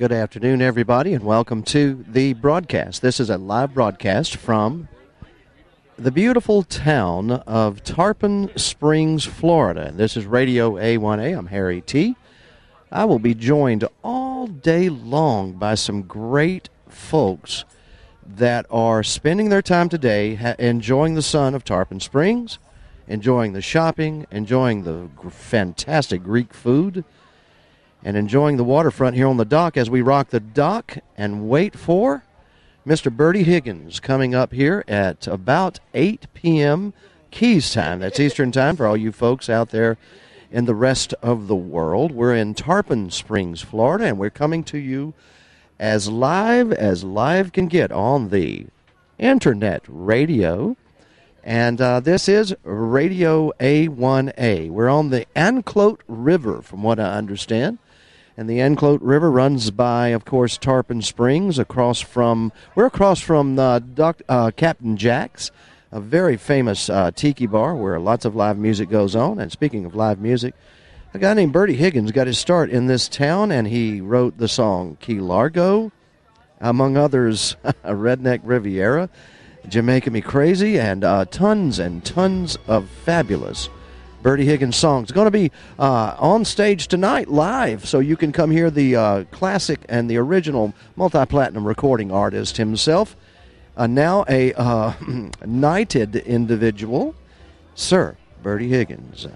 Good afternoon, everybody, and welcome to the broadcast. This is a live broadcast from the beautiful town of Tarpon Springs, Florida. This is Radio A1A. I'm Harry T. I will be joined all day long by some great folks that are spending their time today ha- enjoying the sun of Tarpon Springs, enjoying the shopping, enjoying the gr- fantastic Greek food, and enjoying the waterfront here on the dock as we rock the dock and wait for Mr. Bertie Higgins coming up here at about 8 p.m. Keys time. That's Eastern time for all you folks out there in the rest of the world. We're in Tarpon Springs, Florida, and we're coming to you as live as live can get on the internet radio. And uh, this is Radio A1A. We're on the Anclote River, from what I understand. And the Anclote River runs by, of course, Tarpon Springs, across from, we're across from uh, Doc, uh, Captain Jack's, a very famous uh, tiki bar where lots of live music goes on. And speaking of live music, a guy named Bertie Higgins got his start in this town, and he wrote the song Key Largo, among others, Redneck Riviera, Jamaica Me Crazy, and uh, tons and tons of fabulous Bertie Higgins songs. It's going to be uh, on stage tonight live, so you can come hear the uh, classic and the original multi platinum recording artist himself. Uh, now a uh, knighted individual, Sir Bertie Higgins.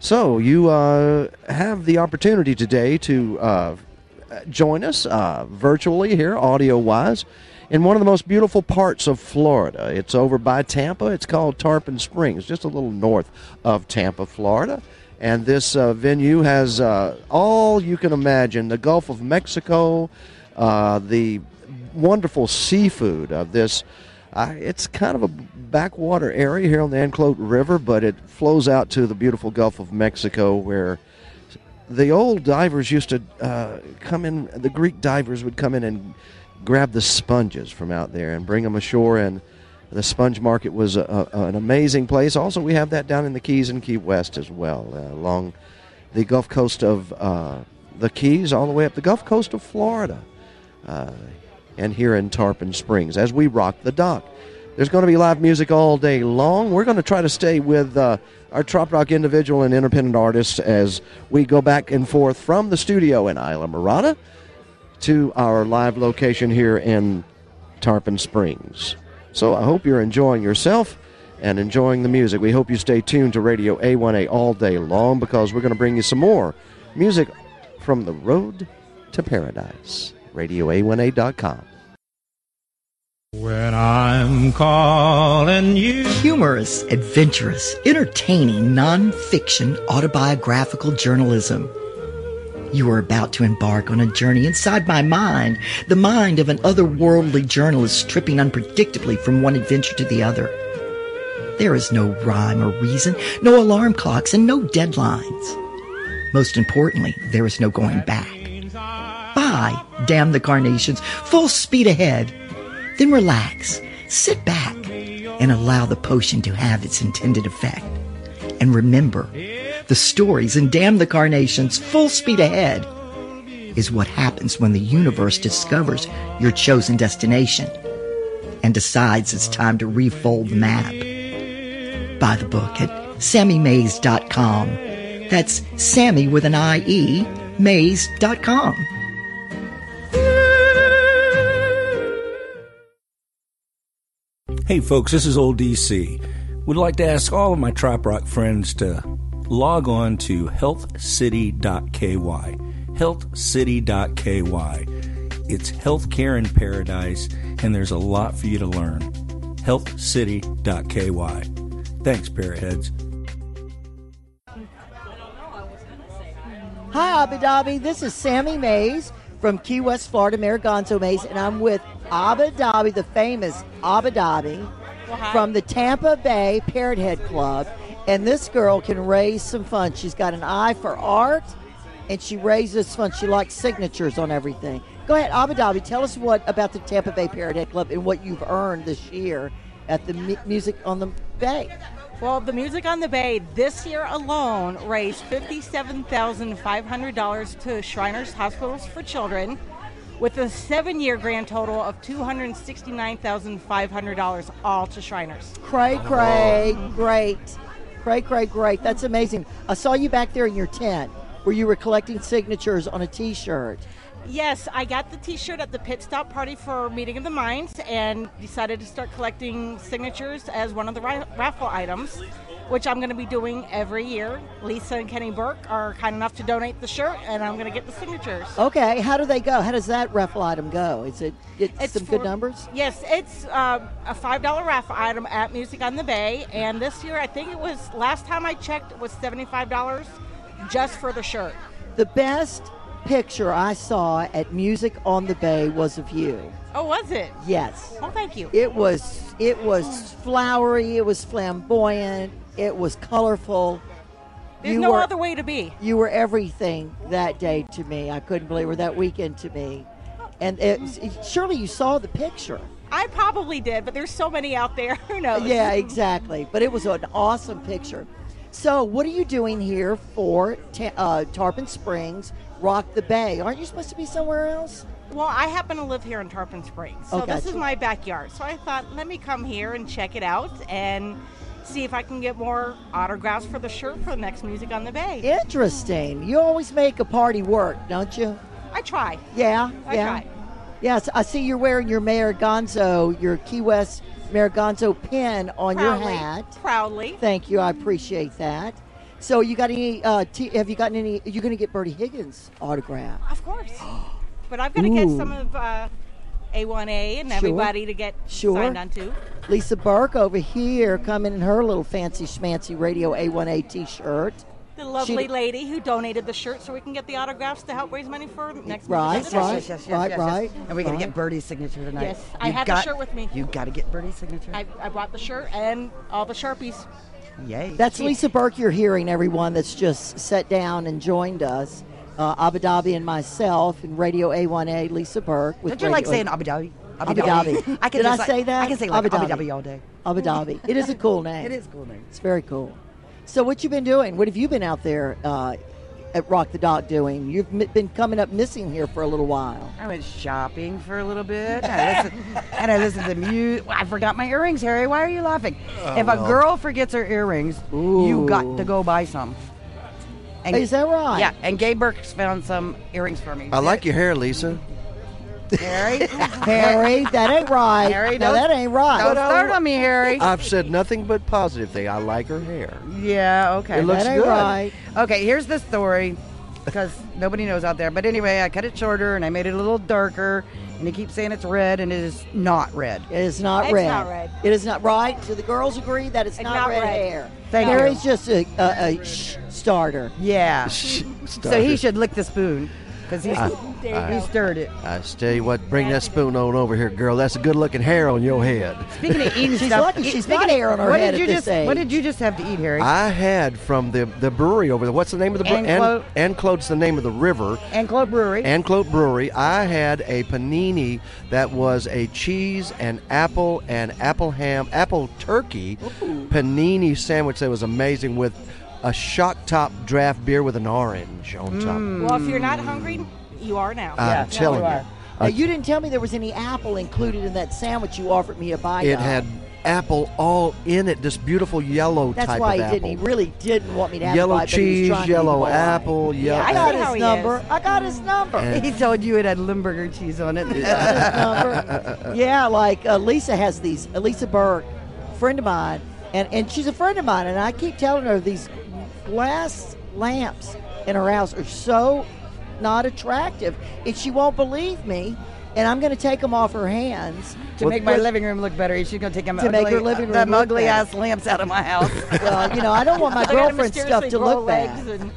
So you uh, have the opportunity today to uh, join us virtually here, audio wise, in one of the most beautiful parts of Florida. It's over by Tampa. It's called Tarpon Springs, just a little north of Tampa, Florida. And this uh, venue has uh, all you can imagine the Gulf of Mexico, uh, the wonderful seafood of this. It's kind of a backwater area here on the Anclote River, but it flows out to the beautiful Gulf of Mexico where the old divers used to uh, come in, the Greek divers would come in and grab the sponges from out there and bring them ashore. And the sponge market was a, a, an amazing place. Also, we have that down in the Keys and Key West as well, uh, along the Gulf Coast of uh, the Keys, all the way up the Gulf Coast of Florida, uh, and here in Tarpon Springs as we rock the dock. There's going to be live music all day long. We're going to try to stay with uh, our Trop Rock individual and independent artists as we go back and forth from the studio in Islamorada to our live location here in Tarpon Springs. So I hope you're enjoying yourself and enjoying the music. We hope you stay tuned to Radio A1A all day long because we're going to bring you some more music from the road to paradise. RadioA1A.com. When I'm calling you. Humorous, adventurous, entertaining, non-fiction, autobiographical journalism. You are about to embark on a journey inside my mind, the mind of an otherworldly journalist tripping unpredictably from one adventure to the other. There is no rhyme or reason, no alarm clocks, and no deadlines. Most importantly, there is no going back. Bye, damn the carnations, full speed ahead. Then relax, sit back, and allow the potion to have its intended effect. And remember, the stories and Damn the Carnations, full speed ahead, is what happens when the universe discovers your chosen destination and decides it's time to refold the map. Buy the book at SammyMays.com. That's Sammy with an I-E, Mays.com. Hey folks, this is Old DC. Would like to ask all of my Trop Rock friends to log on to healthcity.ky. Healthcity.ky. It's healthcare in paradise, and there's a lot for you to learn. Healthcity.ky. Thanks, Parrotheads. Hi, Abu Dhabi. This is Sammy Mays from Key West, Florida, Mayor Gonzo Mays, and I'm with Abu Dhabi, the famous Abu Dhabi, from the Tampa Bay Parrot Head Club. And this girl can raise some funds. She's got an eye for art, and she raises funds. She likes signatures on everything. Go ahead, Abu Dhabi. Tell us what about the Tampa Bay Parrot Head Club and what you've earned this year at the mu- Music on the Bay. Well, the Music on the Bay this year alone raised $57,500 to Shriners Hospitals for Children. with a seven year grand total of $269,500, all to Shriners. Cray, cray, oh. great. Cray, cray, great. That's amazing. I saw you back there in your tent where you were collecting signatures on a t shirt. Yes, I got the t shirt at the pit stop party for Meeting of the Minds and decided to start collecting signatures as one of the ra- raffle items, which I'm going to be doing every year. Lisa and Kenny Burke are kind enough to donate the shirt, and I'm going to get the signatures. Okay, how do they go? How does that raffle item go? Is it get some good numbers? Yes, it's uh, a five dollar raffle item at Music on the Bay, and this year I think it was last time I checked it was seventy five dollars just for the shirt. The best picture I saw at Music on the Bay was of you. Oh, was it? Yes. Oh, thank you. It was it was flowery, it was flamboyant, it was colorful. There's you no were, other way to be. You were everything that day to me. I couldn't believe it. That weekend to me. And it, surely you saw the picture. I probably did, but there's so many out there. Who knows? Yeah, exactly. But it was an awesome picture. So, what are you doing here for Ta- uh, Tarpon Springs, Rock the Bay? Aren't you supposed to be somewhere else? Well, I happen to live here in Tarpon Springs, so Oh, this is my backyard. So I thought, let me come here and check it out and see if I can get more autographs for the shirt for the next Music on the Bay. Interesting. You always make a party work, don't you? I try. Yeah, I yeah. try. Yes, I see you're wearing your Mayor Gonzo, your Key West Mayor Gonzo pin on Proudly, your hat. proudly. Thank you. I appreciate that. So, you got any? Uh, t- have you gotten any? You're going to get Bertie Higgins autograph. Of course. But I've got to get Ooh. some of uh, A1A and Sure. everybody to get Sure. signed on to. Lisa Burke over here coming in her little fancy schmancy Radio A1A T-shirt. The lovely She- lady who donated the shirt so we can get the autographs to help raise money for next Right, Music on the Bay. right. Yes, yes, yes, right, yes, yes. right, And we're gonna right. get Bertie's signature tonight. Yes, I You have the got- shirt with me. You got to get Bertie's signature. I, I brought the shirt and all the Sharpies. Yay! That's Lisa Burke you're hearing, everyone that's just sat down and joined us. Uh, Abu Dhabi and myself and Radio A1A, Lisa Burke. With Don't you like saying Abu Dhabi? Abu Dhabi. I can Did just I like- say that? I can say like Abu Abu Dhabi. Dhabi all day. Abu Dhabi. It is a cool name. It is a cool name. It's very cool. So, what you been doing? What have you been out there uh, at Rock the Dock doing? You've m- been coming up missing here for a little while. I went shopping for a little bit, and I listened, and I listened to music. I forgot my earrings, Harry. Why are you laughing? Oh, if a girl forgets her earrings, you got to go buy some. And, Is that right? Yeah, and Gay Burks found some earrings for me. I like your hair, Lisa. Harry. Harry, that ain't right. Harry, no, that ain't right. Don't start on me, Harry. I've said nothing but positive thing. I like her hair. yeah, okay. It looks that ain't good. right. Okay, here's the story because nobody knows out there. But anyway, I cut it shorter and I made it a little darker. And he keeps saying it's red, and it is not red. It is not It's red. not red. It is not right. Do the girls agree that it's, It's not, not red, red. hair? Thank you. Harry's just a, a, a sh- starter. Yeah. So he should lick the spoon because he, There you he stirred it. I tell you what, bring that spoon on over here, girl. That's a good-looking hair on your head. Speaking of eating She's stuff, lucky she's speaking got hair on her what head did you at this just, age. What did you just have to eat, Harry? I had from the the brewery over there. What's the name of the brewery? Anclote. Anclote's the name of the river. Anclote Brewery. Anclote Brewery. I had a panini that was a cheese and apple and apple ham, apple turkey panini sandwich that was amazing with a shock top draft beer with an orange on top. Well, if you're not hungry, you are now. I'm Yeah, telling you you. are. Now, you didn't tell me there was any apple included in that sandwich you offered me a bite It of. had apple all in it, this beautiful yellow type. That's type why of he apple. didn't. He really didn't want me to have a yellow bite, but he was cheese, trying to be yellow polite. apple, yellow. I I got see how his he number. is. I got his number. he told you it had Limburger cheese on it. His number. Yeah, like uh, Lisa has these. uh, Lisa Burke, friend of mine, and and she's a friend of mine, and I keep telling her these glass lamps in her house are so not attractive, and she won't believe me. And I'm going to take them off her hands to make my living room look better, she's gonna take them To make her living uh, room them look ugly ass lamps out of my house. Well, you know, I don't want my girlfriend's stuff to look bad. and-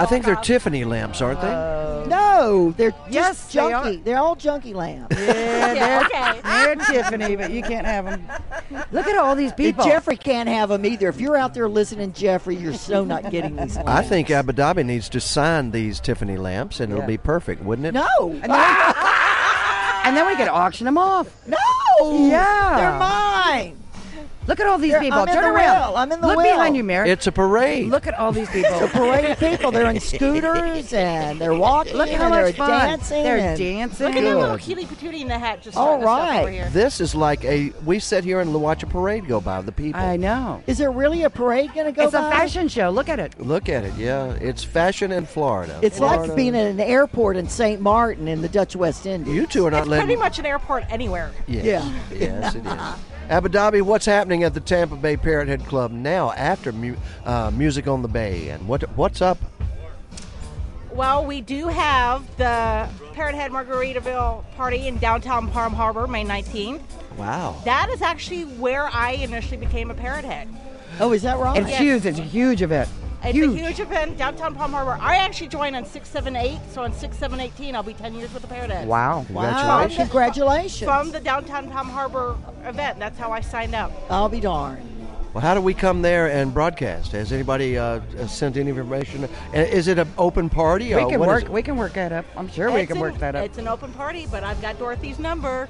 I think they're Tiffany lamps, aren't they? Oh. No, they're just Yes, they are. junky. They're all junky lamps. yeah, Yeah, they're, okay. they're Tiffany, but you can't have them. Look at all these If people. Jeffrey can't have them either. If you're out there listening, Jeffrey, you're so not getting these. Lamps. I think Abu Dhabi needs to sign these Tiffany lamps, and it'll Yeah. be perfect, wouldn't it? no, and then we ah! could auction them off. no. Yeah. they're mine. Look at all these Here, people. I'm Turn the around. wheel. I'm in the Look wheel. behind you, Mary. It's a parade. Look at all these people. it's a parade of people. They're on scooters and they're walking. Look at how and they're much fun. dancing. They're dancing. Look at that little Good. cutie patootie in the hat just All starting the stuff right. over here. This is like a. We sit here and watch a parade go by. The people. I know. Is there really a parade going to go It's a fashion show. Look at it. Look at it. Yeah, it's fashion in Florida. It's Florida. like being at an airport in St. Martin in the Dutch West Indies. You two are not It's letting. pretty much an airport anywhere. Yes. Yeah. Yes, it is. Abu Dhabi, what's happening at the Tampa Bay Parrot Head Club now after mu- uh, Music on the Bay? And what what's up? Well, we do have the Parrot Head Margaritaville party in downtown Palm Harbor, May 19th. Wow. That is actually where I initially became a Parrot Head. Oh, is that right? It's huge. It's a huge event. It's huge. a huge event downtown Palm Harbor. I actually joined on 678, so on 6718, I'll be 10 years with the Parrot Head. Wow. wow. Congratulations. Congratulations. From the downtown Palm Harbor event. That's how I signed up. I'll be darned. Well, how do we come there and broadcast? Has anybody uh, sent any information? Uh, Is it an open party? We can work. it? We can work that up. I'm sure we It's can an- work that up. It's an open party, but I've got Dorothy's number.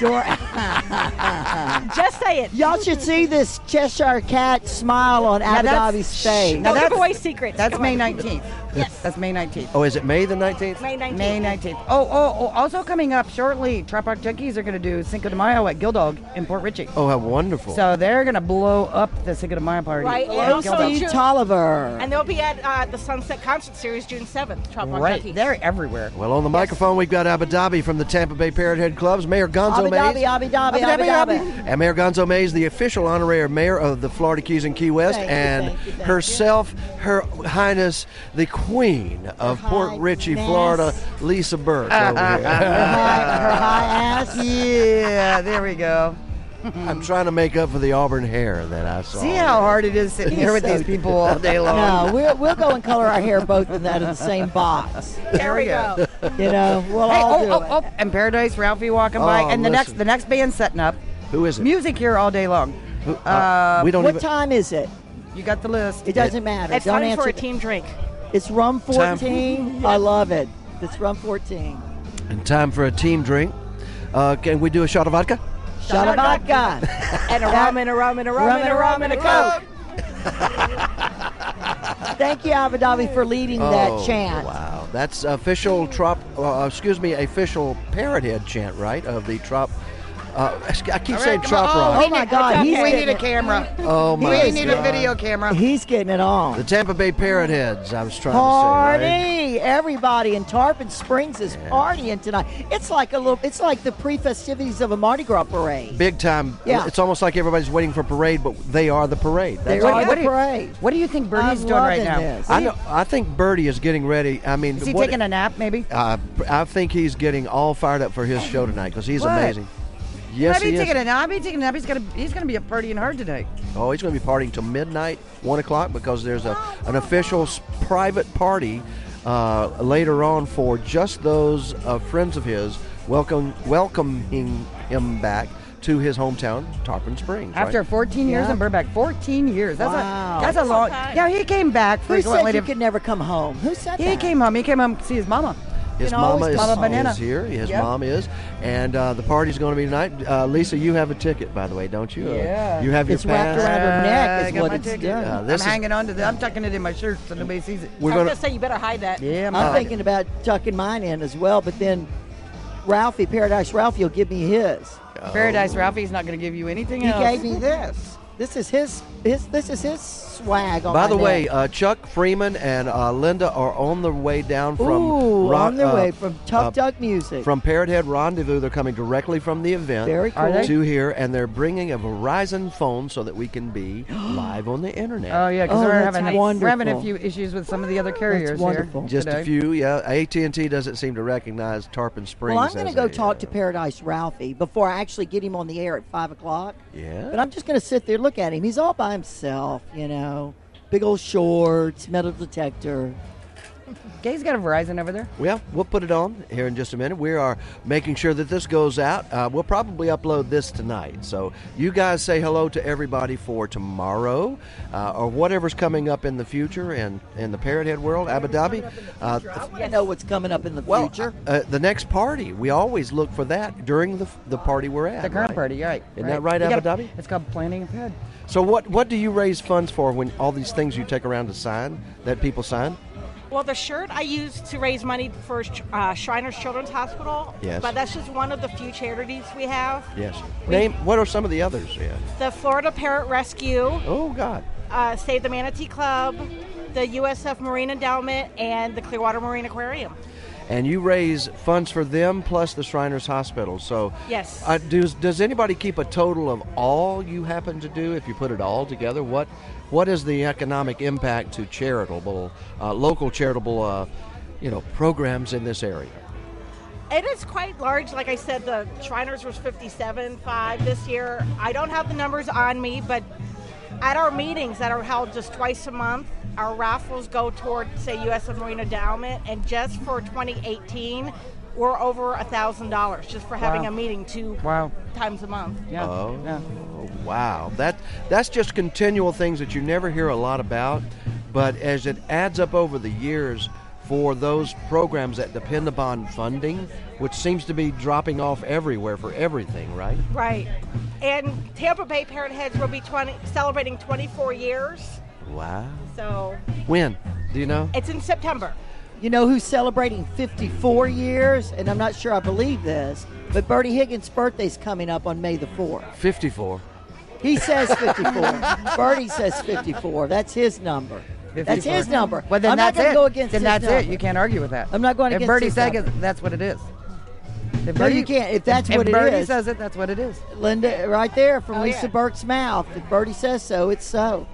Dor- Just say it. Y'all should see this Cheshire cat smile on Abu Dhabi's face. Now Don't give that's- away secrets. That's Come May on. 19th. Yes. That's May 19th. Oh, is it May the 19th? May 19th. May 19th. Oh, oh, oh, also coming up shortly, Trop Rock Junkies are going to do Cinco de Mayo at Gildog in Port Richey. Oh, how wonderful. So they're going to blow up the Cinco de Mayo party. Right, and also Gildog. Tolliver. And they'll be at uh, the Sunset Concert Series June 7th. Trop Rock Right, Junkies. they're everywhere. well, on the microphone, we've got Abu Dhabi from the Tampa Bay Parrot Head Clubs, Mayor Gonzo Abu Mays. Dhabi, Abu Dhabi, Abu Dhabi. And Mayor Gonzo Mays, the official honorary mayor of the Florida Keys and Key West, Thank you, and thank you, thank herself, Her Highness, the Queen of Port Richey, Highness. Florida, Lisa Burke. over Her high, her high ass. Yeah, there we go. I'm trying to make up for the auburn hair that I saw. See how hard it is sitting here with so these people all day long. No, we'll, we'll go and color our hair both in that in the same box. There we go. You know, we'll Hey, all do oh, it. oh, oh, and Paradise Ralphie walking by, Oh, and the next the next band setting up. Who is it? Music here all day long. Who- Uh, we don't What even. time is it? You got the list. It doesn't matter. It's Don't time answer. for a team drink. It's rum Time- 14. I love it. It's rum 14. And time for a team drink. Uh, can we do a shot of vodka? Shot of vodka. And a rum and a rum and a rum and a rum and a coke. Thank you, Abu Dhabi, for leading Oh, that chant. Wow, that's official trop. Uh, excuse me, official parrot head chant, right? Of the trop. Uh, I keep All saying right, come trop on. rock. Oh my God, he's we need a camera. Oh my We need a video camera. He's getting it on. The. Tampa Bay Parrot Heads. I was trying to say. Right? Party! Everybody in Tarpon Springs is partying tonight. It's like a little. It's like the pre-festivities of a Mardi Gras parade. Big time. Yeah. It's almost like everybody's waiting for a parade, but they are the parade. They That's are all. the what do you- parade. What do you think Bernie's I'm doing right now? this. I know. I think Bertie is getting ready. I mean, Is he what- taking a nap, maybe? Uh, I think he's getting all fired up for his show tonight because he's What? amazing. Yes, I he be is. taking a nap. I be taking a nap. He's gonna he's gonna be up partying hard tonight. Oh, he's going to be partying till midnight, one o'clock, because there's a an official s- private party uh, later on for just those uh, friends of his, welcome welcoming him back to his hometown, Tarpon Springs. right? After 14 years Yeah. in Burbank, 14 years. That's Wow. a that's a long. long time. Yeah, he came back Who said frequently. you to- could never come home? Who said he that? came home. He came home to see his mama. His can always mama is, Mama is here. His Yep. mom is, and uh, the party's going to be tonight. Uh, Lisa, you have a ticket, by the way, don't you? Uh, Yeah. you have your It's wrapped pass. around her neck. I Is got what it's ticket. done. Uh, I'm is- hanging on to the. I'm tucking it in my shirt so nobody sees it. We're I was going going to say, you better hide that. Yeah, I'm man. thinking about tucking mine in as well, but then Ralphie, Paradise Ralphie, will give me his. Paradise Ralphie's not going to give you anything He else. gave me this. This is his. His. This is his swag on By my the way, uh, Chuck Freeman and uh, Linda are on their way down from Ooh, Ron- on their uh, way from Tuck uh, Tuck Music. from Parrot Head Rendezvous. They're coming directly from the event Very cool. to here, and they're bringing a Verizon phone so that we can be live on the internet. Oh yeah, because Oh, we're having a, we're having a few issues with some of the other carriers wonderful. here. Just today. a few, yeah. AT and T doesn't seem to recognize Tarpon Springs. Well, I'm going to go a, talk uh, to Paradise Ralphie before I actually get him on the air at five o'clock. Yeah. But I'm just going to sit there, look at him. He's all by himself, you know. Big old shorts, metal detector. Gay's got a Verizon over there. Well, we'll put it on here in just a minute. We are making sure that this goes out. Uh, we'll probably upload this tonight. So you guys say hello to everybody for tomorrow uh, or whatever's coming up in the future and in the Parrot Head world, Abu Dhabi. Uh, You know what's coming up in the well, future. uh, the next party. We always look for that during the, the party we're at. The current right? party, right. Isn't that right, You Abu gotta- Dhabi? It's called planning ahead. So what what do you raise funds for when all these things you take around to sign that people sign? Well, the shirt I used to raise money for uh, Shriners Children's Hospital. Yes. But that's just one of the few charities we have. Yes. Name what are some of the others? Yeah. The Florida Parrot Rescue, Oh God. uh, Save the Manatee Club, the USF Marine Endowment, and the Clearwater Marine Aquarium. And you raise funds for them plus the Shriners Hospital. So Yes. Uh, does does anybody keep a total of all you happen to do? If you put it all together, what what is the economic impact to charitable uh, local charitable uh, you know programs in this area? It is quite large. Like I said, the Shriners was 57.5 this year. I don't have the numbers on me, but at our meetings that are held just twice a month, our raffles go toward, say, USF Marine Endowment, and just for 2018, we're over a thousand dollars just for having Wow. a meeting two Wow. times a month. Yeah. Oh, yeah. wow. That that's just continual things that you never hear a lot about, but as it adds up over the years for those programs that depend upon funding, which seems to be dropping off everywhere for everything, right? Right. And Tampa Bay Parrot Heads will be 20, celebrating 24 years. Wow. So When? Do you know? it's in September. You know who's celebrating 54 years? And I'm not sure I believe this, but Bertie Higgins' birthday's coming up on May the 4th. 54. He says 54. Bertie says 54. That's his number. That's his number. Well, then I'm that's not going it. to go against then his that's number. it. You can't argue with that. I'm not going if against Bertie his says number. it, that's what it is. If No, you can't. If that's if what it Bertie is. says it, that's what it is. Linda, right there from Oh, Lisa yeah. Burke's mouth. If Bertie says so, it's so.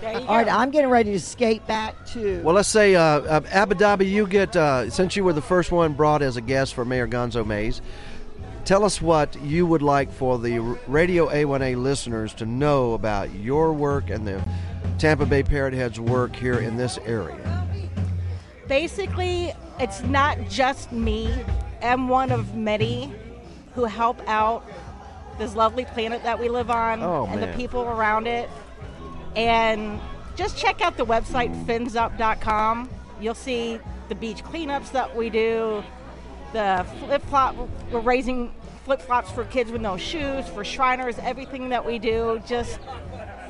There you All right, go. I'm getting ready to skate back to. Well, let's say uh, uh, Abu Dhabi, you get, uh, since you were the first one brought as a guest for Mayor Gonzo Mays, tell us what you would like for the Radio A1A listeners to know about your work and the Tampa Bay Parrot Heads work here in this area. basically it's not just me i'm one of many who help out this lovely planet that we live on Oh, and man. the people around it and just check out the website finsup.com you'll see the beach cleanups that we do the flip-flop we're raising flip-flops for kids with no shoes for shriners everything that we do just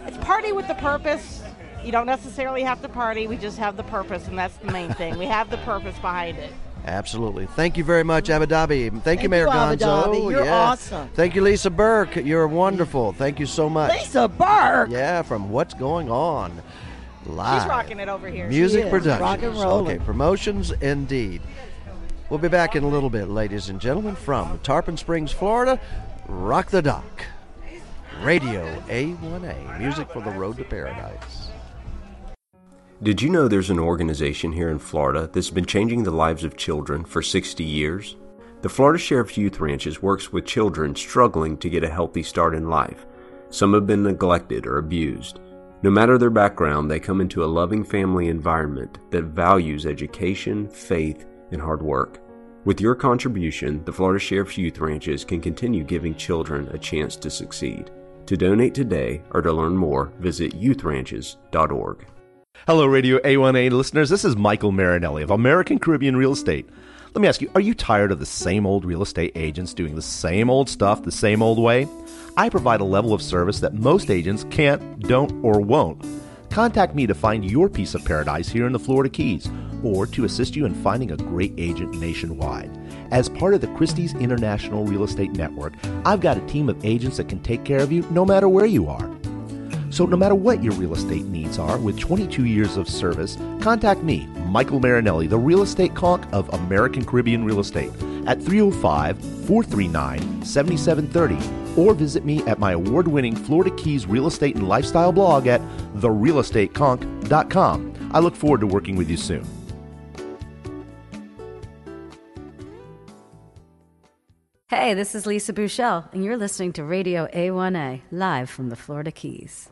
it's party with the purpose. You don't necessarily have to party. We just have the purpose, and that's the main thing. We have the purpose behind it. Absolutely. Thank you very much, Abu Dhabi. Thank, Thank you, Mayor you, Gonzo. You're Yeah. awesome. Thank you, Lisa Burke. You're wonderful. Thank you so much. Lisa Burke. Yeah, from What's Going On Live. She's rocking it over here. Music is. productions. Rock and rollin'. Okay, promotions indeed. We'll be back in a little bit, ladies and gentlemen, from Tarpon Springs, Florida. Rock the Dock. Radio A1A. Music for the road to paradise. Did you know there's an organization here in Florida that's been changing the lives of children for 60 years? The Florida Sheriff's Youth Ranches works with children struggling to get a healthy start in life. Some have been neglected or abused. No matter their background, they come into a loving family environment that values education, faith, and hard work. With your contribution, the Florida Sheriff's Youth Ranches can continue giving children a chance to succeed. To donate today or to learn more, visit youthranches.org. Hello, Radio A1A listeners. This is Michael Marinelli of American Caribbean Real Estate. Let me ask you, are you tired of the same old real estate agents doing the same old stuff the same old way? I provide a level of service that most agents can't, don't, or won't. Contact me to find your piece of paradise here in the Florida Keys or to assist you in finding a great agent nationwide. As part of the Christie's International Real Estate Network, I've got a team of agents that can take care of you no matter where you are. So, no matter what your real estate needs are, with 22 years of service, contact me, Michael Marinelli, the real estate conch of American Caribbean Real Estate, at 305 439 7730, or visit me at my award winning Florida Keys real estate and lifestyle blog at therealestateconch.com. I look forward to working with you soon. Hey, this is Lisa Bouchel, and you're listening to Radio A1A, live from the Florida Keys.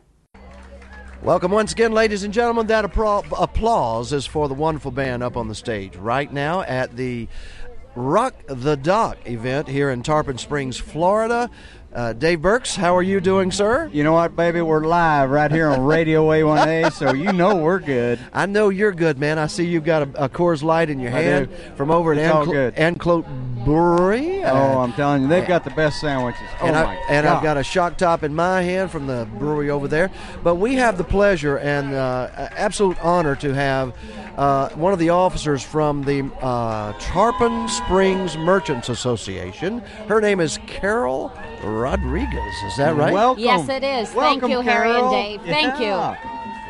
Welcome once again, ladies and gentlemen. That applause is for the wonderful band up on the stage right now at the Rock the Dock event here in Tarpon Springs, Florida. Uh, Dave Burks, how are you doing, sir? You know what, baby? We're live right here on Radio A1A, so you know we're good. I know you're good, man. I see you've got a, a Coors Light in your hand from over at Anclo-. Anclote Brewery. Oh, I'm telling you, they've got the best sandwiches. Oh and, my I. I've got a shock top in my hand from the brewery over there. But we have the pleasure and uh, absolute honor to have uh, one of the officers from the uh, Tarpon Springs Merchants Association. Her name is Carol Rodriguez. Is that right? Welcome. Yes, it is. Thank Welcome, you, Harry and Dave. Thank Yeah.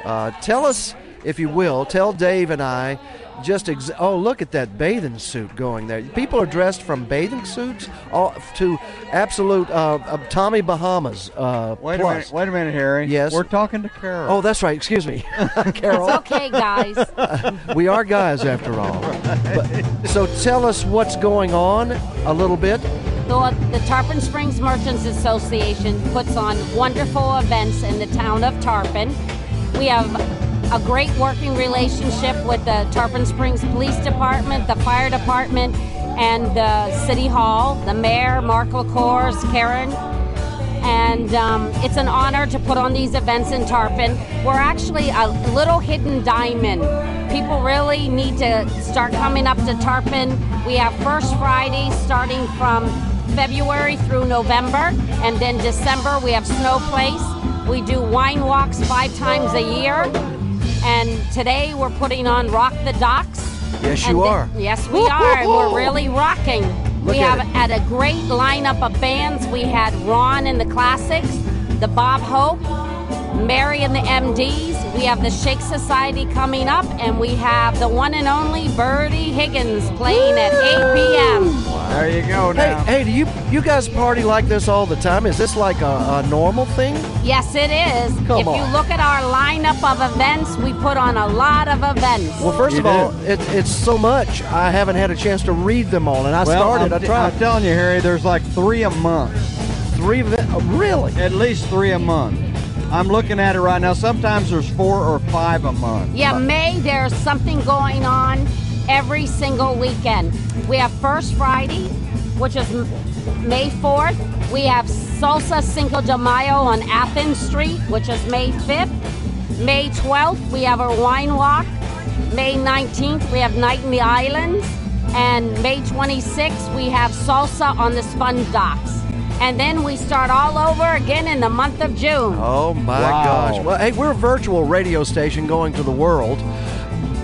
Uh, tell us, if you will, tell Dave and I just ex- oh look at that bathing suit going there. People are dressed from bathing suits all, to absolute uh, uh, Tommy Bahamas. Uh, Wait plus. a minute, wait a minute, Harry. Yes. We're talking to Carol. Oh, that's right. Excuse me, Carol. It's okay, guys. we are guys after all. But, so tell us what's going on a little bit. The, the Tarpon Springs Merchants Association puts on wonderful events in the town of Tarpon. We have a great working relationship with the Tarpon Springs Police Department, the Fire Department, and the City Hall, the Mayor, Mark LaCourse, Karen. And um, it's an honor to put on these events in Tarpon. We're actually a little hidden diamond. People really need to start coming up to Tarpon. We have First Friday starting from February through November, and then December we have Snow Place. We do wine walks five times a year, and today we're putting on Rock the Docks. Yes, you are. Yes, we are. and We're really rocking. Look we have had a great lineup of bands. We had Ron and the Classics, the Bob Hope, Mary and the MDs. We have the Shake Society coming up, and we have the one and only Bertie Higgins playing at 8 p.m. There you go Hey, now. hey, do you you guys party like this all the time? Is this like a, a normal thing? Yes, it is. Come if on. you look at our lineup of events, we put on a lot of events. Well, first You of all, do. it, it's so much. I haven't had a chance to read them all, and I well, started. I'm, I tried I'm telling you, Harry, there's like three a month. three. Of it, oh, really? At least three a month. I'm looking at it right now. Sometimes there's four or five a month. Yeah, May, there's something going on every single weekend. We have First Friday, which is May 4th. We have Salsa Cinco de Mayo on Athens Street, which is May 5th. May 12th, we have our wine walk. May 19th, we have Night in the Islands. And May 26th, we have Salsa on the Sponge Docks. And then we start all over again in the month of June. Oh my Wow. gosh! Well, hey, we're a virtual radio station going to the world.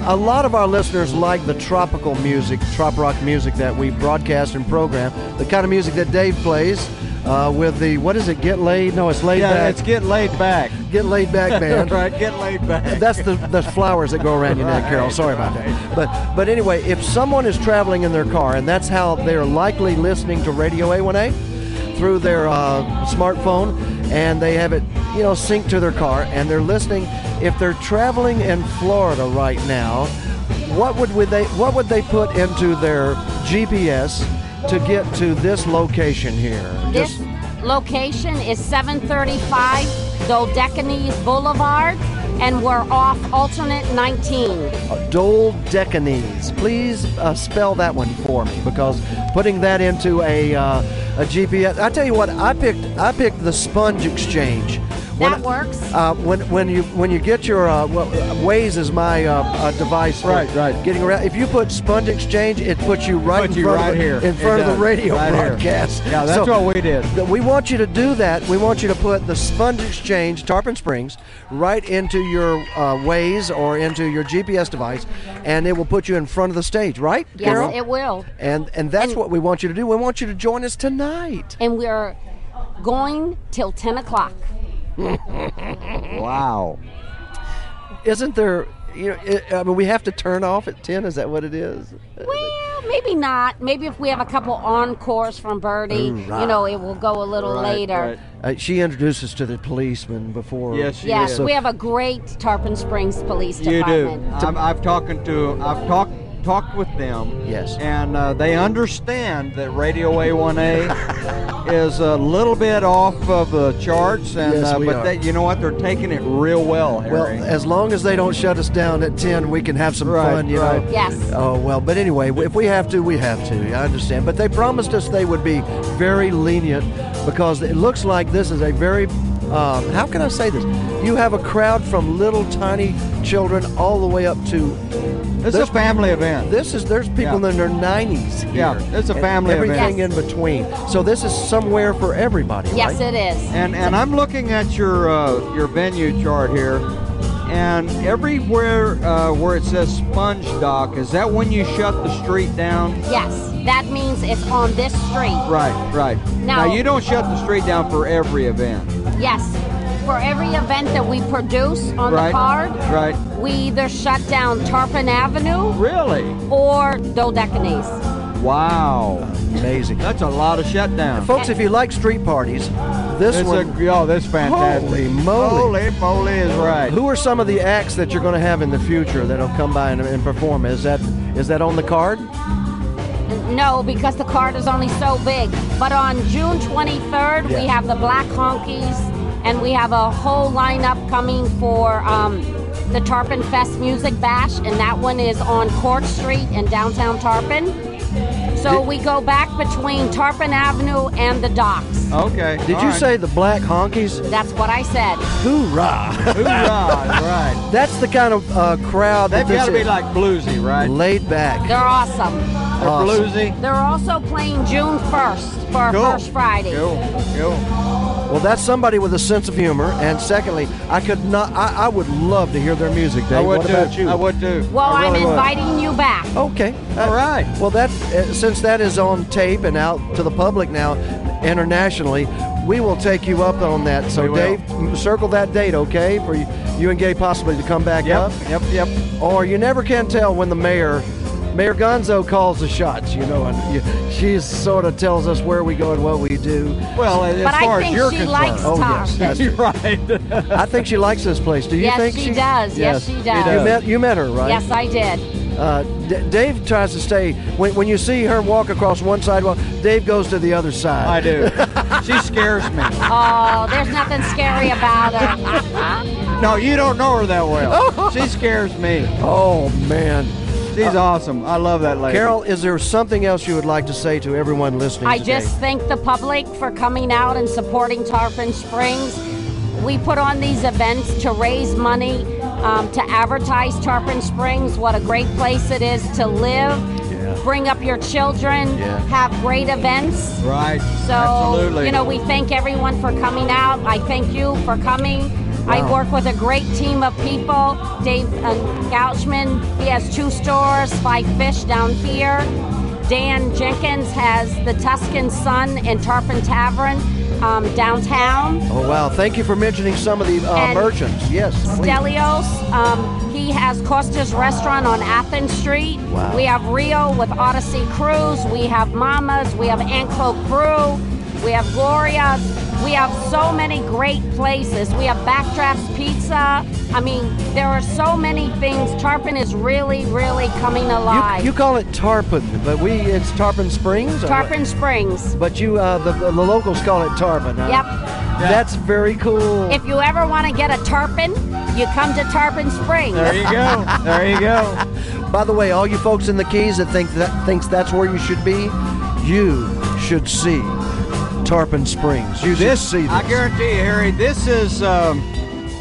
A lot of our listeners like the tropical music, trop rock music that we broadcast and program. The kind of music that Dave plays uh, with the what is it? Get laid? No, it's laid Yeah, back. it's get laid back. Get laid back, man. right, get laid back. That's the the flowers that go around your neck, Carol. Sorry about that. But but anyway, if someone is traveling in their car, and that's how they're likely listening to Radio A1A through their uh, smartphone, and they have it, you know, synced to their car, and they're listening. If they're traveling in Florida right now, what would, would they what would they put into their GPS to get to this location here? This location is 735 Dodecanese Boulevard, and we're off alternate 19. Dole Decanese. Please uh, spell that one for me because putting that into a uh, a GPS. I tell you what, I picked I picked the Sponge Exchange. When- That works. Uh, when when you when you get your uh, well, Waze is my uh, uh, device. Right, right. Getting around. If you put Sponge Exchange, it puts you right Puts in you front right of the, here. in front It of the does. radio Right here. broadcast. Yeah, that's So- what we did. that we want you to do that. We want you to put the Sponge Exchange Tarpon Springs right into your uh, Waze or into your GPS device, and it will put you in front of the stage, right, Yes, Carol? it will. and and that's And- what we want you to do. We want you to join us tonight. And we're going till 10 o'clock. Wow. Isn't there? You know, it, I mean, we have to turn off at ten. Is that what it is? Well, maybe not. Maybe if we have a couple encores from Bertie, you know, it will go a little Right, later. right. Uh, she introduced us to the policeman before. Yes, she Yes, is. So- we have a great Tarpon Springs Police Department. You do. Department. I'm, I've talking to I've talked talked with them. Yes. And uh, they understand that Radio A1A is a little bit off of the charts, and Yes, uh, we but are. They, you know what? They're taking it real well, Well, as long as they don't shut us down at 10, we can have some Right, fun, you right. know. Yes. Oh, well, but anyway, if we have to, we have to. I understand. But they promised us they would be very lenient because it looks like this is a very, um, how can I say this? You have a crowd from little tiny children all the way up to. This is a family event. This is there's people Yeah. in their 90s here. Yeah, it's a and family event. everything in between. So this is somewhere for everybody. Yes, right? it is. And and I'm looking at your uh, your venue chart here, and everywhere uh, where it says Sponge Dock, is that when you shut the street down? Yes, that means it's on this street. Right, right. Now- now you don't shut the street down for every event. Yes, for every event that we produce on right. the card, Right. we either shut down Tarpon Avenue Really? or Dodecanese. Wow. Amazing. That's a lot of shutdown. Folks, if you like street parties, this It's one. a, oh, that's fantastic. Holy moly. Holy moly is right. Who are some of the acts that you're going to have in the future that'll come by and, and perform? Is that is that on the card? No, because the card is only so big. But on June 23rd, we have the Black Honkies, and we have a whole lineup coming for um, the Tarpon Fest Music Bash, and that one is on Court Street in downtown Tarpon. So we go back between Tarpon Avenue and the docks. Okay. Did you right. say the Black Honkies? That's what I said. Hoorah! Hoorah! right. That's the kind of uh, crowd They've that got to be like bluesy, right? laid back. They're awesome. They're Awesome. bluesy. They're also playing June 1st for our Cool. first Friday. Cool. Cool. Well, that's somebody with a sense of humor. And secondly, I could not. I, I would love to hear their music. Dave. I would what do. about you? I would do. Well, I I'm really would. inviting you back. Okay. All right. Well, that uh, since that is on tape and out to the public now, internationally, we will take you up on that. So, We. Dave, m- circle that date, okay, for you, you and Gay possibly to come back Yep. up. Yep. Yep. Or you never can tell when the mayor, Mayor Gonzo, calls the shots. You know, and you, she sort of tells us where we go and what we do. Well, as But I far think as you're she concerned. likes Oh yes, Tarpon. that's- right. I think she likes this place. Do you Yes, think she does. Yes, she does. You met you met her, right? Yes, I did. Uh, D- Dave tries to stay. When, when you see her walk across one sidewalk, Dave goes to the other side. I do. she scares me. Oh, there's nothing scary about her. No, you don't know her that well. she scares me. Oh man, She's awesome. I love that lady. Carol, is there something else you would like to say to everyone listening? I today? just thank the public for coming out and supporting Tarpon Springs. We put on these events to raise money, um, to advertise Tarpon Springs, what a great place it is to live. Bring up your children, Yeah. have great events. Right. So, Absolutely. you know, we thank everyone for coming out. I thank you for coming. I work with a great team of people. Dave uh, Gouchman, he has two stores, Five Fish down here. Dan Jenkins has the Tuscan Sun and Tarpon Tavern um, downtown. Oh wow! Thank you for mentioning some of the uh, merchants. Yes. Stelios, um, he has Costa's Restaurant on Athens Street. Wow. We have Rio with Odyssey Cruise. We have Mama's. We have Anclo Brew. We have Gloria's. We have so many great places. We have Backdrafts Pizza. I mean, there are so many things. Tarpon is really, really coming alive. You, you call it Tarpon, but we it's Tarpon Springs. or? Tarpon Springs. But you, uh, the, the locals call it Tarpon. Huh? Yep. That's very cool. If you ever want to get a tarpon, you come to Tarpon Springs. There you go. There you go. By the way, all you folks in the Keys that think that thinks that's where you should be, you should see Tarpon Springs. You This, should see this. I guarantee you, Harry. This is um,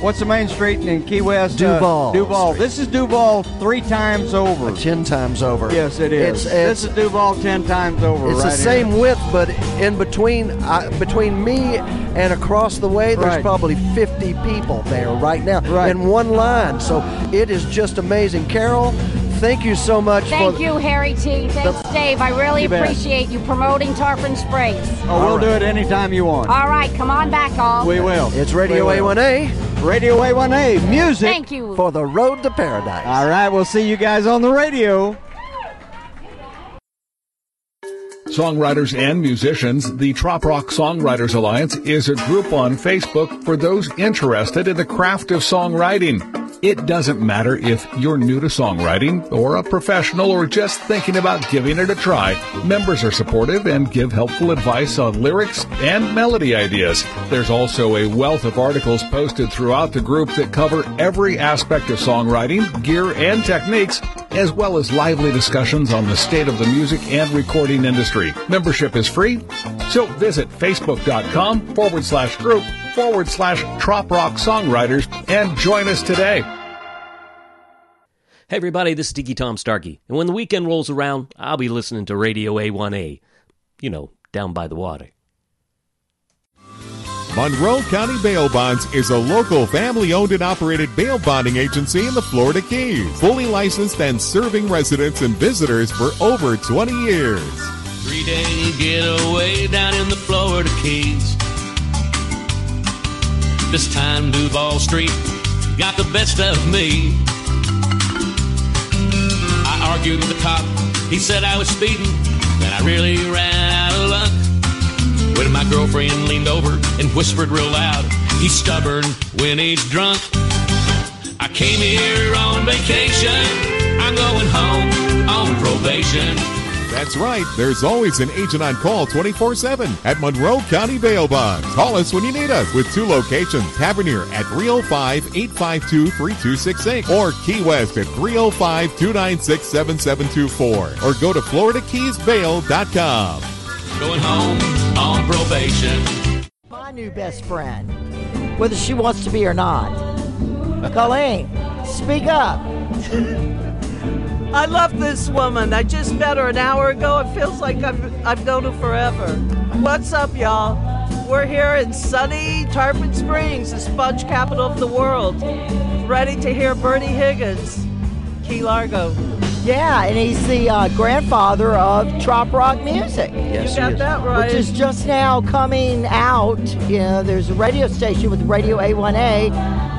what's the main street in Key West? Duval Uh, Duval. Street. This is Duval three times over. ten times over. Yes, it is. It's, this is Duval ten times over. it's right the same Here. width, but in between uh, between me and across the way, there's Right. probably 50 people there right now Right. in one line. So it is just amazing. Carol, thank you so much. Thank for, you, Harry T. Thanks, Dave. I really You bet. appreciate you promoting Tarpon Springs. Oh, we'll All do it anytime you want. All right, come on back, all. we will. It's Radio will. A1A Radio A1A music. Thank you. for the Road to Paradise. All right, we'll see you guys on the radio. Songwriters and musicians, the Trop Rock Songwriters Alliance is a group on Facebook for those interested in the craft of songwriting. It doesn't matter if you're new to songwriting or a professional or just thinking about giving it a try. Members are supportive and give helpful advice on lyrics and melody ideas. There's also a wealth of articles posted throughout the group that cover every aspect of songwriting, gear, and techniques, as well as lively discussions on the state of the music and recording industry. Membership is free, so visit facebook.com forward slash group forward slash Trop Rock Songwriters and join us today. Hey everybody, this is Tiki Tom Starkey, and when the weekend rolls around, I'll be listening to Radio A1A. You know, down by the water. Monroe County Bail Bonds is a local family owned and operated bail bonding agency in the Florida Keys, fully licensed and serving residents and visitors for over 20 years. Three day getaway down in the Florida Keys. This time Duval Street got the best of me. I argued with the cop. He said I was speeding, and I really ran out of luck. When my girlfriend leaned over and whispered real loud, he's stubborn when he's drunk. I came here on vacation. I'm going home on probation. That's right, there's always an agent on call 24 7 at Monroe County Bail Bonds. Call us when you need us with two locations Tavernier at 305 852 3268 or Key West at 305 296 7724 or go to FloridaKeysBail.com. Going home on probation. My new best friend, whether she wants to be or not. Colleen, speak up. I love this woman. I just met her an hour ago. It feels like I've, I've known her forever. What's up, y'all? We're here in sunny Tarpon Springs, the sponge capital of the world, ready to hear Bertie Higgins, Key Largo. Yeah, and he's the uh, grandfather of trop rock music. Yes, You got that right. Which is just now coming out. You know, there's a radio station with Radio A1A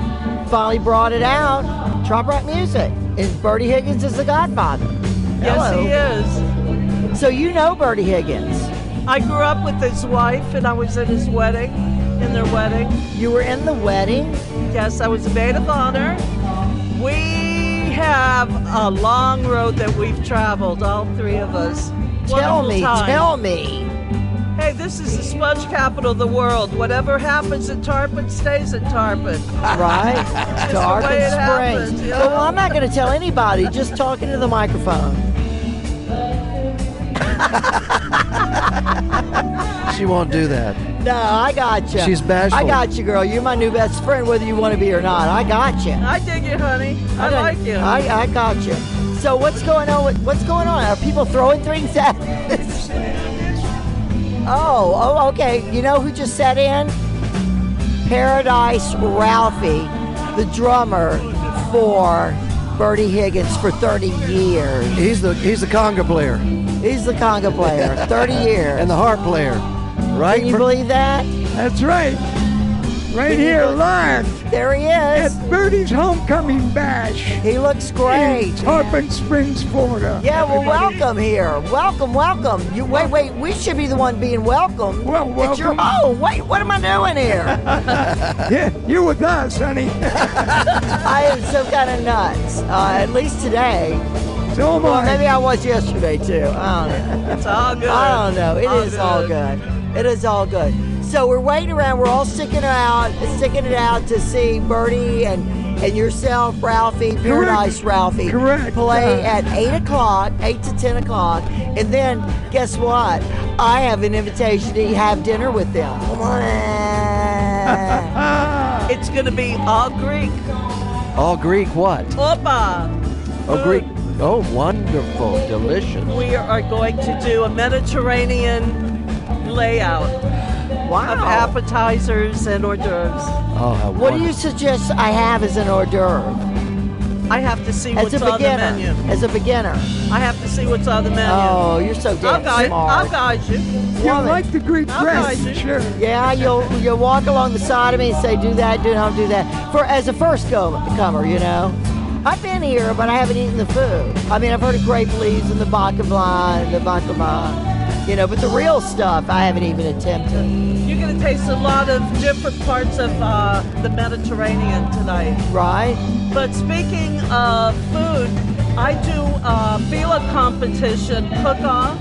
finally brought it out. Trop rock music. And Bertie Higgins is the godfather. Yes, he is. So you know Bertie Higgins. I grew up with his wife, and I was at his wedding, in their wedding. You were in the wedding? Yes, I was a maid of honor. We have a long road that we've traveled, all three of us. Tell Wonderful me, time. tell me. Hey, this is the sponge capital of the world. Whatever happens in Tarpon stays in Tarpon. Right? Tarpon Springs. happens, yeah. Well, I'm not going to tell anybody, just talking to the microphone. She won't do that. No, I got you. She's bashful. I got you, girl. You're my new best friend, whether you want to be or not. I got you. I dig you, honey. I, done- like you. I, I got you. So what's going on? With, what's going on? Are people throwing things at us? oh, oh, okay. You know who just sat in? Paradise Ralphie, the drummer for Bertie Higgins for 30 years. He's the he's the conga player He's the conga player, 30 years. and the harp player, right? Can you believe that? That's right. Right Can here believe- live There he is. at Bertie's Homecoming Bash. He looks great. In Tarpon Springs, Florida. Yeah, well, Everybody- welcome here. Welcome, welcome. You wait, wait. We should be the one being welcome. Well, It's your welcome. home. Wait, what am I doing here? yeah, you're with us, honey. I am so kind of nuts. Uh, at least today. So am Well, I. maybe I was yesterday too. I don't know. It's all good. I don't know. It is All all good. good. It is all good. So we're waiting around. We're all sticking it out, sticking it out to see Bertie and and yourself, Ralphie, Paradise Ralphie, Correct. play at eight o'clock, eight to ten o'clock, and then guess what? I have an invitation to have dinner with them. It's going to be all Greek. All Greek what? Opa. Oh, Greek. Oh, wonderful, delicious. We are going to do a Mediterranean layout Wow. of appetizers and hors d'oeuvres. Oh, how What do you suggest I have as an hors d'oeuvre? I have to see As what's a on the beginner. menu. As a beginner. I have to see what's on the menu. Oh, you're so I'll damn guide, smart. I'll guide you. You Woman. like the Greek I'll dress, guide you. sure. Yeah, you'll you'll walk along the side of me and say, "Do that, do not do that." For as a first go, comer, you know, I've been here, but I haven't eaten the food. I mean, I've heard of grape leaves and the baklava and the baklava. You know, but the real stuff I haven't even attempted. You're going to taste a lot of different parts of uh, the Mediterranean tonight. Right. But speaking of food, I do a Fila competition cook-off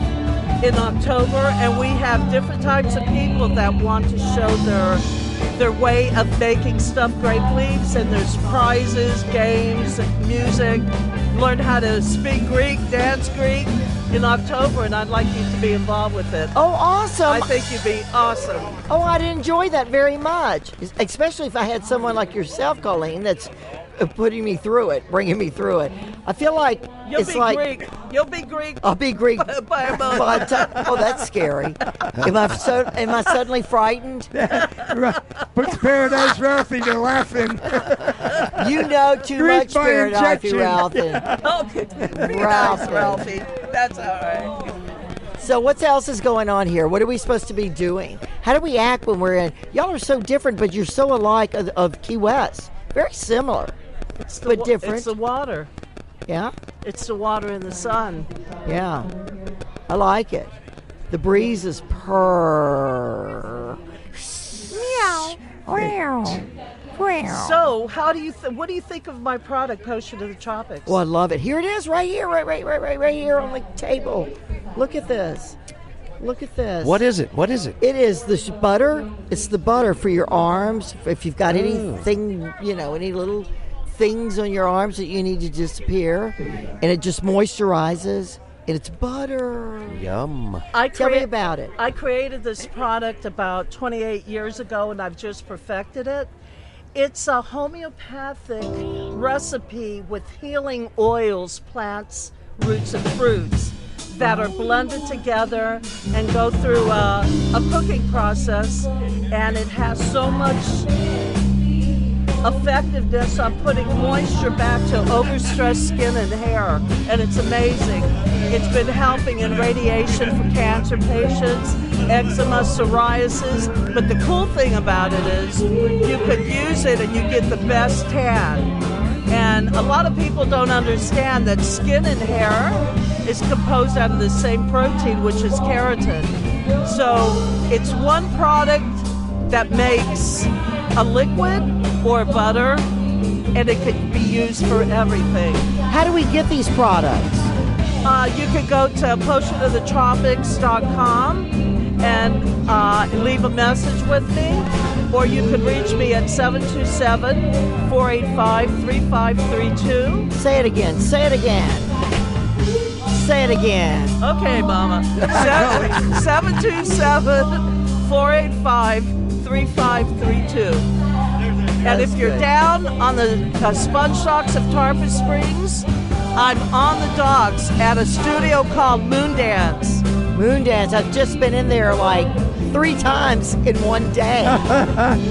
in October, and we have different types of people that want to show their their way of making stuffed grape leaves, and there's prizes, games, music. Learn how to speak Greek, dance Greek in October, and I'd like you to be involved with it. Oh, awesome! I think you'd be awesome. Oh, I'd enjoy that very much, especially if I had someone like yourself, Colleen, that's putting me through it, bringing me through it. I feel like You'll it's be like Greek. You'll be Greek. I'll be Greek. by a month. by the time- oh, that's scary. Am I so? Am I suddenly frightened? Puts Paradise Ralphie to laughing. You know too Greek much, by Paradise injection. Ralphie. okay. Ralphie. Ralphie. That's all right. So what else is going on here? What are we supposed to be doing? How do we act when we're in? Y'all are so different, but you're so alike of, of Key West. Very similar, It's the but wa- different. It's the water. yeah, It's the water and the sun. yeah. I like it. The breeze is purr. Meow. So, how do you? Th- what do you think of my product, Potion of the Tropics? Well, I love it. Here it is, right here, right, right, right, right, right here on the table. Look at this. Look at this. What is it? What is it? It is the sh- butter. It's the butter for your arms. If you've got Oh. anything, you know, any little things on your arms that you need to disappear, and it just moisturizes. And it's butter. Yum. I Tell me about it. I created this product about 28 years ago, and I've just perfected it. It's a homeopathic recipe with healing oils, plants, roots, and fruits that are blended together and go through a, a cooking process. And it has so much effectiveness on putting moisture back to overstressed skin and hair, and it's amazing. It's been helping in radiation for cancer patients, eczema, psoriasis. But the cool thing about it is you could use it and you get the best tan. And a lot of people don't understand that skin and hair is composed out of the same protein, which is keratin. So it's one product that makes a liquid or butter, and it can be used for everything. How do we get these products? Uh, you could go to potionofthetropics.com and uh, leave a message with me, or you could reach me at 727 485 3532. Say it again. Say it again. Say it again. Okay, Mama. 727 485 3532. And if you're good. down on the uh, sponge docks of Tarpon Springs, I'm on the docks at a studio called Moondance. Moondance. I've just been in there like three times in one day.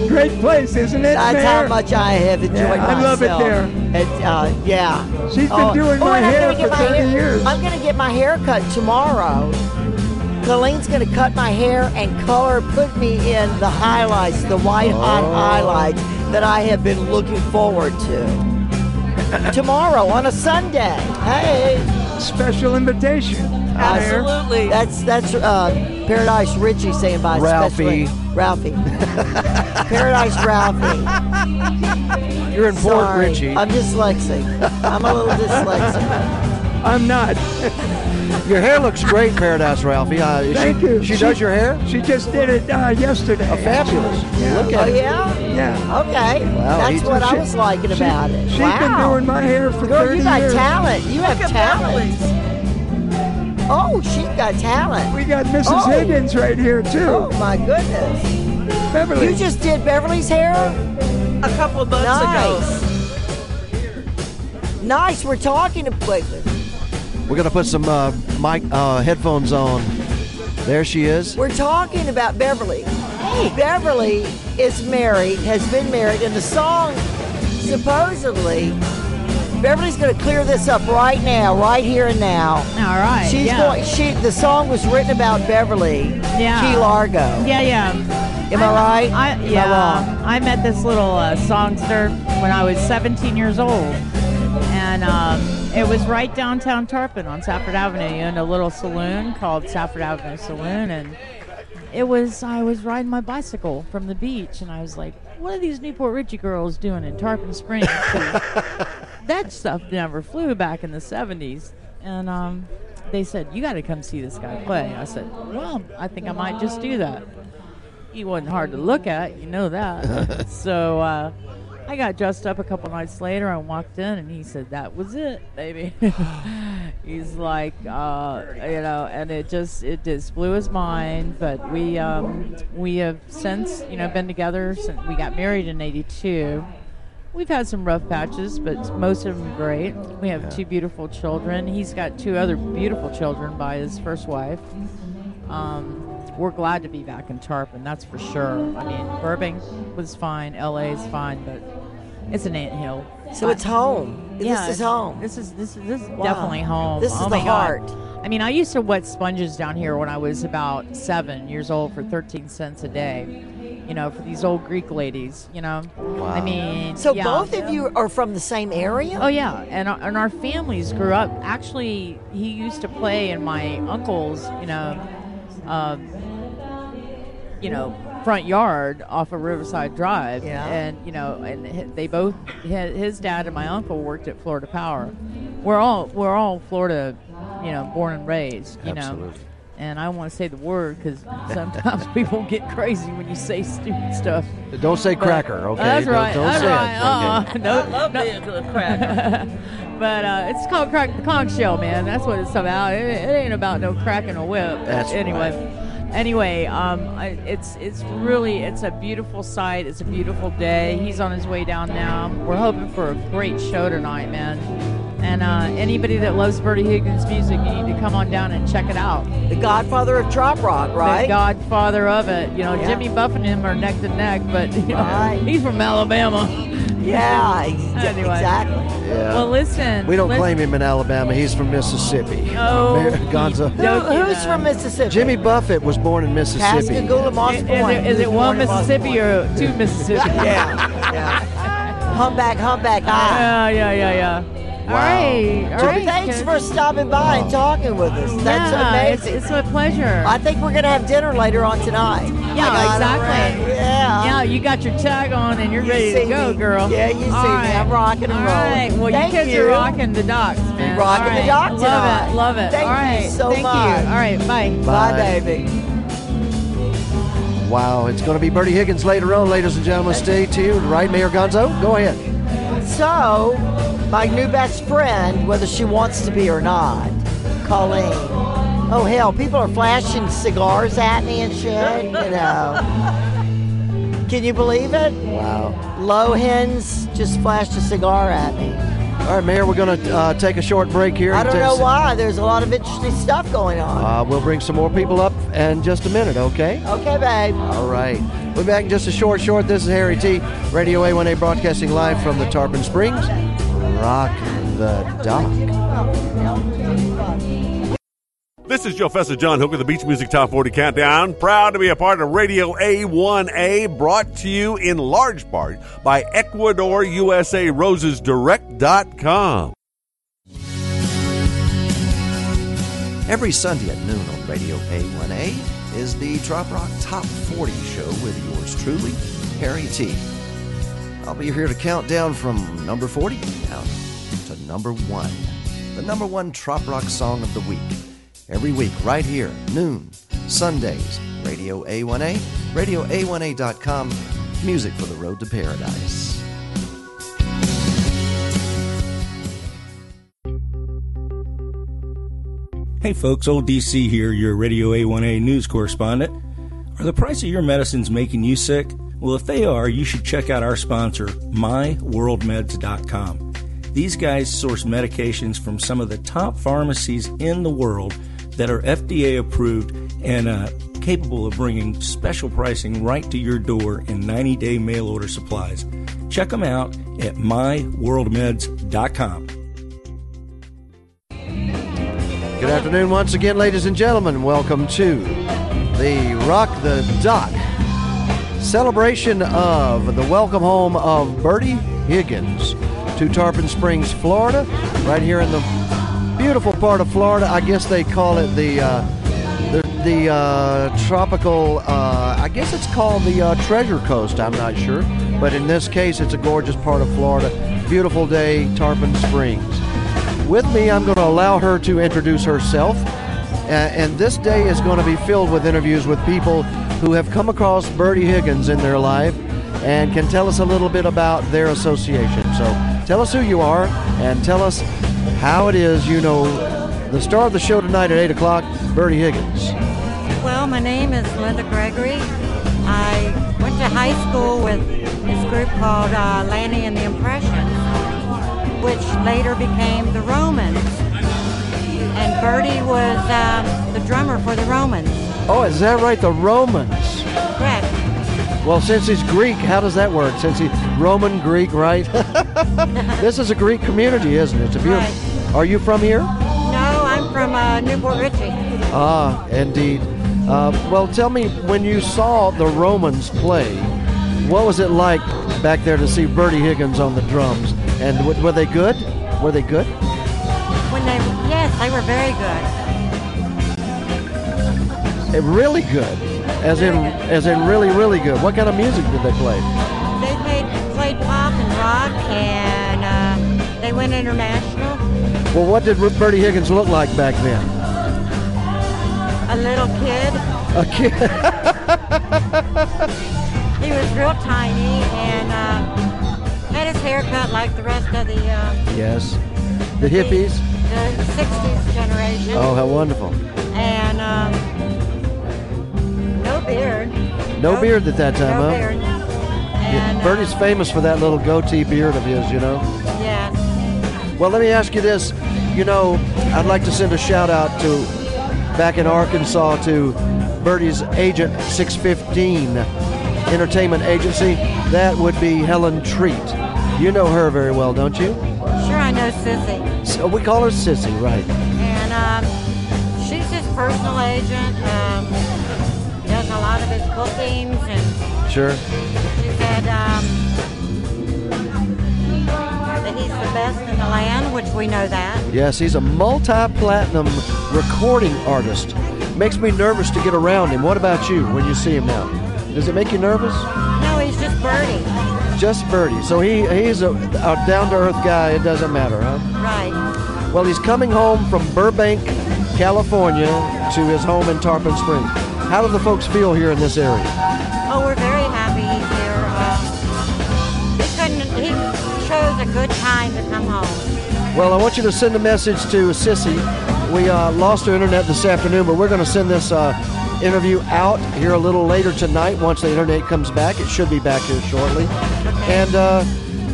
Great place, isn't it? That's Mayor? how much I have enjoyed Yeah, I love it there. It, uh, yeah. She's been doing oh, my hair for my 30 hair- years. I'm going to get my hair cut tomorrow. Colleen's going to cut my hair and color, put me in the highlights, the white hot Oh. highlights that I have been looking forward to. tomorrow on a Sunday. Hey. Special invitation. Absolutely. That's that's uh, Paradise Richie saying bye. Ralphie. special- Ralphie. Paradise Ralphie. You're in Port Sorry. Richie. I'm dyslexic. I'm a little dyslexic. I'm not. Your hair looks great, Paradise Ralphie. Uh, Thank she, you. She, does your hair? She just did it uh, yesterday. Oh, fabulous. Yeah. Look Oh at it. yeah. Yeah. Okay. Wow, That's he- what I was liking she- about it. She's wow. been doing my hair for Girl, 30 you got years. talent. You have Look at talent. Oh, she's got talent. We got Mrs. Oh. Higgins right here, too. Oh my goodness. Beverly. You just did Beverly's hair? A couple of months Nice. ago. Nice. We're talking to wait, wait. We're going to put some uh, mic uh, headphones on. There she is. We're talking about Beverly. Hey. Beverly is married, has been married, and the song supposedly Beverly's going to clear this up right now, right here and now. All right. She's yeah. going. She the song was written about Beverly Yeah. Key Largo. Yeah, yeah. Am I right? I, Am I yeah. wrong? I met this little uh, songster when I was 17 years old, and um, it was right downtown Tarpon on Safford Avenue in a little saloon called Safford Avenue Saloon, and it was I was riding my bicycle from the beach, and I was like, "What are these New Port Richey girls doing in Tarpon Springs?" that stuff never flew back in the '70s, and um, they said, "You got to come see this guy play." I said, "Well, I think I might just do that." He wasn't hard to look at, you know that. so uh, I got dressed up a couple nights later. I walked in, and he said, "That was it, baby." He's like, uh, you know, and it just it just blew his mind. But we um, we have since you know been together since we got married in '82. We've had some rough patches, but most of them great. We have two beautiful children. He's got two other beautiful children by his first wife. Um, we're glad to be back in Tarpon, that's for sure. I mean, Burbank was fine, LA is fine, but it's an anthill. So it's home. This is home. This is this is this is Wow. definitely home. This is oh the my God. heart. I mean, I used to wet sponges down here when I was about seven years old for 13 cents a day. You know, for these old Greek ladies. You know, I mean, So yeah. both of you are from the same area? Oh yeah, and our, and our families grew up. Actually, he used to play in my uncle's, you know, um, you know, front yard off of Riverside Drive. Yeah. And you know, and they both, his dad and my uncle worked at Florida Power. We're all we're all Florida, you know, born and raised. You know. And I don't want to say the word because sometimes people get crazy when you say stupid stuff. Don't say But- cracker, okay? That's Don't- don't that's say it, right. Uh-uh. okay. No, I love no. being a cracker. but uh, it's called crack the conch shell, man. That's what it's about. It, it ain't about no cracking a whip. That's anyway. right. Anyway, um, it's it's really it's a beautiful sight. It's a beautiful day. He's on his way down now. We're hoping for a great show tonight, man. And uh, anybody that loves Bertie Higgins' music, you need to come on down and check it out. The godfather of trop rock, right? The godfather of it. You know, Yeah. Jimmy Buff and him are neck to neck, but you know, Right. he's from Alabama. Yeah, ex- Anyway. exactly. Yeah. Well, listen. We don't listen- claim him in Alabama. He's from Mississippi. Oh. Mayor Gonzo. Who, who's from Mississippi? Jimmy Buffett was born in Mississippi. Pascagoula, Moss Is, is Point. it, is it one born in Moss Mississippi or two Mississippi? yeah, yeah. Humpback, humpback high. Ah. Yeah, yeah, yeah, yeah. All right, all So right. thanks good. for stopping by and talking with us. That's yeah, amazing. it's a pleasure. I think we're gonna have dinner later on tonight. yeah, I got it exactly. ready. Yeah. Yeah, you got your tag on and you're You ready to go, me. girl. Yeah, you see All me. right. I'm rocking and All rolling. right. Well, Thank you kids you. are rocking the docks, man. Rocking All the right. dock Love tonight. it. Love it. Thank All you so Thank much. you. All right. Bye. Bye, Bye. baby. Wow, it's going to be Bertie Higgins later on, ladies and gentlemen. Stay tuned. Right, Mayor Gonzo? Go ahead. So, my new best friend, whether she wants to be or not, Colleen. Oh hell, people are flashing cigars at me and shit. You know. Can you believe it? Wow. Low hens just flashed a cigar at me. All right, Mayor, we're going to uh, take a short break here. I don't know why. There's a lot of interesting stuff going on. Uh, we'll bring some more people up in just a minute, okay? Okay, babe. All right. We'll be back in just a short, short. This is Harry T. Radio A1A broadcasting live from the Tarpon Springs. Rock the dock. This is Joe Fessa, John Hooker, with the Beach Music Top 40 Countdown. Proud to be a part of Radio A1A, brought to you in large part by Ecuador USA Roses Direct.com. Every Sunday at noon on Radio A1A is the Trop Rock Top 40 show with yours truly, Harry T. I'll be here to count down from number 40 down to number one. The number one Trop Rock song of the week. Every week, right here, noon, Sundays, Radio A1A, RadioA1A.com, music for the road to paradise. Hey folks, old DC here, your Radio A1A news correspondent. Are the price of your medicines making you sick? Well, if they are, you should check out our sponsor, MyWorldMeds.com. These guys source medications from some of the top pharmacies in the world that are FDA approved and uh, capable of bringing special pricing right to your door in 90 day mail order supplies. Check them out at MyWorldMeds.com. Good afternoon once again, ladies and gentlemen. Welcome to the Rock the Dock celebration of the welcome home of Bertie Higgins to Tarpon Springs, Florida, right here in the beautiful part of Florida. I guess they call it the uh, the, the uh, tropical. Uh, I guess it's called the uh, Treasure Coast. I'm not sure, but in this case, it's a gorgeous part of Florida. Beautiful day, Tarpon Springs. With me, I'm going to allow her to introduce herself. And this day is going to be filled with interviews with people who have come across Bertie Higgins in their life and can tell us a little bit about their association. So tell us who you are and tell us how it is you know the star of the show tonight at 8 o'clock, Bertie Higgins. Well, my name is Linda Gregory. I went to high school with this group called uh, Lanny and the Impressions, which later became the Romans. And Bertie was um, the drummer for the Romans. Oh, is that right? The Romans. Correct. Well, since he's Greek, how does that work? Since he's Roman, Greek, right? this is a Greek community, isn't it? It's a beautiful. Are you from here? No, I'm from uh, New Port Richey. Ah, indeed. Uh, well, tell me, when you saw the Romans play, what was it like back there to see Bertie Higgins on the drums? And w- were they good? Were they good? When they, yes, they were very good. Eh, really good, as in as in really really good. What kind of music did they play? They played, played pop and rock, and uh, they went international. Well, what did Bertie Higgins look like back then? A little kid. A kid. He was real tiny and uh, had his hair cut like the rest of the uh, yes. The hippies. the 60s generation. Oh, how wonderful. And um, no beard. No beard at that time, no huh? beard. Yeah, And, Bertie's famous for that little goatee beard of his, you know. Yes. Well, let me ask you this. You know, I'd like to send a shout out to back in Arkansas to Bertie's agent 615 Entertainment Agency. That would be Helen Treat. You know her very well, don't you? Sure, I know Sissy. So we call her Sissy, right? And um, she's his personal agent. Um, does a lot of his bookings, and Sure. she said um, that he's the best in the land, which we know that. Yes, he's a multi-platinum recording artist. Makes me nervous to get around him. What about you when you see him now? Does it make you nervous? No, he's just Bertie. Just Bertie. So he he's a, a down-to-earth guy. It doesn't matter, huh? Right. Well, he's coming home from Burbank, California, to his home in Tarpon Springs. How do the folks feel here in this area? Oh, we're very happy here. Uh, he couldn't. He chose a good time to come home. Well, I want you to send a message to Sissy. We uh, lost our internet this afternoon, but we're going to send this uh, interview out here a little later tonight once the internet comes back. It should be back here shortly. And uh,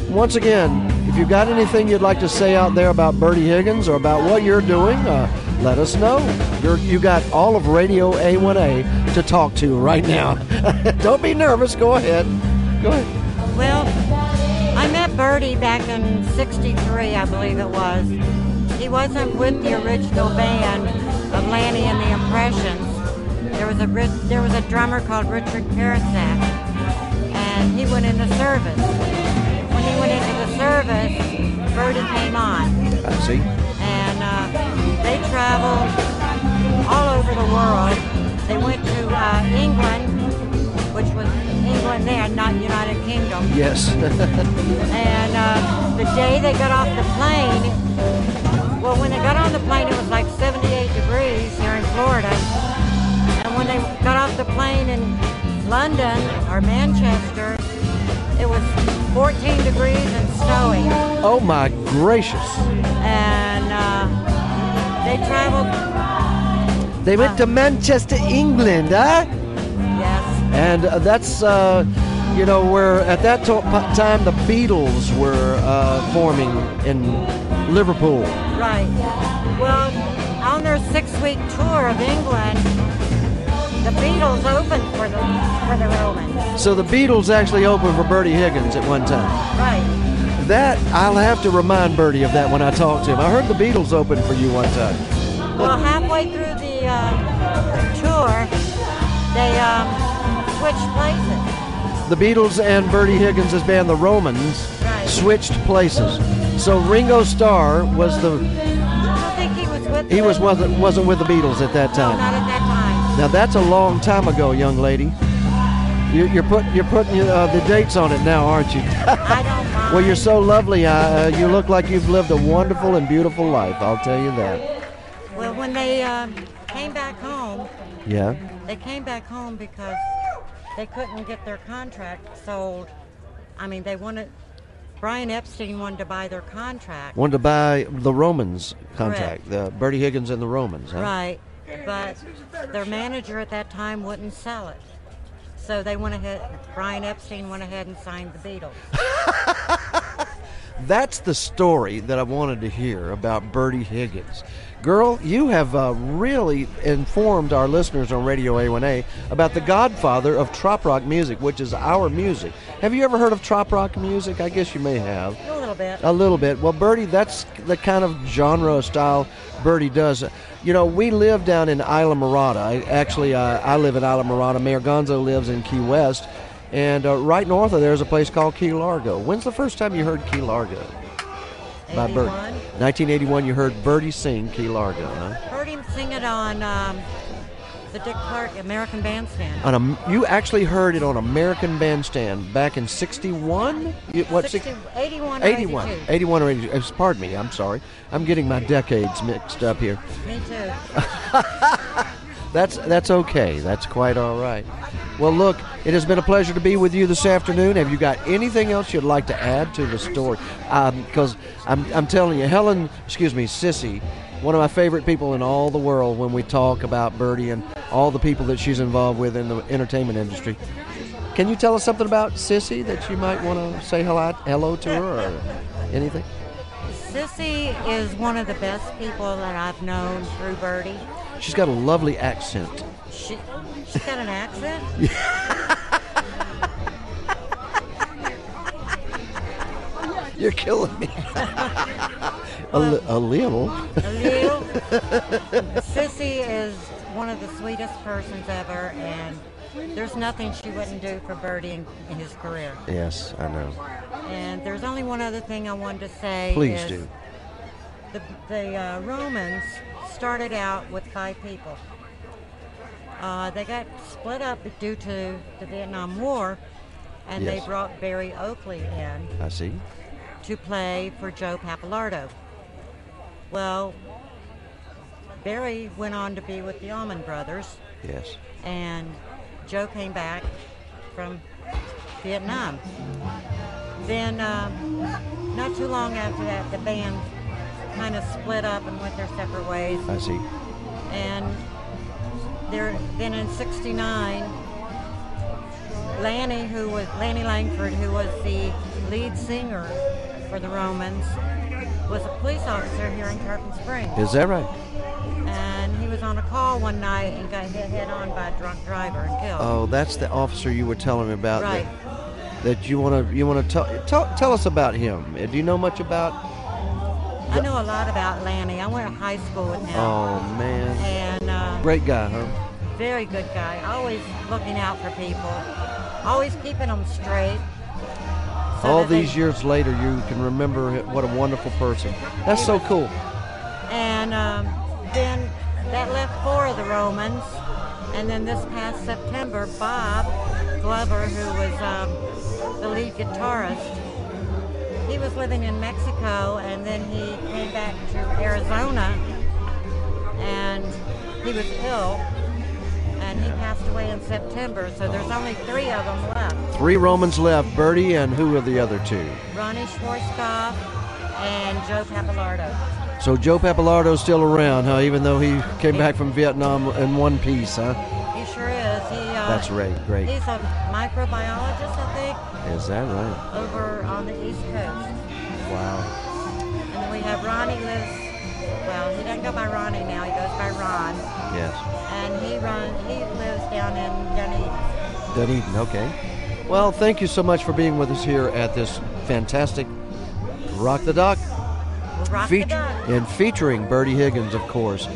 once again, if you've got anything you'd like to say out there about Bertie Higgins or about what you're doing, uh, let us know. You're, you got all of Radio A1A to talk to right now. Don't be nervous. Go ahead. Go ahead. Well, I met Bertie back in '63, I believe it was. He wasn't with the original band of Lanny and the Impressions. There was a there was a drummer called Richard Karasak, and he went into service. When he went into the service, Bertie came on, I see. and uh, they traveled all over the world. They went to uh, England, which was England then, not United Kingdom. Yes. And uh, the day they got off the plane, well, when they got on the plane, it was like 78 degrees here in Florida. And when they got off the plane in London or Manchester, it was 14 degrees and snowing. oh, my gracious. And uh, they traveled, They went to Manchester, England, huh? yes, And uh, that's, uh, you know, where at that to- p- time the Beatles were uh, forming in Liverpool. right. Well, on their six-week tour of England, the Beatles opened for the for the Romans. So the Beatles actually opened for Bertie Higgins at one time. Right. That, I'll have to remind Bertie of that when I talk to him. I heard the Beatles opened for you one time. Well, halfway through the uh, tour, they um, switched places. The Beatles and Bertie Higgins' band, The Romans, Right. switched places. So Ringo Starr was the I don't think he was with. he the- was wasn't wasn't with the Beatles at that No, time. not at that time. Now that's a long time ago, young lady. You're, you're putting you're putting uh, the dates on it now, aren't you? I don't mind. well, you're so lovely. Uh, you look like you've lived a wonderful and beautiful life. I'll tell you that. Well, when they um, came back home, Yeah. they came back home because they couldn't get their contract sold. I mean, they wanted. Brian Epstein wanted to buy their contract. Wanted to buy the Romans contract, the Bertie Higgins and the Romans. Huh? Right, but their manager at that time wouldn't sell it. So they went ahead, Brian Epstein went ahead and signed the Beatles. That's the story that I wanted to hear about Bertie Higgins. Girl, you have uh, really informed our listeners on Radio A1A about the godfather of trop rock music, which is our music. Have you ever heard of trop rock music? I guess you may have. A little bit. A little bit. Well, Bertie, that's the kind of genre style Bertie does. You know, we live down in Islamorada. I, actually, uh, I live in Islamorada. Mayor Gonzo lives in Key West. And uh, right north of there is a place called Key Largo. When's the first time you heard Key Largo? By Bertie. 1981, you heard Bertie sing Key Largo, huh? Heard him sing it on um, the Dick Clark American Bandstand. On a, you actually heard it on American Bandstand back in 61? You- What, 60 81 or 81. 82. 81 or 82. uh, Pardon me, I'm sorry. I'm getting my decades mixed up here. Me too. That's that's okay. That's quite all right. Well, look, it has been a pleasure to be with you this afternoon. Have you got anything else you'd like to add to the story? Because I'm, I'm telling you, Helen, excuse me, Sissy, one of my favorite people in all the world when we talk about Bertie and all the people that she's involved with in the entertainment industry. Can you tell us something about Sissy that you might want to say hello, hello to her or anything? Sissy is one of the best people that I've known through Bertie. She's got a lovely accent. She, she's got an accent. You're killing me. a, li- a little. A little. Sissy is one of the sweetest persons ever, and there's nothing she wouldn't do for Bertie in, in his career. Yes, I know. And there's only one other thing I wanted to say. Please is do. The, the uh, Romans started out with five people. Uh, they got split up due to the Vietnam War, and Yes. they brought Berry Oakley in I see. to play for Joe Papalardo. Well, Berry went on to be with the Allman Brothers, Yes. and Joe came back from Vietnam. Then, um, not too long after that, the band kind of split up and went their separate ways. I see. And there, then in '69, Lanny, who was Lanny Langford, who was the lead singer for the Romans, was a police officer here in Tarpon Springs. Is that right? And he was on a call one night and got hit head on by a drunk driver and killed. Oh, that's the officer you were telling me about. that- Right. That, you want to you want to tell, tell tell us about him. Uh, Do you know much about? I know a lot about Lanny. I went to high school with him. Oh man, And uh, great guy, huh? very good guy. Always looking out for people. Always keeping them straight. All these years later, you can remember what a wonderful person. That's so cool. And um, then that left four of the Romans. And then this past September, Bob Glover, who was um, the lead guitarist, he was living in Mexico and then he came back to Arizona and he was ill and he passed away in September. So there's only three of them left Three Romans left. Bertie and who are the other two? Ronnie Schwarzkopf and Joe Papalardo. So Joe Papalardo's still around, huh? Even though he came back from Vietnam in one piece, huh? He sure is. He, uh, That's right, great. He's a microbiologist, I think. Is that right? over on the East Coast. Wow. And then we have Ronnie lives, well, he doesn't go by Ronnie now, he goes by Ron. Yes. And he run, he lives down in Dunedin. Dunedin, okay. Well, thank you so much for being with us here at this fantastic Rock the Dock. Rock Feat- the Dock. And featuring Bertie Higgins, of course.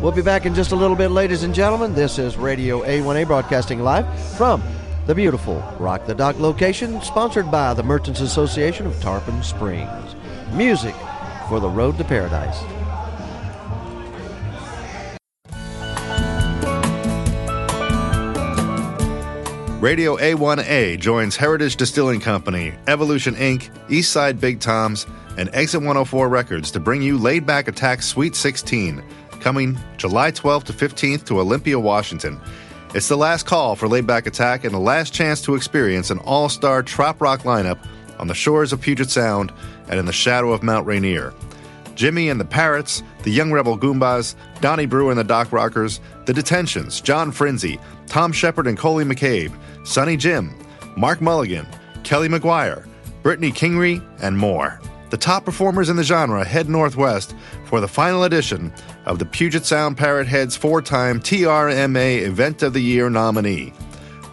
We'll be back in just a little bit, ladies and gentlemen. This is Radio A1A broadcasting live from The beautiful Rock the Dock location, sponsored by the Merchants Association of Tarpon Springs. Music for the road to paradise. Radio A1A joins Heritage Distilling Company, Evolution Inc., Eastside Big Toms, and Exit 104 Records to bring you Laid Back Attack Sweet 16, coming July 12th to 15th to Olympia, Washington. It's the last call for Laid Back Attack and the last chance to experience an all star trop rock lineup on the shores of Puget Sound and in the shadow of Mount Rainier. Jimmy and the Parrots, the Young Rebel Goombas, Donny Brewer and the Dock Rockers, The Detentions, John Frinzi, Thom Shepherd and Coley McCabe, Sonny Jim, Mark Mulligan, Kelly McGuire, Brittany Kingery, and more. The top performers in the genre head northwest for the final edition of the Puget Sound Parrot Heads four time TRMA Event of the Year nominee.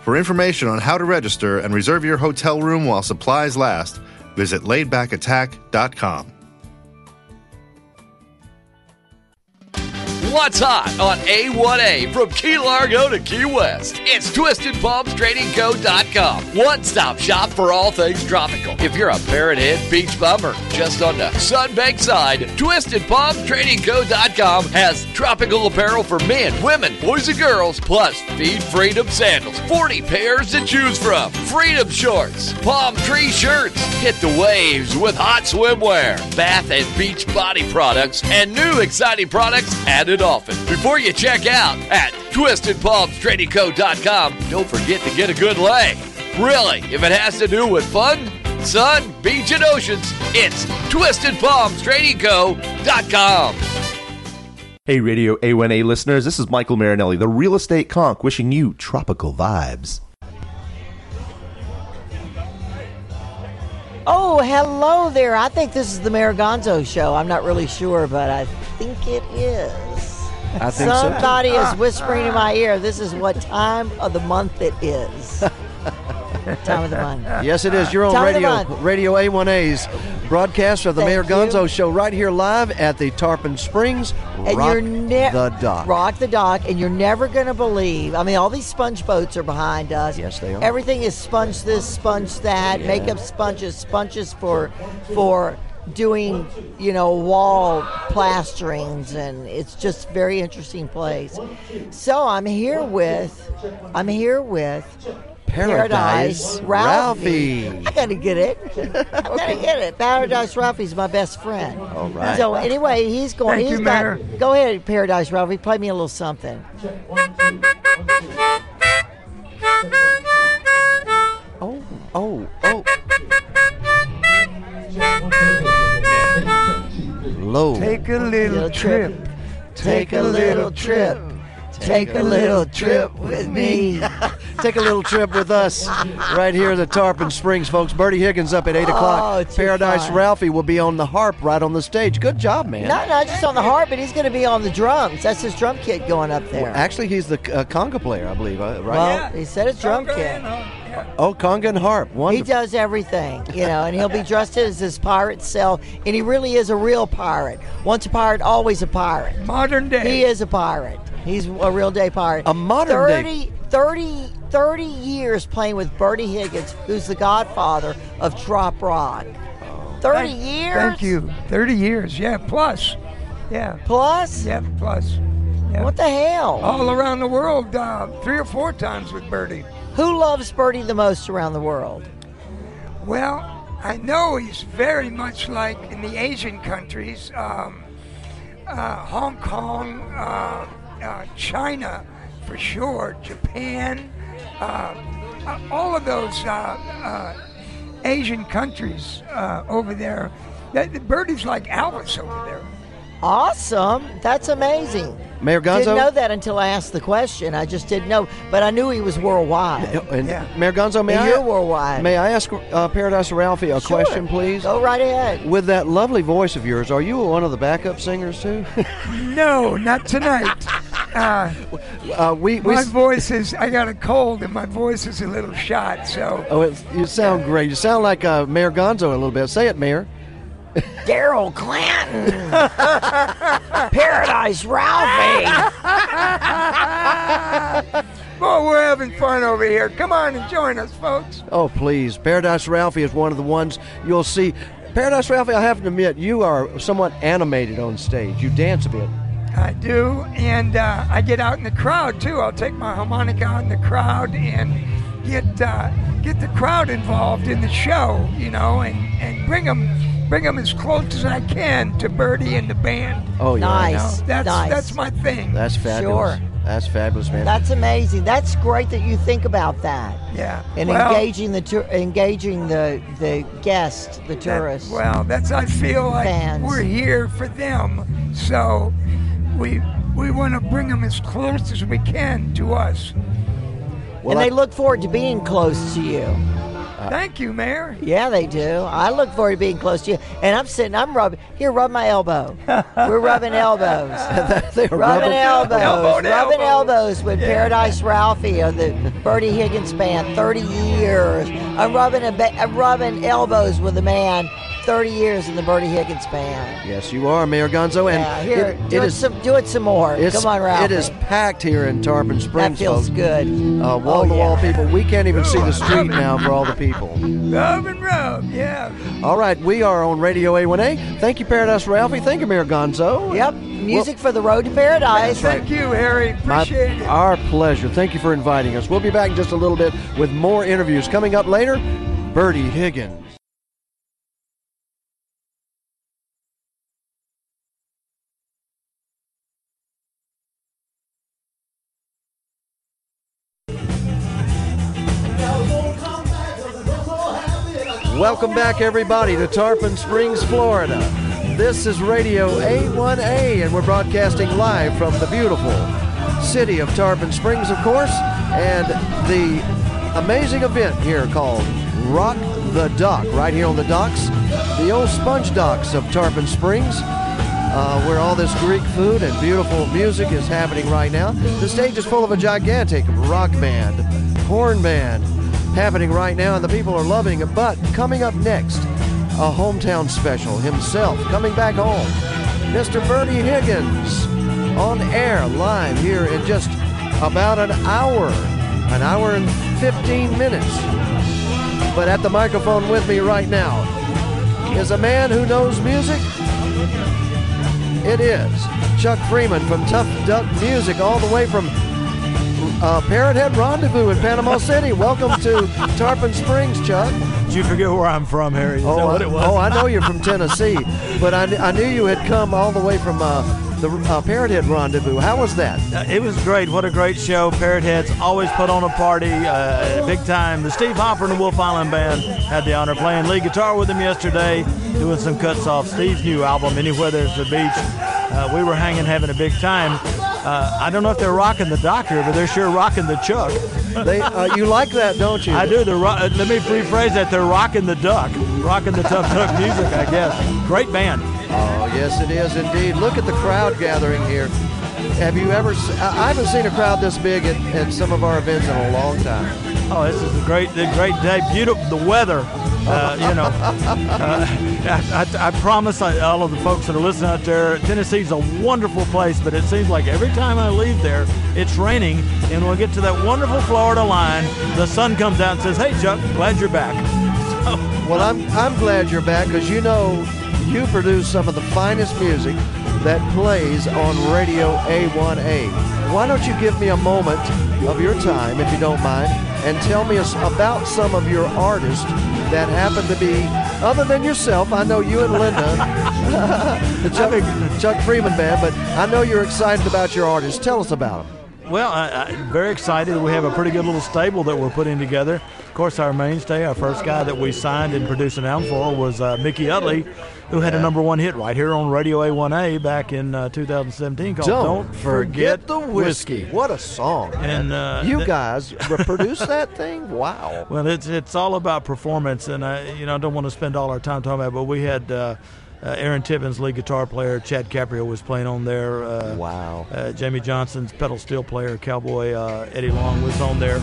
For information on how to register and reserve your hotel room while supplies last, visit laidbackattack.com. What's hot on A1A from Key Largo to Key West? It's TwistedPalmsTradingCo.com. One stop shop for all things tropical. If you're a Parrot Head beach bummer just on the Sunbank side, TwistedPalmsTradingCo.com has tropical apparel for men, women, boys, and girls, plus Feed Freedom sandals. 40 pairs to choose from. Freedom shorts, palm tree shirts. Hit the waves with hot swimwear, bath and beach body products, and new exciting products added often. Before you check out at TwistedPalmsTradingCo.com, don't forget to get a good lay. Really, if it has to do with fun, sun, beach, and oceans, it's TwistedPalmsTradingCo.com. Hey, Radio A1A listeners, this is Michael Marinelli, the real estate conch, wishing you tropical vibes. Oh, hello there. I think this is the Mayor Gonzo show. I'm not really sure, but I think it is. I think so. Somebody is ah. whispering in my ear, this is what time of the month it is. time of the month. Yes, it is. You're on Time radio, radio A1A's broadcast of the Thank Mayor Gonzo Show right here live at the Tarpon Springs. And Rock you're ne- the dock. Rock the dock, and you're never going to believe. I mean, all these sponge boats are behind us. Yes, they are. Everything is sponge this, sponge that, Yeah. makeup sponges, sponges for for doing, you know, wall plasterings, and it's just very interesting place. So I'm here with, I'm here with. Paradise Ralphie. Ralphie. I gotta get it. I gotta get it. Paradise Ralphie's my best friend. All right. So anyway, he's going. Thank he's you, got. Mayor. Go ahead, Paradise Ralphie. Play me a little something. Oh, oh, oh. Low. Take a little trip. Take a little trip. Take a little trip with me. Take a little trip with us right here at the Tarpon Springs, folks. Bertie Higgins up at 8 o'clock. Oh, too Paradise fun. Ralphie will be on the harp right on the stage. Good job, man. Not not just on the harp, but he's going to be on the drums. That's his drum kit going up there. Actually, he's the uh, conga player, I believe, uh, right? well, he said it's drum kit. Oh, conga and harp. He does everything, you know, and he'll be dressed as his pirate self, and he really is a real pirate. Once a pirate, always a pirate. Modern day. He is a pirate. He's a real day pirate. A modern day- 30, 30, 30 years playing with Bertie Higgins, who's the godfather of Trop Rock. 30 Thank- years? Thank you. 30 years, yeah, plus. Yeah. Plus? Yeah, plus. Yeah. What the hell? All around the world, uh, three or four times with Bertie. Who loves Bertie the most around the world? Well, I know he's very much like in the Asian countries, um, uh, Hong Kong, uh, uh, China, for sure, Japan, uh, uh, all of those uh, uh, Asian countries over there. The Bertie's like Elvis over there. Awesome. That's amazing. Mayor Gonzo? Didn't know that until I asked the question. I just didn't know, but I knew he was worldwide. And Mayor Gonzo, may And I? you're worldwide. May I ask uh, Paradise Ralphie a Sure. question, please? Go right ahead. With that lovely voice of yours, are you one of the backup singers too? No, not tonight. Uh, uh, we, we my voice is, I got a cold and my voice is a little shot, so. oh, it, you sound great. You sound like uh, Mayor Gonzo a little bit. Say it, Mayor. Daryl Clanton. Paradise Ralphie. Boy, we're having fun over here. Come on and join us, folks. Oh, please. Paradise Ralphie is one of the ones you'll see. Paradise Ralphie, I have to admit, you are somewhat animated on stage. You dance a bit. I do, and uh, I get out in the crowd too. I'll take my harmonica out in the crowd and get uh, get the crowd involved in the show, you know, and, and bring them bring them as close as I can to Bertie and the band. Oh, yeah. Nice, that's nice. that's my thing. That's fabulous. Sure. That's fabulous, man. That's amazing. That's great that you think about that. Yeah. And Well- engaging the tour, engaging the the guest, the That- tourists. well, that's I feel like Fans. we're here for them, so we we want to bring them as close as we can to us. and they look forward to being close to you. Uh, Thank you, Mayor. Yeah, they do. I look forward to being close to you. And I'm sitting, I'm rubbing, here, rub my elbow. We're rubbing elbows. They're rubbing elbows. Elbow rubbing elbow. elbows with Paradise Ralphie of the Bertie Higgins Band, 30 years. I'm rubbing, a ba- I'm rubbing elbows with a man, 30 years in the Bertie Higgins Band. Yes, you are, Mayor Gonzo. And yeah, here, it- do, it it is some, do it some more. It's, Come on, Ralphie. It is packed here in Tarpon Springs. feels folks. good. Uh, wall to wall people. We can't even see the street now for all the people. Rub and rub, yeah. All right, we are on Radio A1A. Thank you, Paradise Ralphie. Thank you, Mayor Gonzo. Yep, music for the road to paradise. Thank you, Harry. My- Appreciate it. Our pleasure. Thank you for inviting us. We'll be back in just a little bit with more interviews. Coming up later, Bertie Higgins. Welcome back, everybody, to Tarpon Springs, Florida. This is Radio A1A, and we're broadcasting live from the beautiful city of Tarpon Springs, of course, and the amazing event here called Rock the Dock, right here on the docks, the old sponge docks of Tarpon Springs. Uh, where all this Greek food and beautiful music is happening right now. The stage is full of a gigantic rock band, horn band, happening right now, and the people are loving it. But coming up next, a hometown special himself coming back home, Mr. Bertie Higgins, on air live here in just about an hour, an hour and 15 minutes. But at the microphone with me right now is a man who knows music. It is Chuck Freeman from Tough Duck Music, all the way from uh, Parrot Head Rendezvous in Panama City. Welcome to Tarpon Springs, Chuck. Did you forget where I'm from, Harry? Is oh, I, it was? oh, I know you're from Tennessee, but I, I knew you had come all the way from uh, the uh, Parrot Head Rendezvous. How was that? Uh, it was great. What a great show. Parrot Heads always put on a party, uh, big time. The Steve Hopper and the Wolf Island Band had the honor of playing lead guitar with them yesterday, doing some cuts off Steve's new album, Anywhere There's a Beach. Uh, we were hanging, having a big time. Uh, I don't know if they're rocking the doctor, but they're sure rocking the Chuck. They, uh, you like that, don't you? I do. They're ro- uh, let me rephrase that. They're rocking the duck, rocking the tough duck music. I guess. Great band. Oh, yes, it is indeed. Look at the crowd gathering here. Have you ever? I haven't seen a crowd this big at, at some of our events in a long time. Oh, this is a great, a great day. Beautiful, the weather. Uh, you know, uh, I, I, I promise all of the folks that are listening out there, Tennessee's a wonderful place, but it seems like every time I leave there, it's raining, and when we get to that wonderful Florida line, the sun comes out and says, "Hey, Chuck, glad you're back." Well, I'm I'm glad you're back because you know you produce some of the finest music that plays on Radio A1A. Why don't you give me a moment of your time, if you don't mind, and tell me about some of your artists that happen to be, other than yourself, I know you and Linda, the Chuck, Chuck Freeman Band, but I know you're excited about your artists. Tell us about them. Well, I, I'm very excited. We have a pretty good little stable that we're putting together. Of course, our mainstay, our first guy that we signed and produced an album for was uh, Mickey Utley, who had a number one hit right here on Radio A1A back in uh, 2017 called Don't, forget, the whiskey. What a song! And uh, you th- guys produced that thing? Wow! Well, it's it's all about performance, and I you know I don't want to spend all our time talking about. it, But we had uh, Aaron Tippin's, lead guitar player. Chad Caprio was playing on there. Uh, wow. Uh, Jamie Johnson's pedal steel player, Cowboy uh, Eddie Long was on there.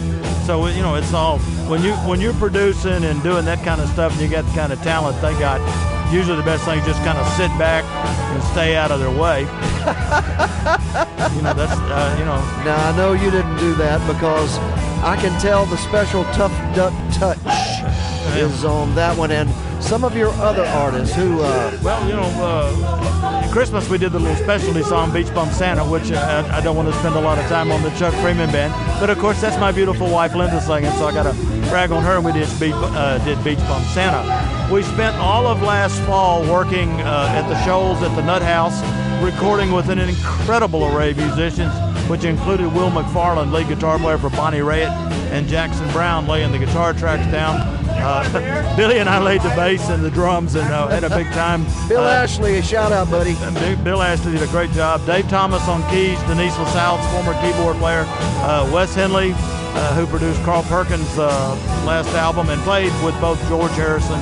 So you know it's all when you when you're producing and doing that kind of stuff, and you got the kind of talent they got. usually the best thing is just kind of sit back and stay out of their way. you know, that's uh, you know. Now I know you didn't do that because I can tell the special tough duck touch is on that one, and some of your other artists who. Uh, well, you know, uh, Christmas we did the little specialty song "Beach Bum Santa," which uh, I don't want to spend a lot of time on the Chuck Freeman band, but of course that's my beautiful wife Linda singing, so I got to brag on her. And we did Beach, uh, did Beach Bum Santa. We spent all of last fall working uh, at the Shoals at the Nut House, recording with an incredible array of musicians, which included Will McFarland, lead guitar player for Bonnie Raitt, and Jackson Browne laying the guitar tracks down. Uh, Billy and I laid the bass and the drums and uh, had a big time. Bill Uh, Ashley, a shout out, buddy. Bill Ashley did a great job. Dave Thomas on keys, Denise LaSalle's former keyboard player, uh, Wes Henley, uh, who produced Carl Perkins' uh, last album and played with both George Harrison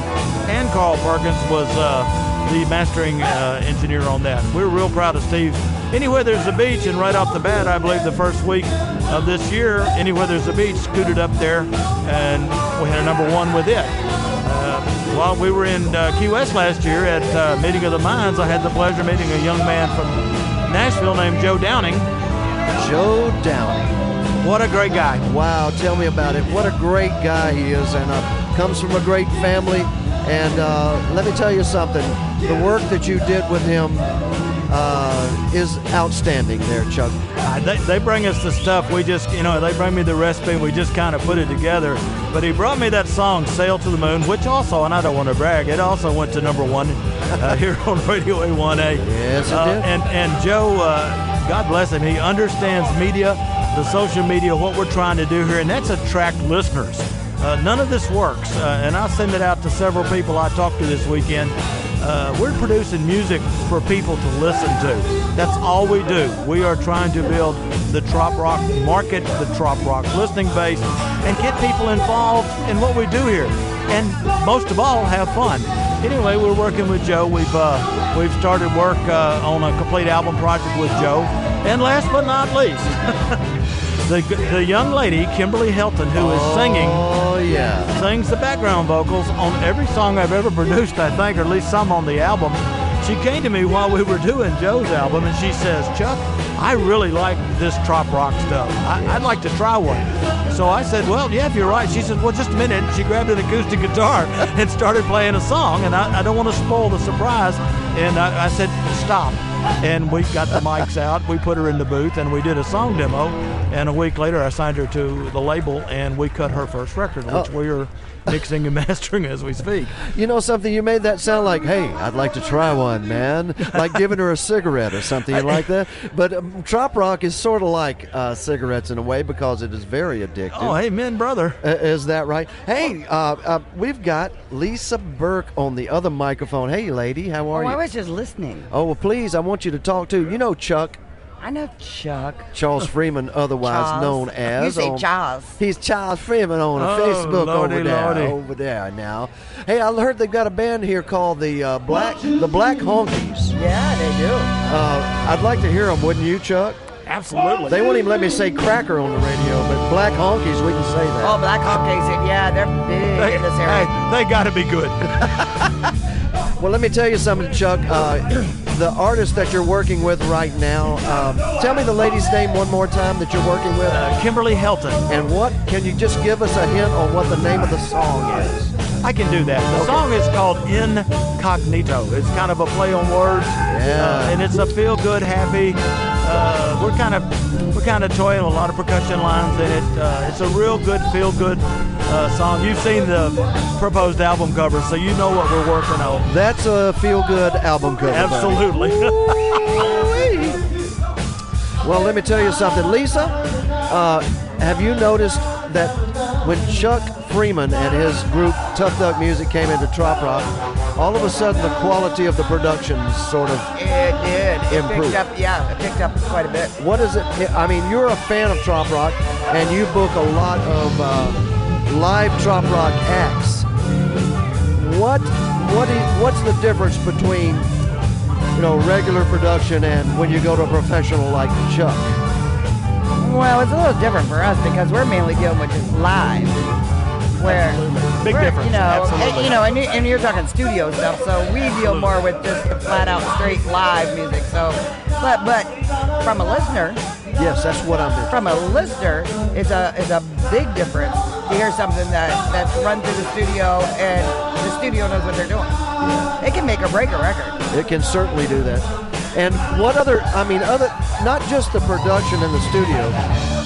and Carl Perkins, was uh, the mastering uh, engineer on that. We're real proud of Steve. Anywhere There's a Beach, and right off the bat, I believe the first week of this year, Anywhere There's a Beach scooted up there, and we had a number one with it. Uh, while we were in uh, Key West last year at uh, Meeting of the Minds, I had the pleasure of meeting a young man from Nashville named Joe Downing. Joe Downing. What a great guy. Wow, tell me about it. What a great guy he is, and uh, comes from a great family. And uh, let me tell you something the work that you did with him uh, is outstanding there, Chuck. Uh, they, they bring us the stuff. We just, you know, they bring me the recipe. We just kind of put it together. But he brought me that song, Sail to the Moon, which also, and I don't want to brag, it also went to number one uh, here on Radio A1A. Yes, it Uh, did. And, and Joe, uh, God bless him, he understands media, the social media, what we're trying to do here, and that's attract listeners. Uh, none of this works, uh, and I'll send it out to several people I talked to this weekend. Uh, we're producing music for people to listen to. That's all we do. We are trying to build the trop rock market, the trop rock listening base, and get people involved in what we do here. And most of all, have fun. Anyway, we're working with Joe. We've uh, we've started work uh, on a complete album project with Joe. And last but not least, the the young lady Kimberly Helton, who is oh, singing. Oh yeah. Sings the background vocals on every song I've ever produced, I think, or at least some on the album. She came to me while we were doing Joe's album, and she says, "Chuck, I really like this trop rock stuff. I, I'd like to try one." So I said, "Well, yeah, if you're right." She said, "Well, just a minute." She grabbed an acoustic guitar and started playing a song, and I, I don't want to spoil the surprise. And I, I said, "Stop." And we got the mics out. We put her in the booth, and we did a song demo. And a week later, I signed her to the label, and we cut her first record, which Oh. we are mixing and mastering as we speak. You know something? You made that sound like, "Hey, I'd like to try one, man." like giving her a cigarette or something like that. But um, trop rock is sort of like uh, cigarettes in a way because it is very addictive. Oh, amen, brother. Uh, is that right? Hey, uh, uh, we've got Lisa Burke on the other microphone. Hey, lady, how Oh, are I you? was just listening. Oh, well, please, I want you to talk to. You know Chuck. I know Chuck. Charles Freeman, otherwise Charles. known as. You say on- Charles. He's Charles Freeman on Oh, Facebook lordy, over there. lordy. Over there now. Hey, I heard they've got a band here called the uh, Black the Black Honkies. Yeah, they do. Uh, I'd like to hear them, wouldn't you, Chuck? Absolutely. They won't even let me say cracker on the radio, but Black Honkies, we can say that. Oh, Black Hawk Days. Yeah, they're big They, in this area. hey, they got to be good. Well, let me tell you something, Chuck. Uh, the artist that you're working with right now, um, tell me the lady's name one more time that you're working with. Uh, Kimberly Helton. And what, can you just give us a hint on what the name of the song is? I can do that. The song is called Incognito. It's kind of a play on words, Yeah. uh, and it's a feel-good, happy. Uh, we're kind of we're kind of toying with a lot of percussion lines in it. Uh, it's a real good, feel-good uh, song. You've seen the proposed album cover, so you know what we're working on. That's a feel good album cover. Absolutely. Well, let me tell you something. Lisa, uh, have you noticed that when Chuck Freeman and his group Tough Duck Music came into Trop Rock, all of a sudden the quality of the production sort of It did. It Improved. picked up. Yeah, it picked up quite a bit. What is it? I mean, you're a fan of Trop Rock, and you book a lot of uh, live Trop Rock acts. What what is, what's the difference between you know regular production and when you go to a professional like Chuck? Well, it's a little different for us because we're mainly dealing with just live. Where Big difference. You know, Absolutely. and, you know, and, you- and you're talking studio stuff, so we deal more with just the flat out straight live music. So, but but from a listener, Yes, that's what I'm. from a listener, it's a it's a big difference to hear something that that's run through the studio and the studio knows what they're doing. It can make or break a record. It can certainly do that. And what other? I mean, other not just the production in the studio,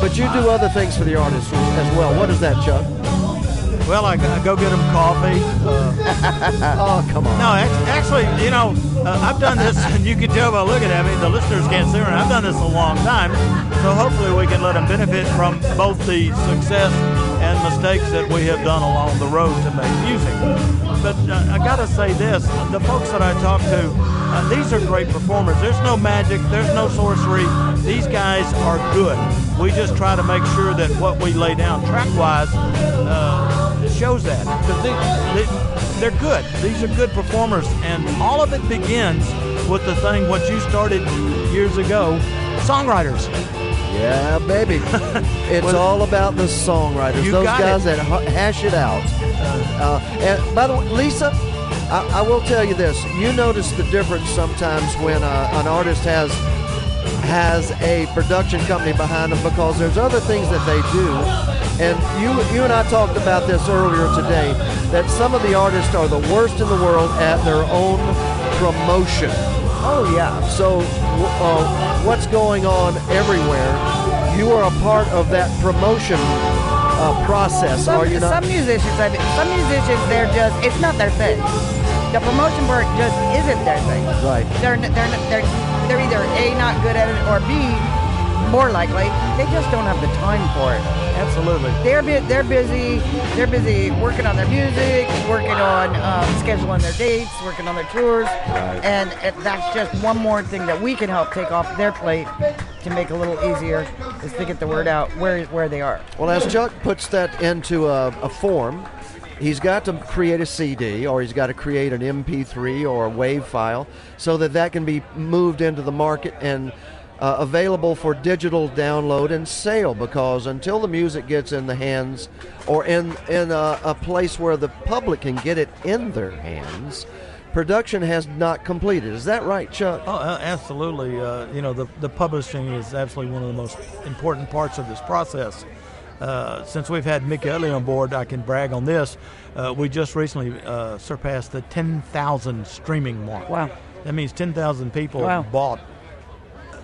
but you do other things for the artists as well. What is that, Chuck? Well, I, I go get them coffee. Uh, oh, come on. No, actually, you know, uh, I've done this, and you can tell by looking at me, the listeners can't see me. I've done this a long time, so hopefully we can let them benefit from both the success and mistakes that we have done along the road to make music. But uh, I got to say this: the folks that I talk to, uh, these are great performers. There's no magic, there's no sorcery. These guys are good. We just try to make sure that what we lay down track-wise. Uh, shows that because they, they, they're good. These are good performers, and all of it begins with the thing what you started years ago, songwriters. Yeah, baby. It's all about the songwriters, You those guys it. that hash it out. Uh, and by the way, Lisa, I, I will tell you this: you notice the difference sometimes when uh, an artist has has a production company behind them because there's other things that they do. And you you and I talked about this earlier today that some of the artists are the worst in the world at their own promotion. Oh yeah. So uh, what's going on everywhere? You are a part of that promotion uh, process, Some, are you not? some musicians, I mean, some musicians, they're just, it's not their thing. The promotion part just isn't their thing. Right. They're, they're, they're, they're either A, not good at it, or B, more likely, they just don't have the time for it. Absolutely. They're they're busy. They're busy working on their music, working on um, scheduling their dates, working on their tours, and it, that's just one more thing that we can help take off their plate to make it a little easier is to get the word out where where they are. Well, as Chuck puts that into a, a form, he's got to create a CD or he's got to create an MP3 or a WAV file so that that can be moved into the market and uh, available for digital download and sale. Because until the music gets in the hands or in in a, a place where the public can get it in their hands, production has not completed. Is that right, Chuck? Oh, uh, absolutely. Uh, you know, the, the publishing is absolutely one of the most important parts of this process. Uh, since we've had Mick Utley on board, I can brag on this. Uh, we just recently uh, surpassed the 10,000 streaming mark. Wow. That means 10,000 people Wow. bought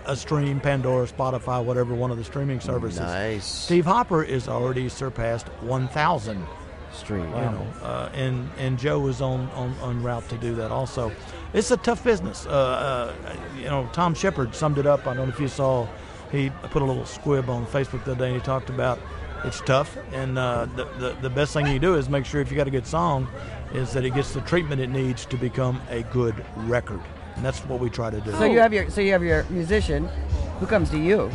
a stream, Pandora, Spotify, whatever one of the streaming services. Nice. Steve Hopper is already surpassed 1,000 stream. you know, uh, and and Joe is on, on on route to do that also. It's a tough business. Uh, uh, you know, Thom Shepherd summed it up. I don't know if you saw. He put a little squib on Facebook the other day. And he talked about it's tough, and uh, the, the the best thing you do is make sure if you got a good song, is that it gets the treatment it needs to become a good record, and that's what we try to do. So you have your so you have your musician who comes to you,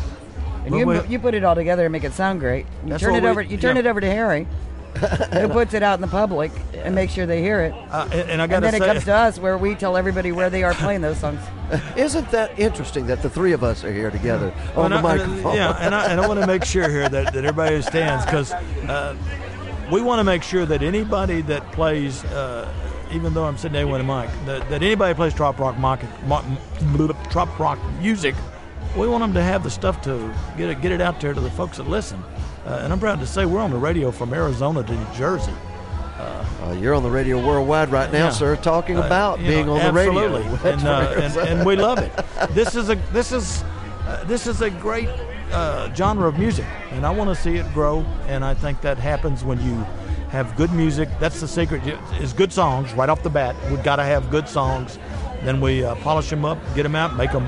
and Well, you you put it all together and make it sound great. You turn it we- over. You turn yeah. it over to Harry, who puts it out in the public and makes sure they hear it. Uh, and, and I and got to then say, it comes to us where we tell everybody where they are playing those songs. Isn't that interesting that the three of us are here together on the And I- and- microphone? yeah, and I, and I want to make sure here that, that everybody understands because uh, we want to make sure that anybody that plays, uh, even though I'm sitting there with a mic, that, that anybody that plays trop rock, mock, mock, trop rock music, we want them to have the stuff to get it, get it out there to the folks that listen. Uh, and I'm proud to say we're on the radio from Arizona to New Jersey. Uh, you're on the radio worldwide right now, Yeah. sir, talking Uh, about being know, on the radio. absolutely. and, uh, and, and we love it. This is a this is uh, this is a great uh, genre of music, and I want to see it grow. And I think that happens when you have good music. That's the secret. Is good songs right off the bat. We've got to have good songs. Then we uh, polish them up, get them out, make them.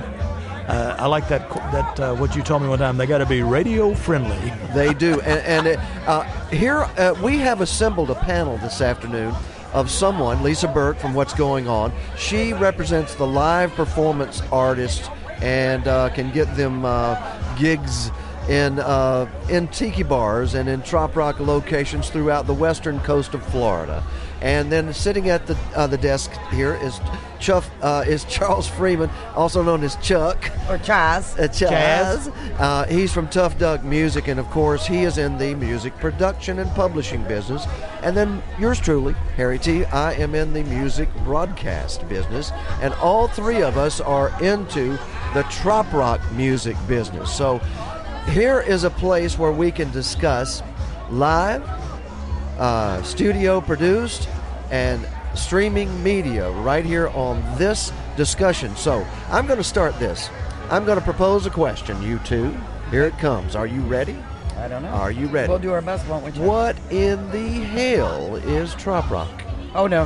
Uh, I like that. That uh, what you told me one time. They got to be radio friendly. They do. And, and uh, here uh, we have assembled a panel this afternoon of someone, Lisa Burke from What's Going On. She represents the live performance artists and uh, can get them uh, gigs in uh, in tiki bars and in trop rock locations throughout the western coast of Florida. And then sitting at the uh, the desk here is Chuff uh, is Charles Freeman, also known as Chuck or Chaz. Uh, Chaz. Uh, he's from Tough Duck Music, and of course, he is in the music production and publishing business. And then yours truly, Harry T. I am in the music broadcast business, and all three of us are into the trop rock music business. So here is a place where we can discuss live, uh, studio produced, and streaming media right here on this discussion. So I'm going to start this. I'm going to propose a question, you two. Here it comes. Are you ready? I don't know. Are you ready? We'll do our best, won't we? Chuck? What in the hell is trop rock? Oh no.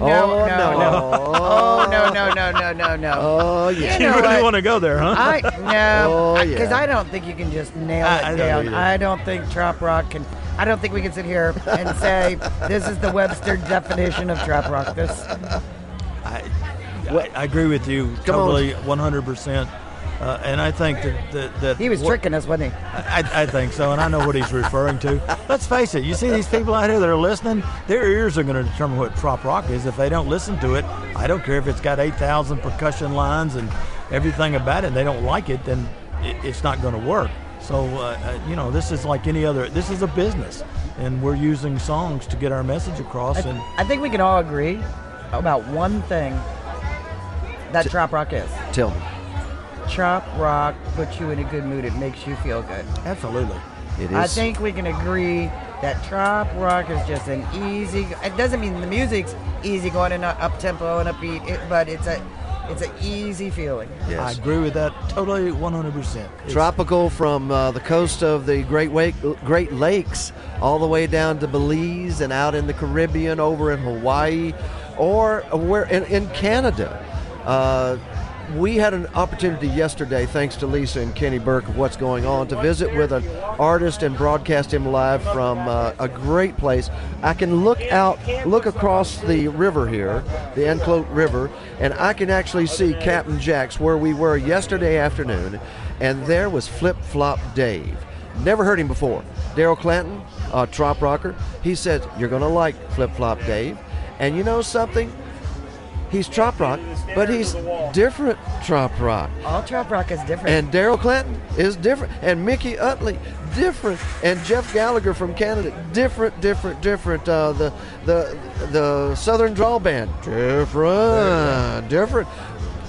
No, Oh, no, no. no. Oh no, no, no, no, no, no. Oh yeah. You know really what? want to go there, huh? I no, Oh, because yeah. I don't think you can just nail I- it I don't down. I don't think trop rock can. I don't think we can sit here and say this is the Webster definition of trop rock. This I, I agree with you Come on. totally, 100%. Uh, and I think that, that, that he was what- tricking us, wasn't he? I, I think so, and I know what he's referring to. Let's face it, you see these people out here that are listening, their ears are going to determine what trop rock is. If they don't listen to it, I don't care if it's got 8,000 percussion lines and everything about it, and they don't like it, then it, it's not going to work. So, uh, uh, you know, this is like any other, this is a business, and we're using songs to get our message across. and I think we can all agree about one thing that trop rock is. Tell me. Trop rock puts you in a good mood. It makes you feel good. Absolutely. It is. I think we can agree that trop rock is just an easy. It doesn't mean the music's easy going and up tempo and upbeat, it, but it's a it's an easy feeling. I agree with that totally 100%. It's- Tropical from uh, the coast of the Great, Wake, Great Lakes all the way down to Belize and out in the Caribbean, over in Hawaii, or where in, in Canada. Uh, we had an opportunity yesterday, thanks to Lisa and Kenny Burke of What's Going On, to visit with an artist and broadcast him live from uh, a great place. I can look out, look across the river here, the Anclote River, and I can actually see Captain Jack's where we were yesterday afternoon, and there was Flip Flop Dave. Never heard him before. Daryl Clanton, uh, trop rocker, he said, You're going to like Flip Flop Dave. And you know something? He's trop rock, but he's different trop rock. All trop rock is different. And Daryl Clanton is different. And Mickey Utley, different. And Jeff Gallagher from Canada, different, different, different. Uh, the the the Southern Drawl Band, different, different.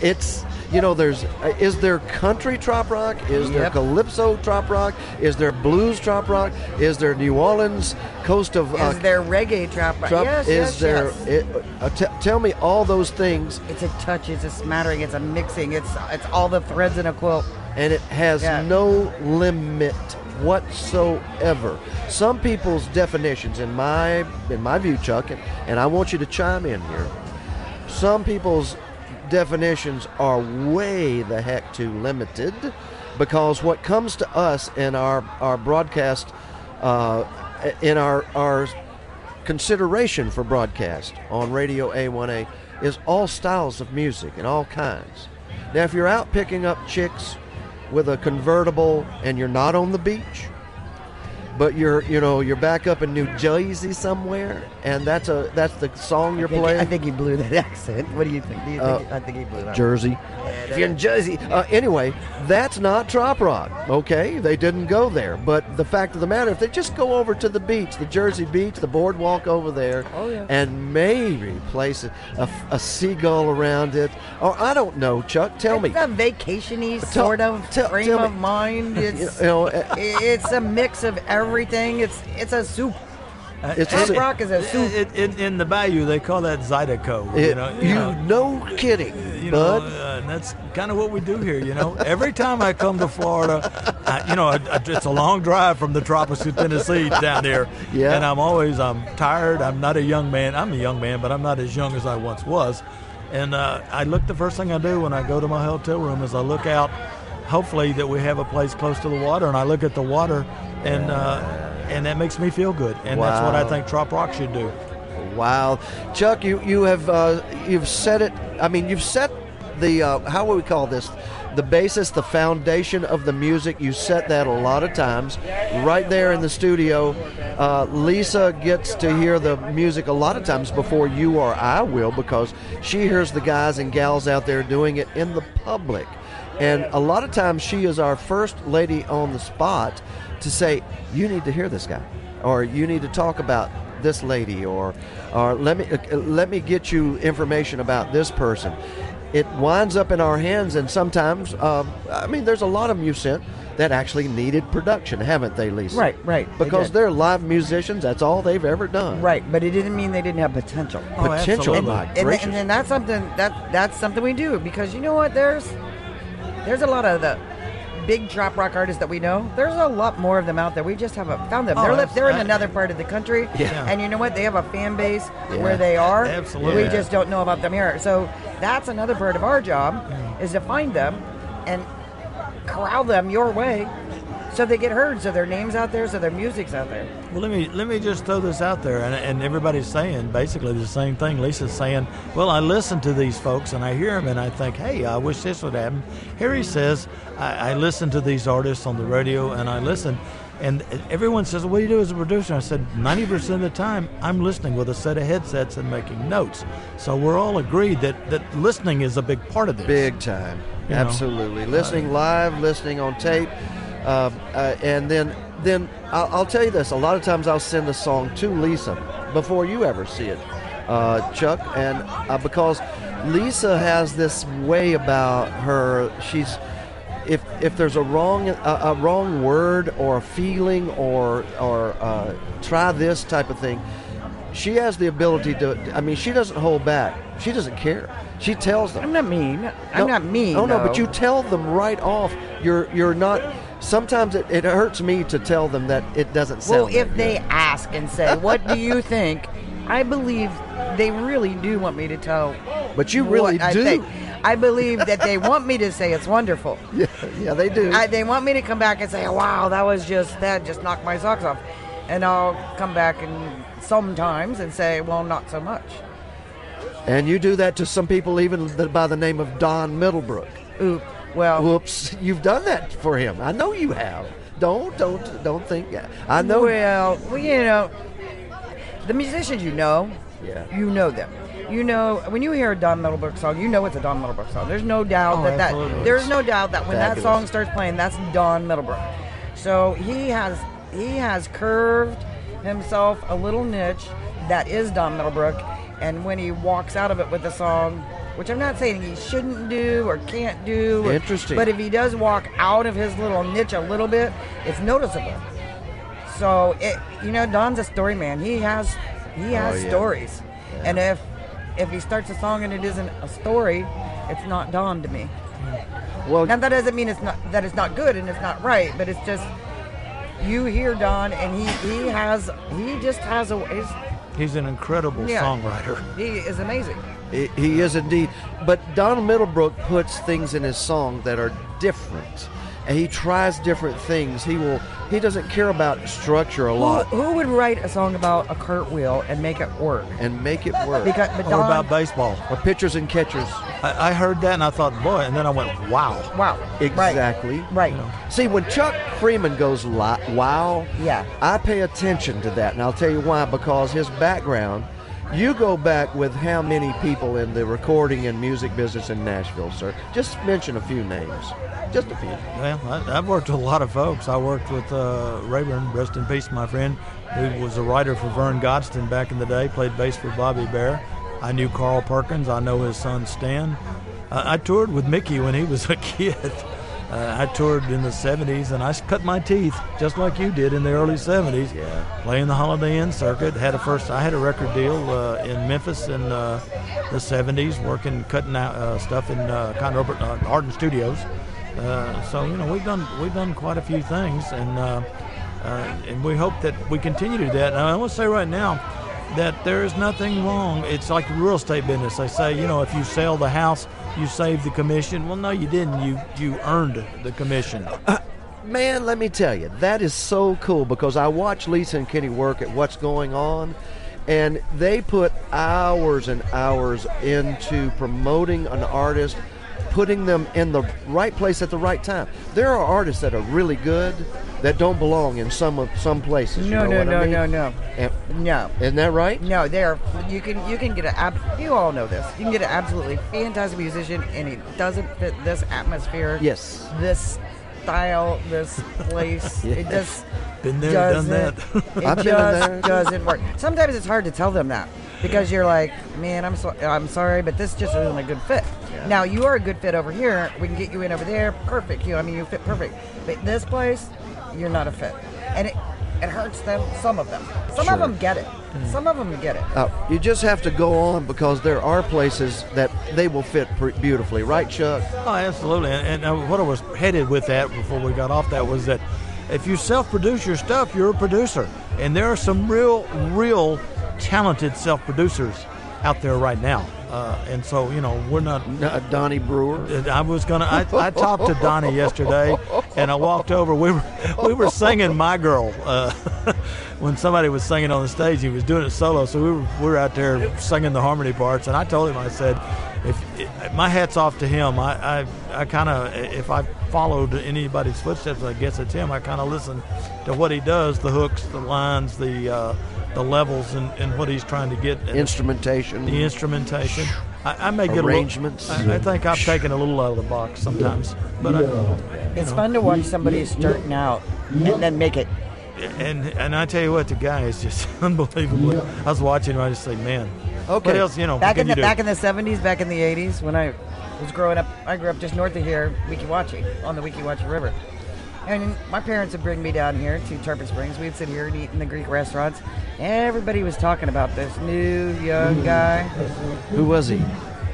It's you know, there's uh, is there country trop rock? Is there Yep. calypso trop rock? Is there blues trop rock? Is there New Orleans coast of uh, is there reggae trop rock? trop- yes, is yes, there? yes. It, uh, t- tell me all those things. It's a touch. It's a smattering. It's a mixing. It's it's all the threads in a quilt. and it has Yeah. no limit whatsoever. Some people's definitions, in my in my view, Chuck, and, and I want you to chime in here. Some people's definitions are way the heck too limited because what comes to us in our our broadcast, uh, in our our consideration for broadcast on Radio A1A is all styles of music and all kinds. Now, if you're out picking up chicks with a convertible and you're not on the beach, but you're you know you're back up in New Jersey somewhere, and that's a that's the song you're I think, playing. I think he blew that accent. What do you think? Do you think Uh, I think he blew that. Jersey. If you're in Jersey, uh, anyway, that's not trop rock. Okay, they didn't go there. But the fact of the matter, if they just go over to the beach, the Jersey beach, the boardwalk over there, Oh, yeah. and maybe place a, a, a seagull around it, or I don't know, Chuck, tell me. It's a vacationy sort of tell- frame tell of mind. It's You know, uh, it's a mix of everything. It's it's a soup. It's a rock is a soup. In, in, in the Bayou, they call that Zydeco. It- you know, you no kidding, you know, uh, and that's kind of what we do here. You know, every time I come to Florida, I, you know, I, I, it's a long drive from the tropics of Tennessee down there. Yeah. And I'm always I'm tired. I'm not a young man. I'm a young man, but I'm not as young as I once was. And uh, I look. The first thing I do when I go to my hotel room is I look out. Hopefully that we have a place close to the water, and I look at the water, and uh, and that makes me feel good. And that's what I think trop rock should do. Wow, Chuck, you you have uh, you've set it. I mean, you've set the uh, how would we call this? the basis, the foundation of the music. You set that a lot of times right there in the studio. Uh, Lisa gets to hear the music a lot of times before you or I will because she hears the guys and gals out there doing it in the public. And a lot of times she is our first lady on the spot to say, you need to hear this guy, or you need to talk about this lady, or, or let me uh, let me get you information about this person. It winds up in our hands, and sometimes, um, I mean, there's a lot of them you sent that actually needed production, haven't they, Lisa? Right, right, Because did. they're live musicians. That's all they've ever done. Right, but it didn't mean they didn't have potential. Oh, Potential, and, my and, and, gracious. then that's something that that's something we do because you know what? There's there's a lot of the big trop rock artists that we know. There's a lot more of them out there. We just haven't found them. Oh, they're li- they're in another part of the country, Yeah. and you know what? They have a fan base Yeah. where they are. Absolutely. We just don't know about them here. So that's another part of our job mm. is to find them and corral them your way, so they get heard, so their names out there, so their music's out there. Well, let me let me just throw this out there, and, and everybody's saying basically the same thing. Lisa's saying, "Well, I listen to these folks, and I hear them, and I think, hey, I wish this would happen." Harry says, I, "I listen to these artists on the radio, and I listen." And everyone says, "What do you do as a producer?" I said, "90 percent of the time, I'm listening with a set of headsets and making notes." So we're all agreed that that listening is a big part of this. Big time. You know? Absolutely. Listening uh, live, listening on tape. Uh, uh, and then, then I'll, I'll tell you this a lot of times I'll send a song to Lisa before you ever see it, uh, Chuck. And uh, because Lisa has this way about her, she's. If, if there's a wrong a, a wrong word or a feeling or or uh, try this type of thing, she has the ability to. I mean, she doesn't hold back. She doesn't care. She tells them. I'm not mean. I'm not mean. Oh no, but you tell them right off. You're you're not. Sometimes it, it hurts me to tell them that it doesn't sound. Well, if good. they ask and say, "What do you think?" I believe they really do want me to tell. But you really I do. think. I believe that they want me to say it's wonderful. Yeah, yeah, they do. I, they want me to come back and say, "Wow, that was just that just knocked my socks off," and I'll come back and sometimes and say, "Well, not so much." and you do that to some people even by the name of Don Middlebrook. Oop. Well, whoops. You've done that for him. I know you have. Don't don't don't think. I know. Well, well, you know, the musicians you know, Yeah. you know them. You know when you hear a Don Middlebrook song, you know it's a Don Middlebrook song. There's no doubt Oh, that that there's no doubt that when that song starts playing, that's Don Middlebrook. So he has he has curved himself a little niche that is Don Middlebrook, and when he walks out of it with a song, which I'm not saying he shouldn't do or can't do, or- Interesting. but if he does walk out of his little niche a little bit, it's noticeable. So it, you know, Don's a story man. He has he has Oh, yeah. stories, and if if he starts a song and it isn't a story, it's not Don to me. Well, now that doesn't mean it's not that it's not good and it's not right, but it's just you hear Don and he he has he just has a he's, He's an incredible Yeah. songwriter. he is amazing. He, he is indeed. But Don Middlebrook puts things in his song that are different. And he tries different things. He will. He doesn't care about structure a lot who would write a song about a cartwheel and make it work? and make it work. Because but Or about baseball. or pitchers and catchers. I, I heard that and I thought, boy, and then I went, wow. wow, Exactly. right. See, when Chuck Freeman goes wow, Yeah. I pay attention to that, and I'll tell you why. Because his background, you go back with how many people in the recording and music business in Nashville, sir? Just mention a few names, just a few. Well, I, I've worked with a lot of folks. I worked with uh, Rayburn, rest in peace, my friend, who was a writer for Vern Gosdin back in the day, played bass for Bobby Bare. I knew Carl Perkins. I know his son Stan. Uh, I toured with Mickey when he was a kid. Uh, I toured in the 70s and I cut my teeth just like you did in the early 70s. Yeah. Playing the Holiday Inn circuit. Had a first. I had a record deal uh, in Memphis in uh, the 70s, working cutting out uh, stuff in uh, Conroe uh, Ardent Studios. Uh, so you know we've done we've done quite a few things, and uh, uh, and we hope that we continue to do that. And I want to say right now that there is nothing wrong. It's like the real estate business. They say you know if you sell the house, you saved the commission. Well, no, you didn't. You you earned the commission. Uh, uh, man, let me tell you, that is so cool because I watch Lisa and Kenny work at what's going on, and they put hours and hours into promoting an artist putting them in the right place at the right time. There are artists that are really good that don't belong in some of some places. you No, know no, what I no, mean? no, no. And- No. Isn't that right? No, there. You can you can get a ab- you all know this. You can get an absolutely fantastic musician, and it doesn't fit this atmosphere. Yes. This style, this place. It just Been there, done that. It I've been just there. doesn't work. Sometimes it's hard to tell them that because you're like, man, I'm so I'm sorry, but this just isn't a good fit. Now you are a good fit over here. We can get you in over there. Perfect. You, I mean, you fit perfect. But this place, you're not a fit, and it it hurts them. Some of them. Some Sure. of them get it. Some of them get it. Uh, you just have to go on because there are places that they will fit pr- beautifully, right, Chuck? Oh, absolutely. And, and uh, what I was headed with that before we got off that was that if you self-produce your stuff, you're a producer, and there are some real, real talented self-producers out there right now. Uh, and so, you know, we're not. Donny Brewer. I was gonna. I, I talked to Donnie yesterday, and I walked over. We were we were singing "My Girl" uh, when somebody was singing on the stage. He was doing it solo, so we were we were out there singing the harmony parts. And I told him, I said, if, if my hats off to him. I I, I kind of if I followed anybody's footsteps, I guess it's him. I kind of listen to what he does, the hooks, the lines, the uh, the levels, and, and what he's trying to get. And Instrumentation. The instrumentation. I, I may get Arrangements. A little, I, I think I've taken a little out of the box sometimes, but I, It's fun to watch somebody starting out and then make it. and and I tell you what, the guy is just unbelievable. I was watching him, I just say, man, Okay. what else? You know, back in the back in the seventies, back in the eighties, when I was growing up, I grew up just north of here, Weeki Wachee, on the Weeki Wachee River. And my parents would bring me down here to Tarpon Springs. We'd sit here and eat in the Greek restaurants. Everybody was talking about this new young guy. Who was he?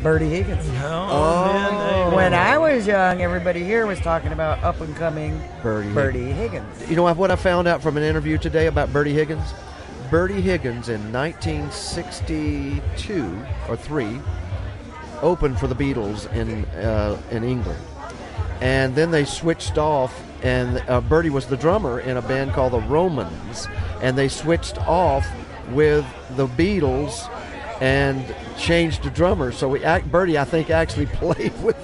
Bertie Higgins. Oh, man! When I was young, everybody here was talking about up and coming Bertie. Bertie Higgins. You know what I found out from an interview today about Bertie Higgins? Bertie Higgins in 1962 or three opened for the Beatles in uh, in England, and then they switched off. And uh, Bertie was the drummer in a band called the Romans, and they switched off with the Beatles and changed the drummer. So we act, Bertie, I think, actually played with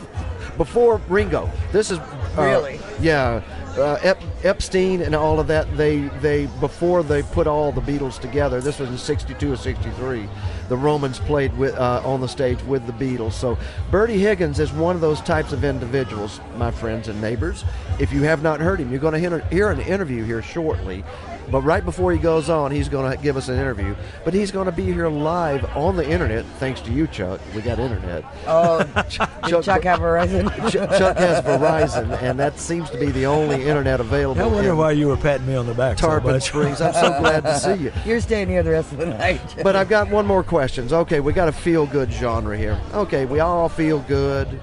before Ringo. This is uh, Really? yeah. Uh, Epstein and all of that. They they before they put all the Beatles together. This was in '62 or '63. The Romans played with uh, on the stage with the Beatles. So Bertie Higgins is one of those types of individuals, my friends and neighbors. If you have not heard him, you're going to hear, hear an interview here shortly. But right before he goes on, he's going to give us an interview. But he's going to be here live on the internet, thanks to you, Chuck. We got internet. Oh, did Chuck have Verizon? Chuck Chuck has Verizon, and that seems to be the only internet available. I wonder in why you were patting me on the back. so Tarpon much. Springs. I'm so glad to see you. You're staying here the rest of the night. But I've got one more questions. Okay, we got a feel good genre here. Okay, we all feel good,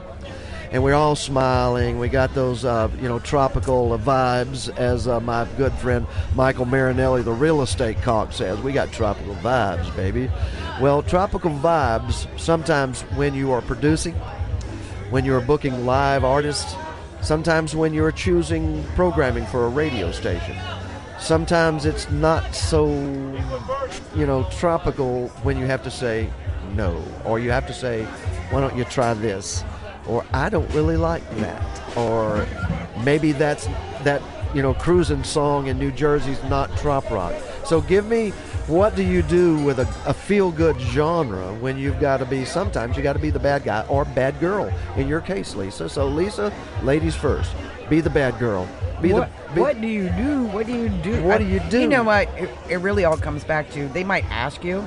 and we're all smiling. We got those, uh, you know, tropical vibes, as uh, my good friend Michael Marinelli, the real estate cock, says. We got tropical vibes, baby. Well, tropical vibes sometimes when you are producing, when you're booking live artists, sometimes when you're choosing programming for a radio station. Sometimes it's not so, you know, tropical when you have to say no, or you have to say, why don't you try this? Or I don't really like that. Or maybe that's that, you know, cruising song in New Jersey's not trop rock. So give me what do you do with a, a feel good genre when you've got to be sometimes you got to be the bad guy or bad girl in your case, Lisa. So Lisa, ladies first. Be the bad girl. Be what, the be, what do you do? What do you do? What I- do you do? You know what? It, it really all comes back to they might ask you,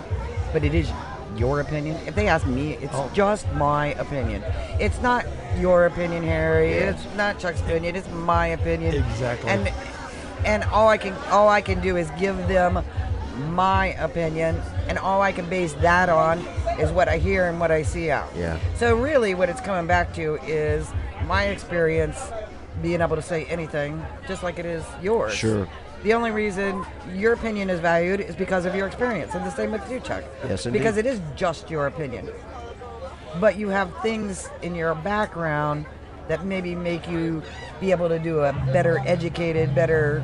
but it is your opinion. If they ask me, it's Oh. just my opinion. It's not your opinion, Harry. It's not Chuck's opinion. It's my opinion. Exactly. And and all I can all I can do is give them my opinion, and all I can base that on is what I hear and what I see out. Yeah. So really, what it's coming back to is my experience being able to say anything, just like it is yours. Sure. The only reason your opinion is valued is because of your experience, and the same with you, Chuck. Yes, indeed. Because it is just your opinion. But you have things in your background that maybe make you be able to do a better educated, better,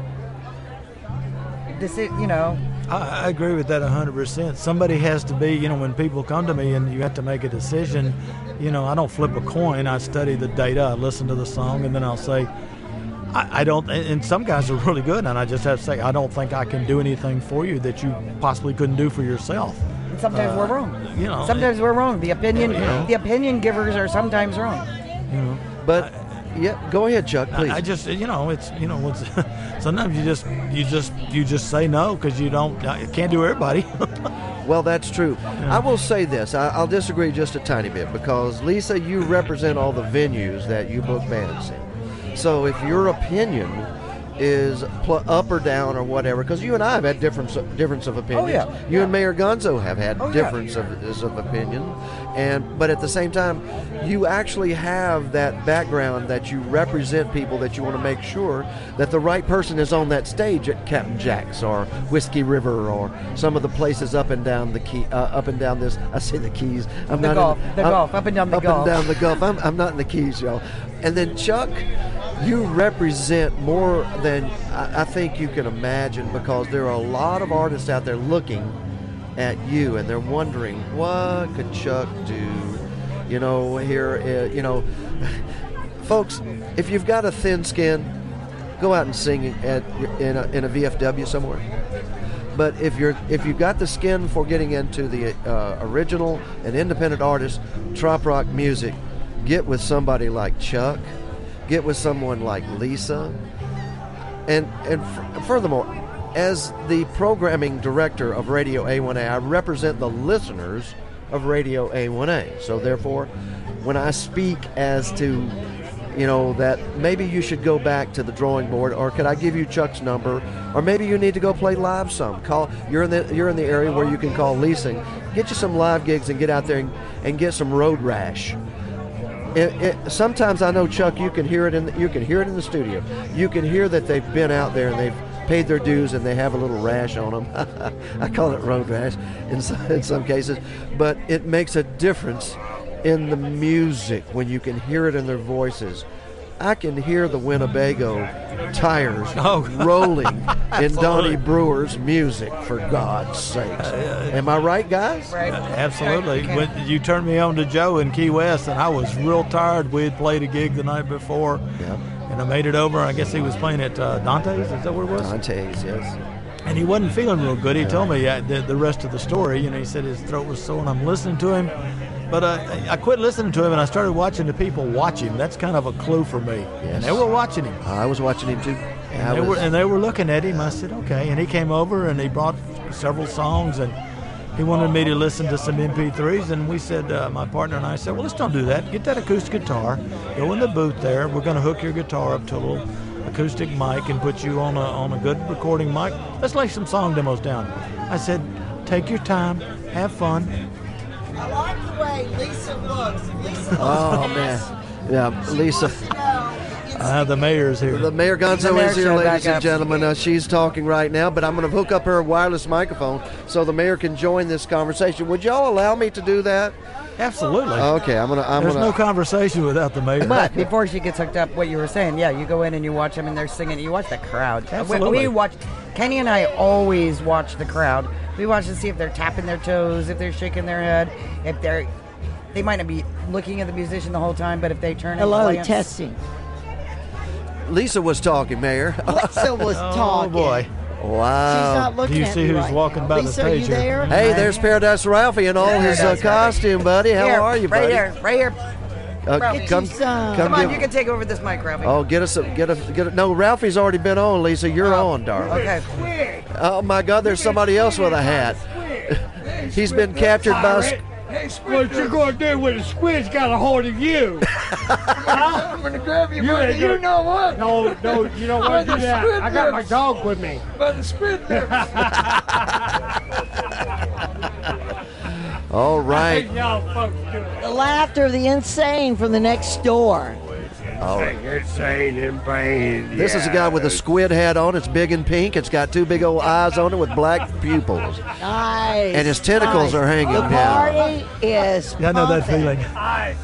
deci- you know, I, I agree with that 100%. Somebody has to be, you know, when people come to me and you have to make a decision, you know, I don't flip a coin. I study the data, I listen to the song, and then I'll say, I, I don't, and and some guys are really good, and I just have to say, I don't think I can do anything for you that you possibly couldn't do for yourself. And sometimes Uh, we're wrong. You know, sometimes we're wrong. The opinion, You know. the opinion givers are sometimes wrong. you know. But yeah, go ahead, Chuck, please. I, I just, you know, it's, you know, it's, sometimes you just, you just, you just say no because you don't, you can't do everybody. Well, that's true. I will say this. I, I'll disagree just a tiny bit because, Lisa, you represent all the venues that you book bands in. So if your opinion is pl- up or down or whatever, because you and I have had difference difference of opinions. yeah. You and Mayor Gonzo have had Oh, yeah. difference of, of opinion, and but at the same time, you actually have that background that you represent people that you want to make sure that the right person is on that stage at Captain Jack's or Whiskey River or some of the places up and down the key, uh, up and down this. I say the keys. I'm The not Gulf, in, the I'm- Gulf, up and down the up Gulf. and down the Gulf. I'm, I'm not in the keys, y'all. And then Chuck, you represent more than I, think you can imagine because there are a lot of artists out there looking at you and they're wondering what could Chuck do. You know, here, uh, you know, folks, if you've got a thin skin, go out and sing at in a, in a VFW somewhere. But if you're if you've got the skin for getting into the uh, original and independent artist trop rock music, get with somebody like Chuck, get with someone like Lisa, and and f- furthermore, as the programming director of Radio A1A, I represent the listeners of Radio A1A. So therefore, when I speak as to you know that maybe you should go back to the drawing board or could I give you Chuck's number? Or maybe you need to go play live some. Call you're in the you're in the area where you can call leasing get you some live gigs and get out there and, and get some road rash it, it, sometimes I know Chuck you can hear it in the, you can hear it in the studio. You can hear that they've been out there and they've paid their dues and they have a little rash on them I call it road rash in some, in some cases. But it makes a difference in the music when you can hear it in their voices. I can hear the Winnebago tires rolling in Absolutely. Donny Brewer's music, for God's sakes. Am I right, guys? Absolutely. When you turned me on to Joe in Key West, and I was real tired. We had played a gig the night before, and I made it over. I guess he was playing at uh, Dante's. Is that where it was? Dante's, yes. And he wasn't feeling real good. He told me uh, the, the rest of the story. You know, he said his throat was sore, and I'm listening to him. But uh, I quit listening to him, and I started watching the people watch him. That's kind of a clue for me. And they were watching him. I was watching him too. And I they, were, and they were looking at him. I said, okay. And he came over and he brought several songs and he wanted me to listen to some MP3s. And we said, uh, my partner and I said, well, let's don't do that. Get that acoustic guitar, go in the booth there. We're going to hook your guitar up to a little acoustic mic and put you on a, on a good recording mic. Let's lay some song demos down. I said, take your time, have fun. I like the way Lisa looks. Lisa Oh, man. Yeah, Lisa. Uh, the mayor's here. The Mayor Gonzo The mayor is here, ladies and gentlemen. Uh, she's talking right now, but I'm going to hook up her wireless microphone so the mayor can join this conversation. Would y'all allow me to do that? Absolutely. Okay, I'm gonna. I'm There's gonna. no conversation without the mayor. But before she gets hooked up, what you were saying, yeah, you go in and you watch them and they're singing. You watch the crowd. We- Absolutely. We, watch. Kenny and I always watch the crowd. We watch to see if they're tapping their toes, if they're shaking their head, if they're. They might not be looking at the musician the whole time, but if they turn. and Hello, glance- testing. Lisa was talking, Mayor. Lisa was Oh, talking. Oh boy. Wow. She's not looking Do you at see me who's right walking now. by the Lisa, are you stage here? there? Hey, there's Paradise Ralphie in all his uh, costume, buddy. How Here, are you, buddy? right buddy? here, right here. Uh, Ralphie. come, Come, come on, give- you can take over this mic, Ralphie. Oh, get us a get a get a. No, Ralphie's already been on. Lisa, you're on, darling. Okay. Oh my God, there's somebody else with a hat. He's been captured by. a squ- What you gonna do when the squid's got a hold of you? I'm gonna grab you, You buddy. You know what? No, no, you don't want to do that. squid I got my dog with me. By the squid lips. All right. The laughter of the insane from the next door. Oh. Singing, singing, playing. This is a guy with a squid hat on. It's big and pink. It's got two big old eyes on it with black pupils. Nice. And his tentacles nice. are hanging the down. party is. Yeah, I know that pumping. feeling.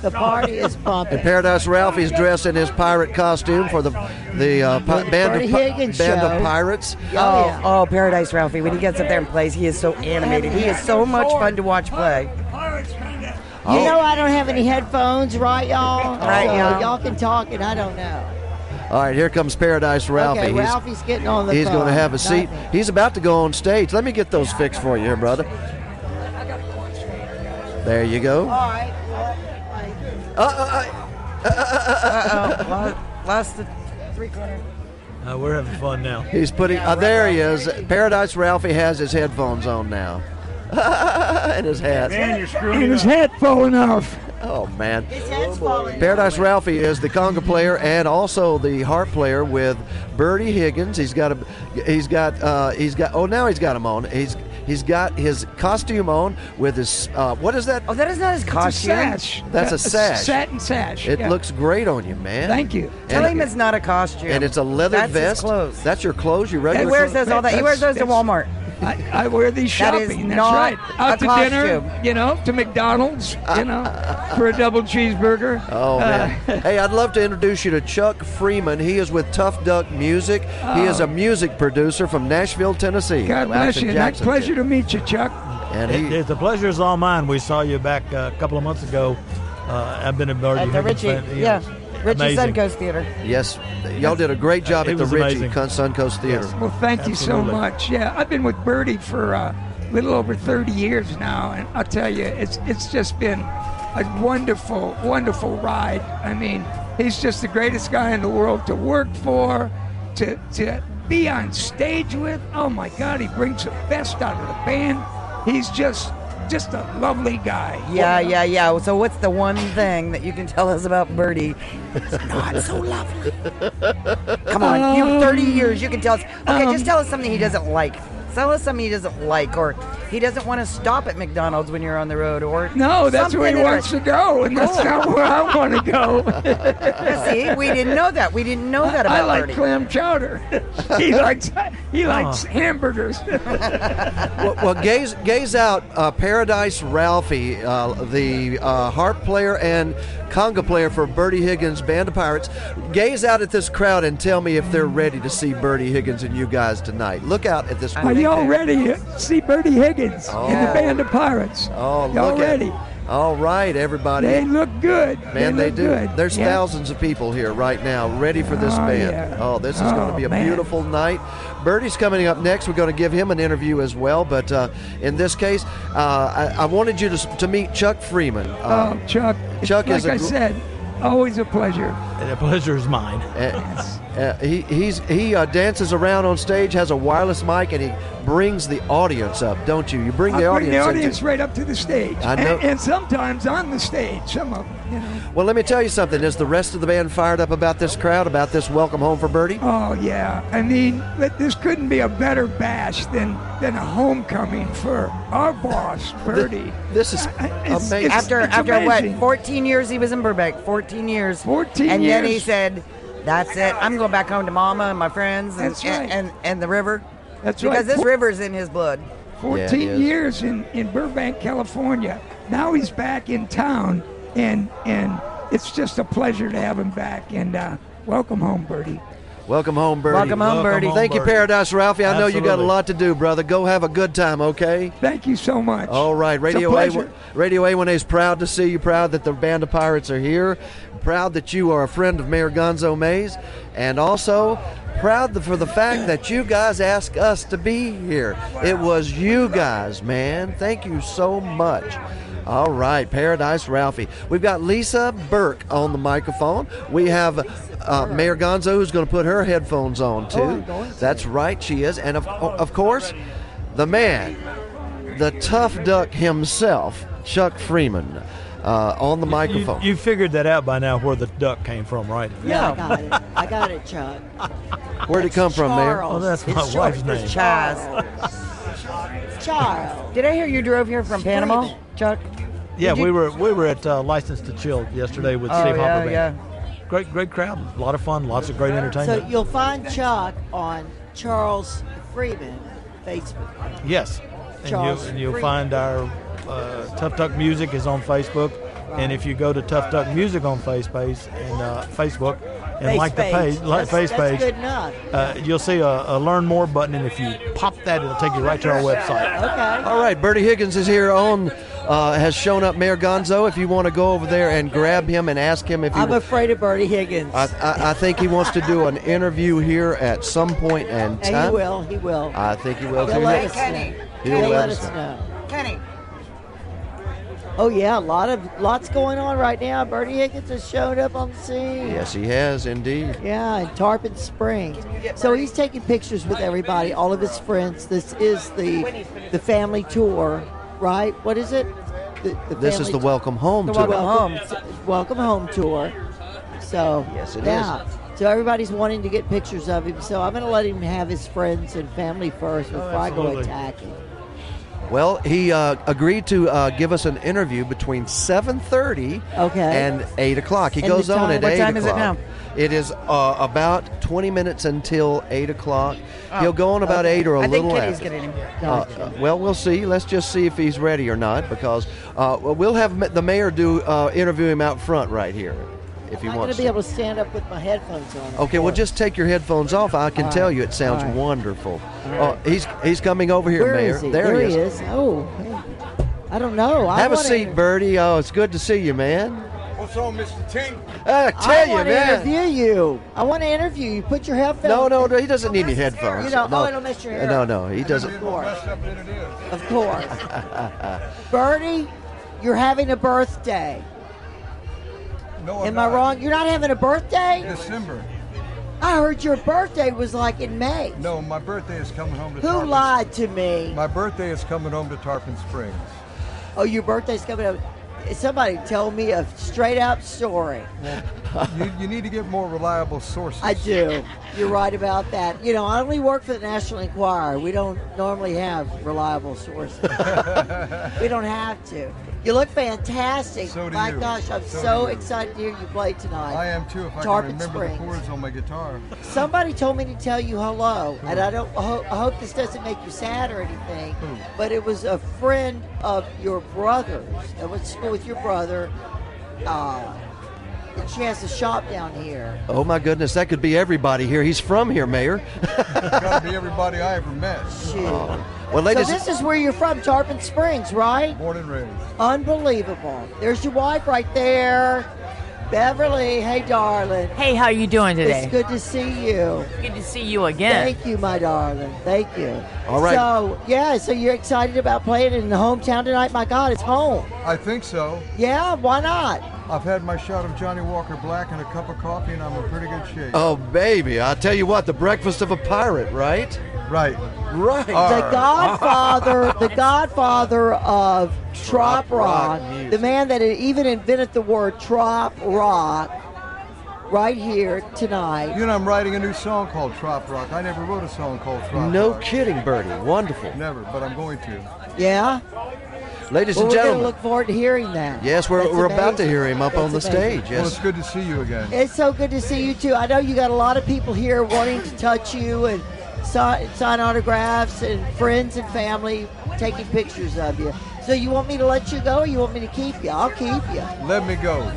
The party is pumping. And Paradise Ralphie's dressed in his pirate costume for the the uh, pi- band, of, pi- band show. of pirates. Oh, yeah. oh, Paradise Ralphie. When he gets up there and plays, he is so animated. He is so much fun to watch play. Oh. You know I don't have any headphones, right, y'all? Right, so y'all. y'all can talk, and I don't know. All right, here comes Paradise Ralphie. Okay, He's- Ralphie's getting on the He's going to have a seat. He's about to go on stage. Let me get those fixed for you here, brother. There you go. All right. Uh-oh. Lost the three corner. Uh, we're having fun now. He's putting. Uh, there he is. Paradise Ralphie has his headphones on now, and his hat. Man, you're screwing And it his up. hat falling off. Oh man. His head's falling. Paradise Ralphie is the conga player and also the harp player with Bertie Higgins. He's got a, he's got, uh, he's got. Oh, now he's got him on. He's he's got his costume on with his. Uh, what is that? Oh, that is not his It's a costume. sash. That's a That's sash. satin sash. It yeah. looks great on you, man. Thank you. Tell And- him it's not a costume. And it's a leather vest. That's his vest. clothes. That's your clothes. Your He wears clothes? those all that. He wears those to Walmart. I, I wear these That is shopping. That's not right. Out a to dinner, you know, to McDonald's, you know, for a double cheeseburger. Oh man! Uh, hey, I'd love to introduce you to Chuck Freeman. He is with Tough Duck Music. He is a music producer from Nashville, Tennessee. God bless in you. That Jacksonville. pleasure to meet you, Chuck. And he, it- the pleasure is all mine. We saw you back uh, a couple of months ago. Uh, I've been at Bertie At the Richey, fan- yeah, Richey amazing. Suncoast Theater. yes, y'all did a great job It at the was Richey amazing. Suncoast Theater. Well, thank you so much. Yeah, I've been with Bertie for uh, a little over 30 years now, and I'll tell you, it's it's just been a wonderful, wonderful ride. I mean, he's just the greatest guy in the world to work for, to to be on stage with. Oh my God, he brings the best out of the band. He's just just a lovely guy. Yeah, yeah, yeah. So, what's the one thing that you can tell us about Bertie? It's not so lovely. Come on, you have 30 years. You can tell us. Okay, Um, just tell us something he doesn't like. Tell us something he doesn't like, or he doesn't want to stop at McDonald's when you're on the road, or No, that's where he wants to go, and that's not where I want to go. See, we didn't know that. We didn't know that about I like Bertie. clam chowder. he likes he likes hamburgers. well, well, gaze gaze out, uh, Paradise Ralphie, uh, the uh, harp player and conga player for Bertie Higgins Band of Pirates. Gaze out at this crowd and tell me if they're ready to see Bertie Higgins and you guys tonight. Look out at this. Are group. y'all see Bertie Higgins in the Oh. band of pirates? Oh, y'all look ready? At, all right, everybody. They look good. Man, they, look do. Good. There's Yeah. thousands of people here right now ready for this Oh, band. yeah. Oh, this is going to Oh, be a man. beautiful night. Bertie's coming up next. We're going to give him an interview as well. But uh, in this case, uh, I, I wanted you to, to meet Chuck Freeman. Uh, Oh, Chuck. Chuck like is a I gr- said, always a pleasure. The pleasure is mine. Uh, he he's, he uh, dances around on stage, has a wireless mic, and he brings the audience up, don't you? You bring the I audience. bring the into- audience right up to the stage. I know. And, and sometimes on the stage, some of them, you know. Well, let me tell you something. Is the rest of the band fired up about this crowd, about this welcome home for Bertie? Oh yeah, I mean, this couldn't be a better bash than than a homecoming for our boss, Bertie. This is It's- amazing. it's- After it's after amazing. what? 14 years he was in Burbank. 14 years. 14 And then he said, "That's it. I'm going back home to Mama and my friends and That's right. and, and, and the river. That's because right. this Four- river's in his blood. 14 years in, in Burbank, California. Now he's back in town, and and it's just a pleasure to have him back. And uh, welcome home, Bertie. Welcome home, Bertie. Welcome home, Welcome Bertie. home, Thank you, Bertie. Paradise Ralphie. I know you got a lot to do, brother. Go have a good time, okay? Thank you so much. All right, It's a Radio pleasure. A Radio A1A is proud to see you. Proud that the band of pirates are here. Proud that you are a friend of Mayor Gonzo Mays, and also proud for the fact that you guys asked us to be here. It was you guys, man. Thank you so much. All right, Paradise Ralphie. We've got Lisa Burke on the microphone. We have uh, Mayor Gonzo who's going to put her headphones on too. That's right, she is, and of of course, the man, the tough duck himself, Chuck Freeman, uh, on the microphone. You, you figured that out by now where the duck came from, right? Yeah, I got it. I got it, Chuck. Where'd it come from, Mayor? Oh, that's my It's wife's Charles. name. Chaz. Charles. Did I hear you drove here from Panama, Chuck? Yeah, you- we were we were at uh, License to Chill yesterday with Oh, Steve yeah, Hopper Band. yeah. Great, great crowd. A lot of fun. Lots of great entertainment. So entertainment. you'll find Chuck on Charles Freeman Facebook. yes, and Charles you, you'll Freeman. find our uh, Tough Duck Music is on Facebook, and if you go to Tough Duck Music on Facebook and uh, Facebook and Face like the page. page, like That's- face that's page, good enough. Uh, you'll see a, a Learn More button, and if you pop that, it'll take you right to our website. Okay. All right, Bertie Higgins is here on, uh, has shown up Mayor Gonzo. If you want to go over there and grab him and ask him if he I'm afraid of Bertie Higgins. I, I, I think he wants to do an interview here at some point in and time. he will. He will. I think he will He'll let us Kenny. know. He'll He'll let let us us know. know. Kenny. Oh yeah, a lot of lots going on right now. Bertie Higgins has showed up on the scene. Yes, he has indeed. Yeah, in Tarpon Springs. So he's taking pictures with everybody, all of his friends. This is the the family tour, right? What is it? The, the This is the Welcome Home the tour. Welcome Home, welcome home tour. So Yes, it yeah. is. So everybody's wanting to get pictures of him. So I'm going to let him have his friends and family first before I go absolutely. attacking. Well, he uh, agreed to uh, give us an interview between 7:30 Okay. and 8 o'clock. He And goes on time- at what 8 time is it o'clock. It is uh, about 20 minutes until 8 o'clock. He'll go on about 8 or a I think little Kenny's after. getting him. Uh, uh, well, we'll see. Let's just see if he's ready or not, because uh, well, we'll have the mayor do uh, interview him out front right here, if he I'm going wants to be able to stand up with my headphones on. Okay, well, just take your headphones off. I can All tell right. you it sounds All right. wonderful. All Oh, right. he's he's coming over here, Where Mayor. is he? There, he is. Oh, I don't know. Have a wanna- seat, Bertie. Oh, it's good to see you, man. What's on, Mr. Tink? I tell I you, want to man. interview you. I want to interview you. Put your headphones. No, no, no, he doesn't need any headphones. You know, no. oh, it'll mess your hair. No, no, he doesn't. Of course. Of course. Bertie, you're having a birthday. No, Am I wrong? You're not having a birthday? December. I heard your birthday was like in May. No, my birthday is coming home to Who Tarpon. lied to me? My birthday is coming home to Tarpon Springs. Oh, your birthday's coming up. Somebody tell me a straight up story. you, you need to get more reliable sources. I do. You're right about that. You know, I only work for the National Enquirer. We don't normally have reliable sources. we don't have to. You look fantastic. So do My you. gosh, I'm So so, excited to hear you play tonight. I am too, if I Tarpon can remember Springs. the chords on my guitar. Somebody told me to tell you hello, and I don't. I ho- I hope this doesn't make you sad or anything. But it was a friend of your brother's that went to school with your brother. Uh, and she has a shop down here. Oh my goodness, that could be everybody here. He's from here, Mayor. Got to be everybody I ever met. Oh. Well, ladies, so this is where you're from, Tarpon Springs, right? Born and raised. Unbelievable. There's your wife right there, Beverly. Hey, darling. Hey, how you doing today? It's good to see you. Good to see you again. Thank you, my darling. Thank you. All right. So yeah, so you're excited about playing in the hometown tonight? My God, it's home. I think so. Yeah, why not? I've had my shot of Johnnie Walker Black and a cup of coffee, and I'm in pretty good shape. oh baby, I tell you what, the breakfast of a pirate, right? Right. Right. The Godfather, the Godfather of trop rock, rock the man that even invented the word trop rock, right here tonight. You know, I'm writing a new song called Trop Rock. I never wrote a song called Trop No Rock. kidding, Bertie. Wonderful. Never, but I'm going to. Yeah. Ladies well, and we're gentlemen. gonna look forward to hearing that. Yes, we're, That's we're about to hear him up on the amazing. stage. Well, Yes. it's good to see you again. It's so good to see you too. I know you got a lot of people here wanting to touch you and sign, sign autographs, and friends and family taking pictures of you. So you want me to let you go, or you want me to keep you? I'll keep you. Let me go.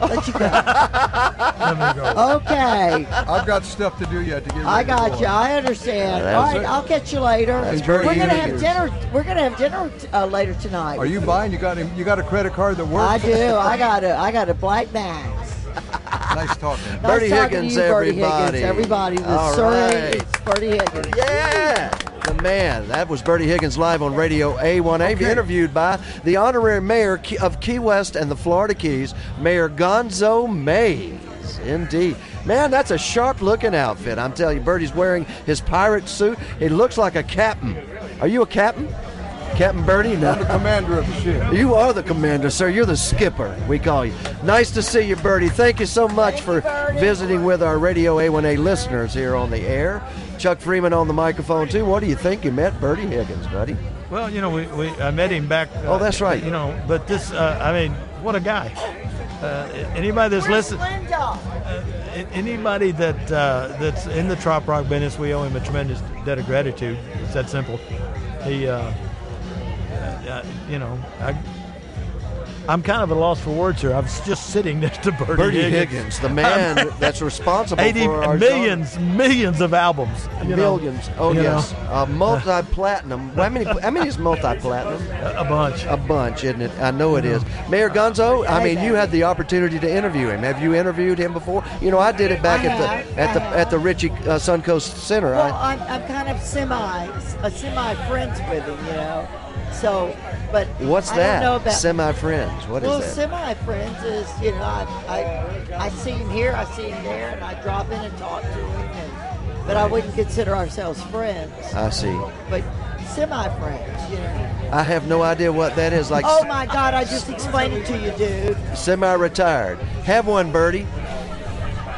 Let you go. Let me go. Okay. I've got stuff to do yet to get ready I got go you. I understand. Yeah, All that's right, it. I'll catch you later. That's We're gonna have good. dinner. We're gonna have dinner uh, later tonight. Are you buying? You got a, you got a credit card that works? I do. I got a. I got a black max. nice talking. Nice Bertie talking Higgins, to you, Bertie everybody. Higgins. Everybody, the All Surrey, right. Bertie Higgins. Yeah, the man. That was Bertie Higgins live on Radio A1A, Okay. interviewed by the honorary mayor of Key West and the Florida Keys, Mayor Gonzo Mays. Indeed. Man, that's a sharp looking outfit. I'm telling you, Bertie's wearing his pirate suit. He looks like a captain. Are you a captain? Captain Bertie? No. I'm the commander of the ship. You are the commander, sir. You're the skipper, we call you. Nice to see you, Bertie. Thank you so much for visiting with our Radio A1A listeners here on the air. Chuck Freeman on the microphone, too. What do you think you met Bertie Higgins, buddy? Well, you know, we, we I met him back. uh, Oh, that's right. You know, but this, uh, I mean, what a guy. uh, anybody that's listening, anybody that uh, that's in the trop rock business, we owe him a tremendous debt of gratitude. It's that simple. He, uh, uh, you know, I, I'm kind of at a loss for words here. I was just sitting next to Bertie, Bertie Higgins. Higgins, the man that's responsible 80 for our millions, millions of albums. you know. Millions. Oh You yes, know. uh, multi-platinum. How many? How many is multi-platinum? A bunch. A bunch, isn't it? I know it is. Mayor Gonzo. I mean, you had the opportunity to interview him. Have you interviewed him before? You know, I did it back I at the have, at the I at the Richey uh, Suncoast Center. Well, I, I'm, I'm kind of semi, a semi friends with him, you know. So, but what's I that? About, Semi friends. What is well, that? Well, semi friends is you know I, I I see him here, I see him there, and I drop in and talk to him, and, but I wouldn't consider ourselves friends. I see. But semi friends, you know. I have no idea what that is. Like oh my God! I just explained it to you, dude. semi-retired. Have one, Bertie.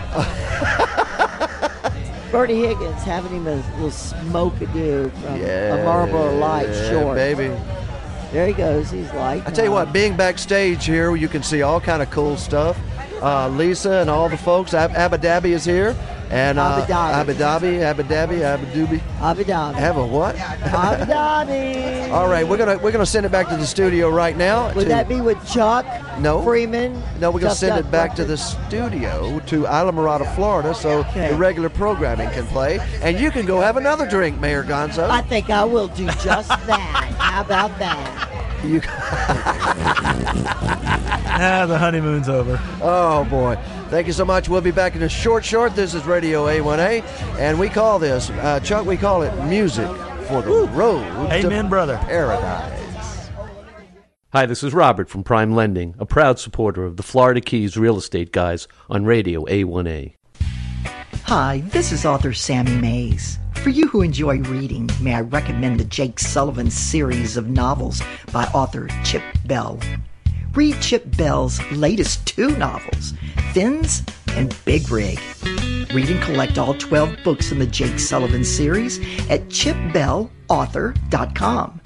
Bertie Higgins having him a little smoke a dude from Yeah, a Marlboro Light yeah, short. baby. There he goes. He's light. I tell you what, being backstage here, you can see all kind of cool stuff. Uh, Lisa and all the folks. Ab- Abu Dhabi is here, and uh, Abu Dhabi. Abu Dhabi, Abu Dhabi, Abu Dhabi. Have a what? Abu Dhabi. all right, we're gonna we're gonna send it back to the studio right now. Would to- that be with Chuck? No. Freeman. No, we're Tough send it back to the studio to Islamorada, Florida, so Okay. the regular programming can play, and you can go have another drink, Mayor Gonzo. I think I will do just that. How about that? You. ah, the honeymoon's over. Oh boy! Thank you so much. We'll be back in a short, short. This is Radio A1A, and we call this uh, Chuck. We call it music for the road. Amen, to brother. Paradise. Hi, this is Robert from Prime Lending, a proud supporter of the Florida Keys Real Estate Guys on Radio A1A. Hi, this is author Sammy Mays. For you who enjoy reading, may I recommend the Jake Sullivan series of novels by author Chip Bell. Read Chip Bell's latest two novels, Fins and Big Rig. Read and collect all 12 books in the Jake Sullivan series at chipbellauthor.com.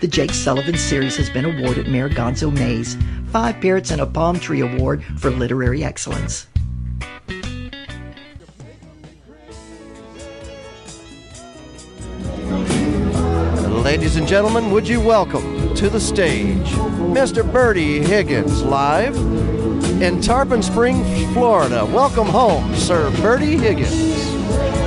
The Jake Sullivan series has been awarded Mayor Gonzo Mays five Parrots and a Palm Tree Award for literary excellence. Ladies and gentlemen, would you welcome to the stage Mr. Bertie Higgins live in Tarpon Springs, Florida. Welcome home, Sir Bertie Higgins.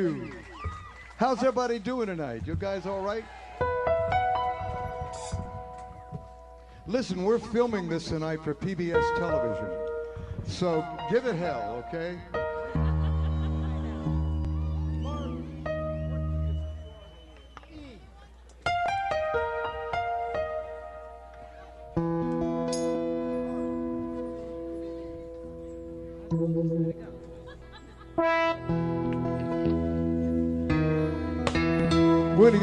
You. How's everybody doing tonight? You guys all right? Listen, we're filming this tonight for PBS television. So give it hell, okay?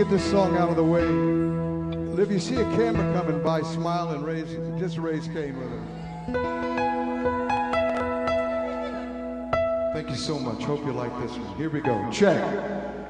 Get this song out of the way. If you see a camera coming by, smile and raise, just raise Cain with it. Thank you so much. Hope you like this one. Here we go. Check.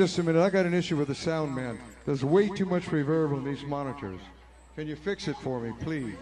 Just a minute. I got an issue with the sound, man. There's way too much reverb on these monitors. Can you fix it for me, please?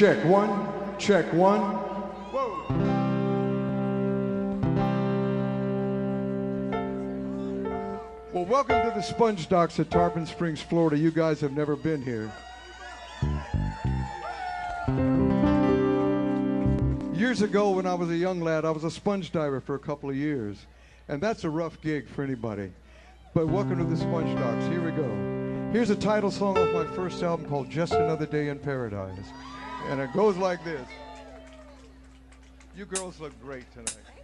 Check one, check one. Well, welcome to the Sponge Docks at Tarpon Springs, Florida. You guys have never been here. Years ago, when I was a young lad, I was a sponge diver for a couple of years. And that's a rough gig for anybody. But welcome to the Sponge Docks. Here we go. Here's a title song off my first album called Just Another Day in Paradise. And it goes like this. You girls look great tonight.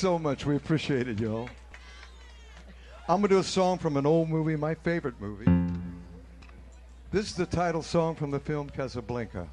so much. We appreciate it, y'all. I'm going to do a song from an old movie, my favorite movie. This is the title song from the film Casablanca.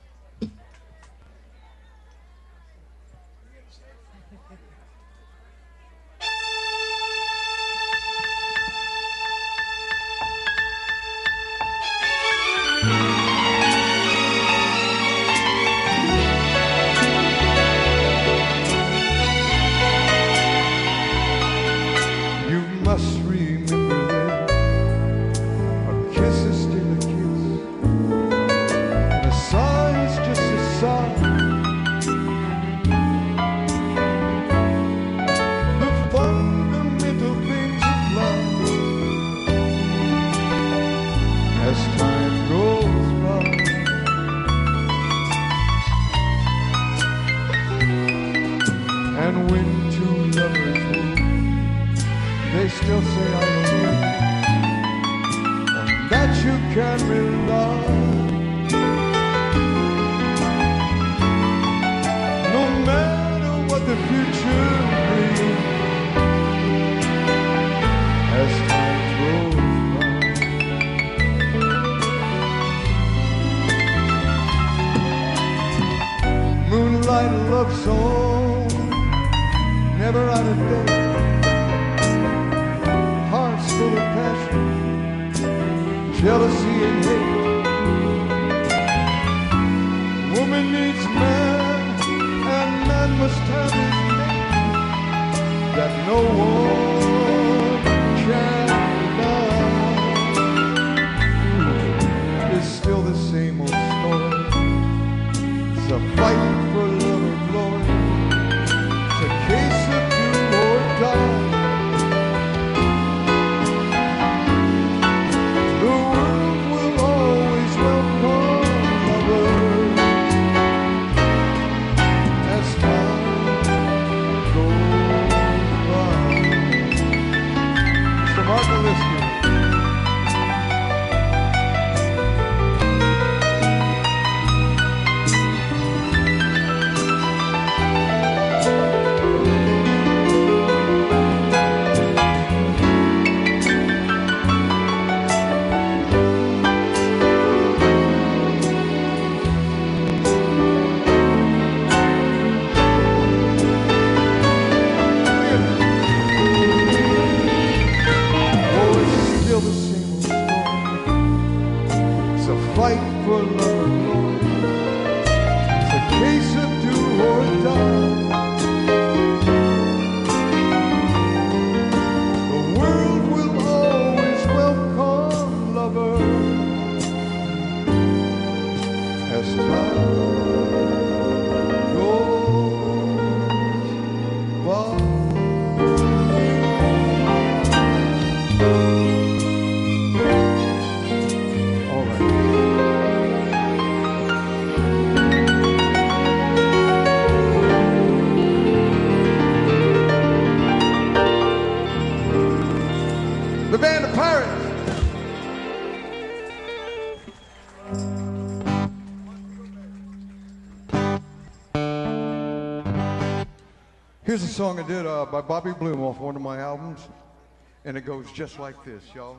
here's a song I did uh, by Bobby Bloom off one of my albums, and it goes just like this, y'all.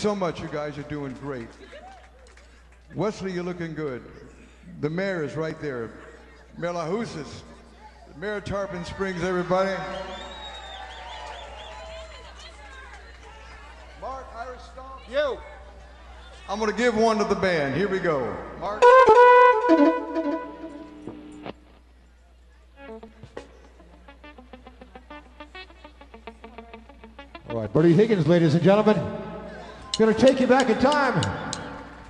So much. You guys are doing great. Wesley, you're looking good. The mayor is right there. Mayor Alahouzos. Mayor of Tarpon Springs, everybody. Mark, Irish Stomp. You. I'm going to give one to the band. Here we go. Mark. All right, Bertie Higgins, ladies and gentlemen. Going to take you back in time.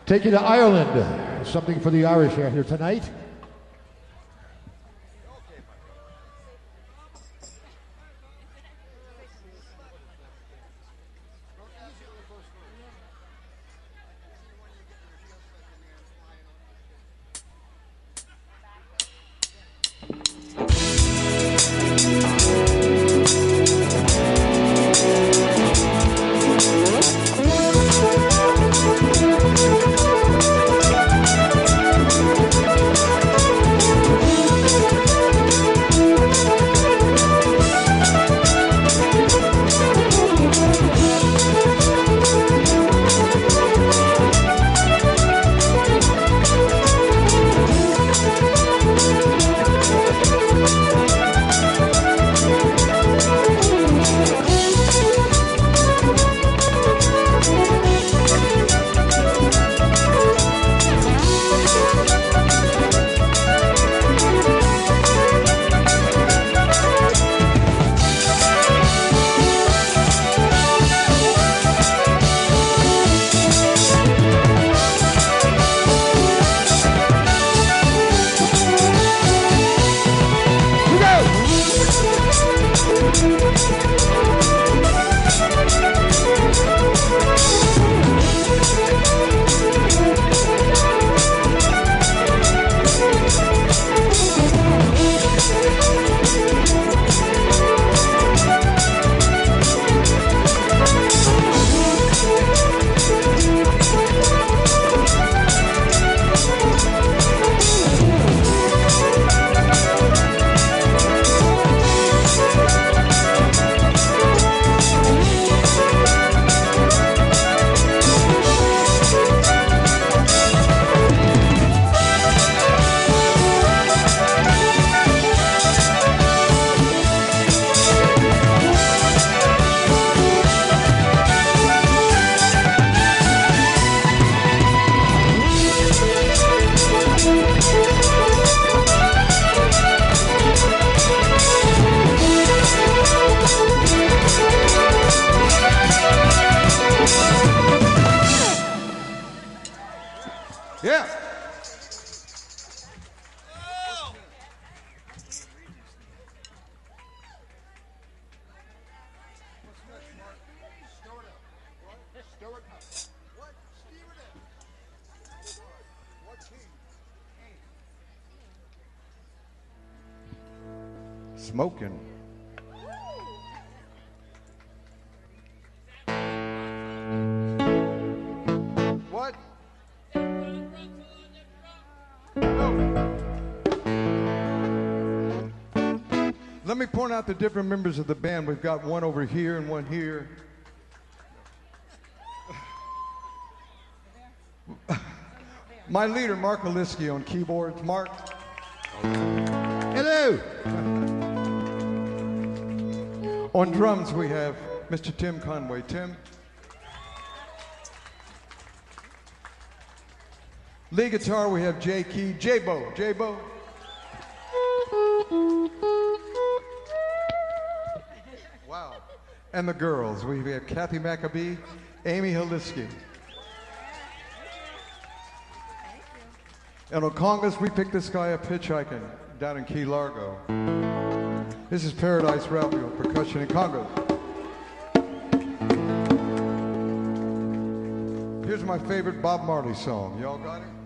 Take you to Ireland. Something for the Irish out here tonight. the different members of the band. We've got one over here and one here. My leader, Mark Oliski, on keyboards. Mark. Hello. on drums, we have Mr. Tim Conway. Tim. Lead guitar, we have Jay Key. J-Bo. J-Bo. and the girls. We have Kathy Maccabee, Amy Halisky. And on congas, we picked this guy up hitchhiking down in Key Largo. This is Paradise Raphael, percussion in Congas. Here's my favorite Bob Marley song. Y'all got it?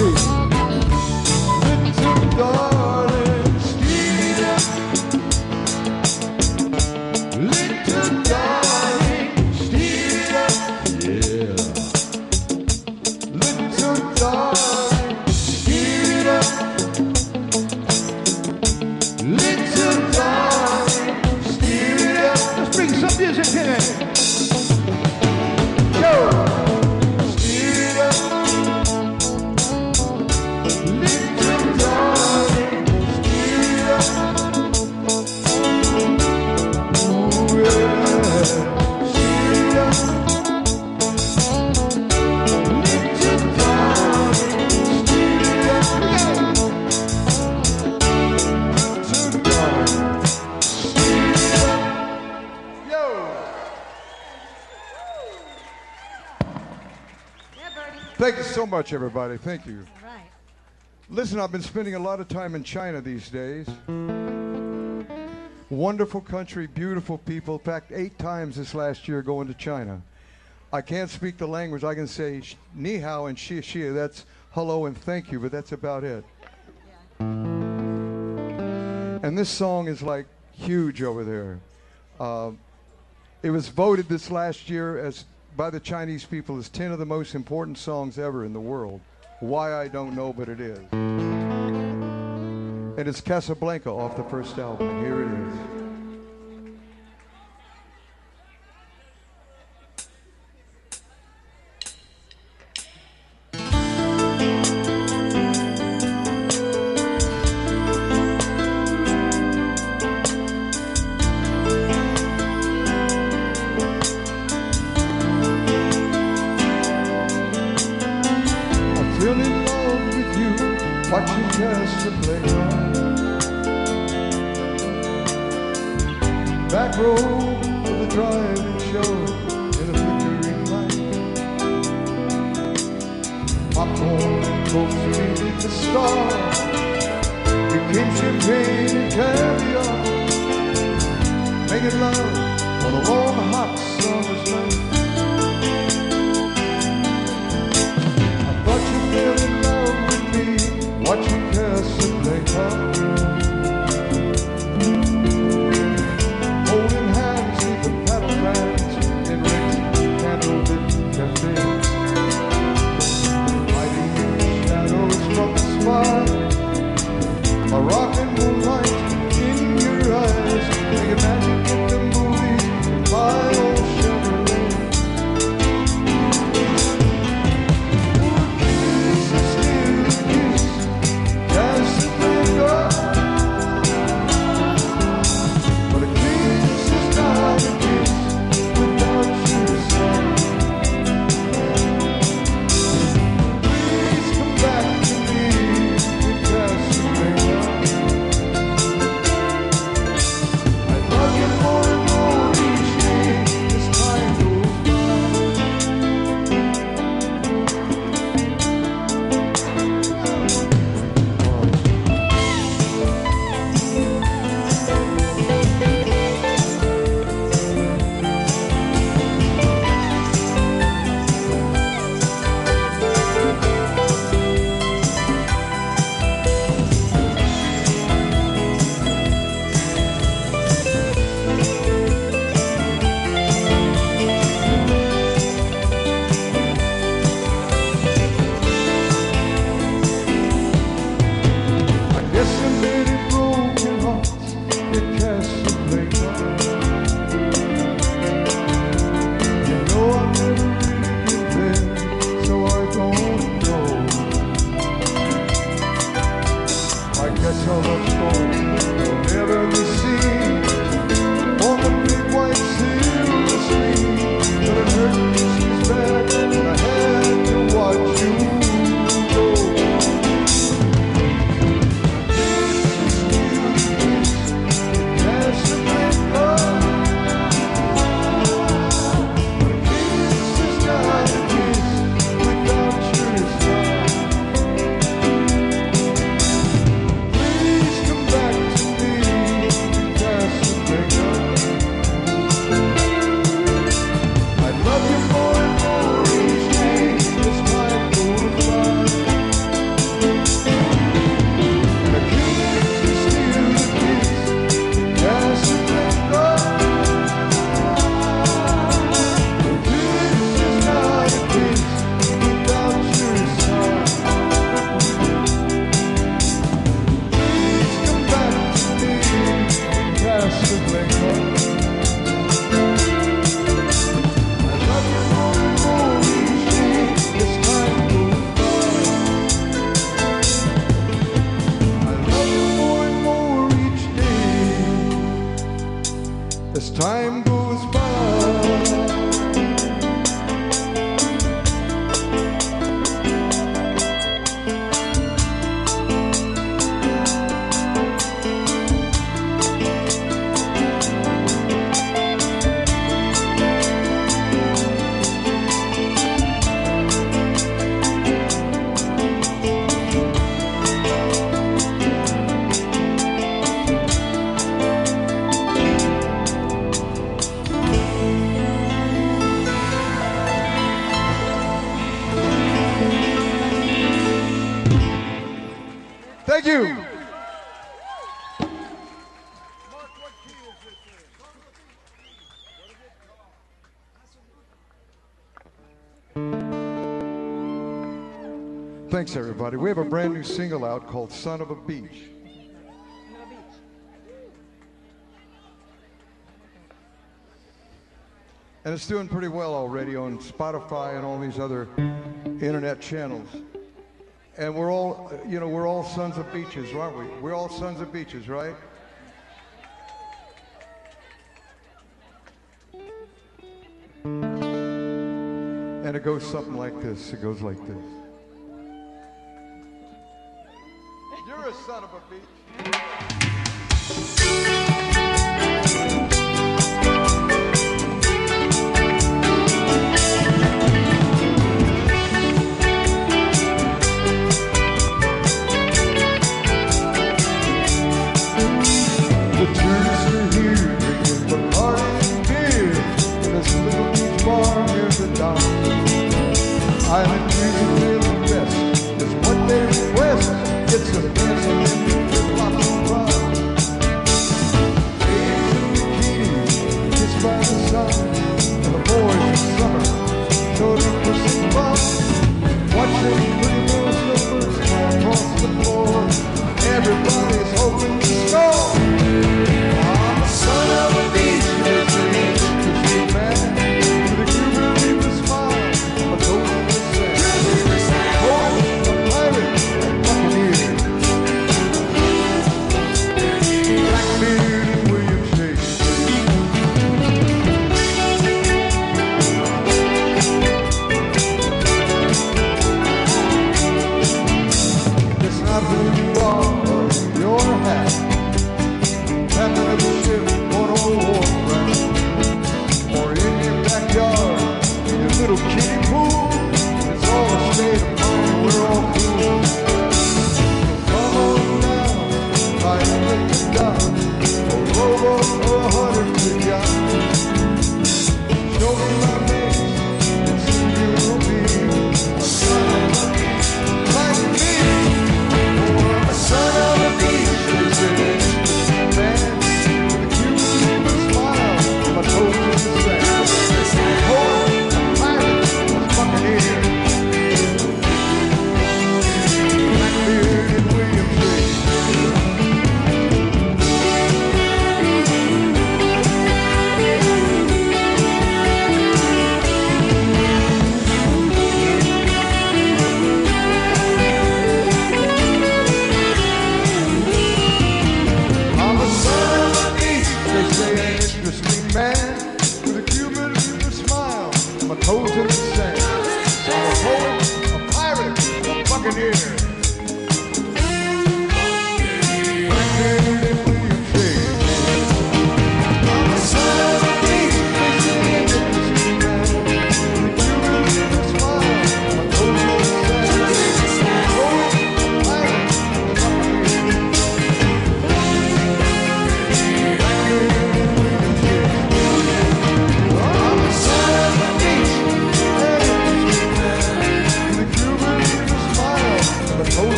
melody. much, everybody. Thank you. All right. Listen, I've been spending a lot of time in China these days. Wonderful country, beautiful people. In fact, eight times this last year going to China. I can't speak the language. I can say ni hao and xie xie. That's hello and thank you, but that's about it. Yeah. And this song is like huge over there. Uh, it was voted this last year as by the Chinese people as 10 of the most important songs ever in the world. Why I don't know, but it is. And it's Casablanca off the first album. Here it is. Thank you. Thanks, everybody. We have a brand new single out called Son of a Beach. And it's doing pretty well already on Spotify and all these other internet channels. And we're all, you know, we're all sons of beaches, aren't we? We're all sons of beaches, right? And it goes something like this. It goes like this. You're a son of a beach.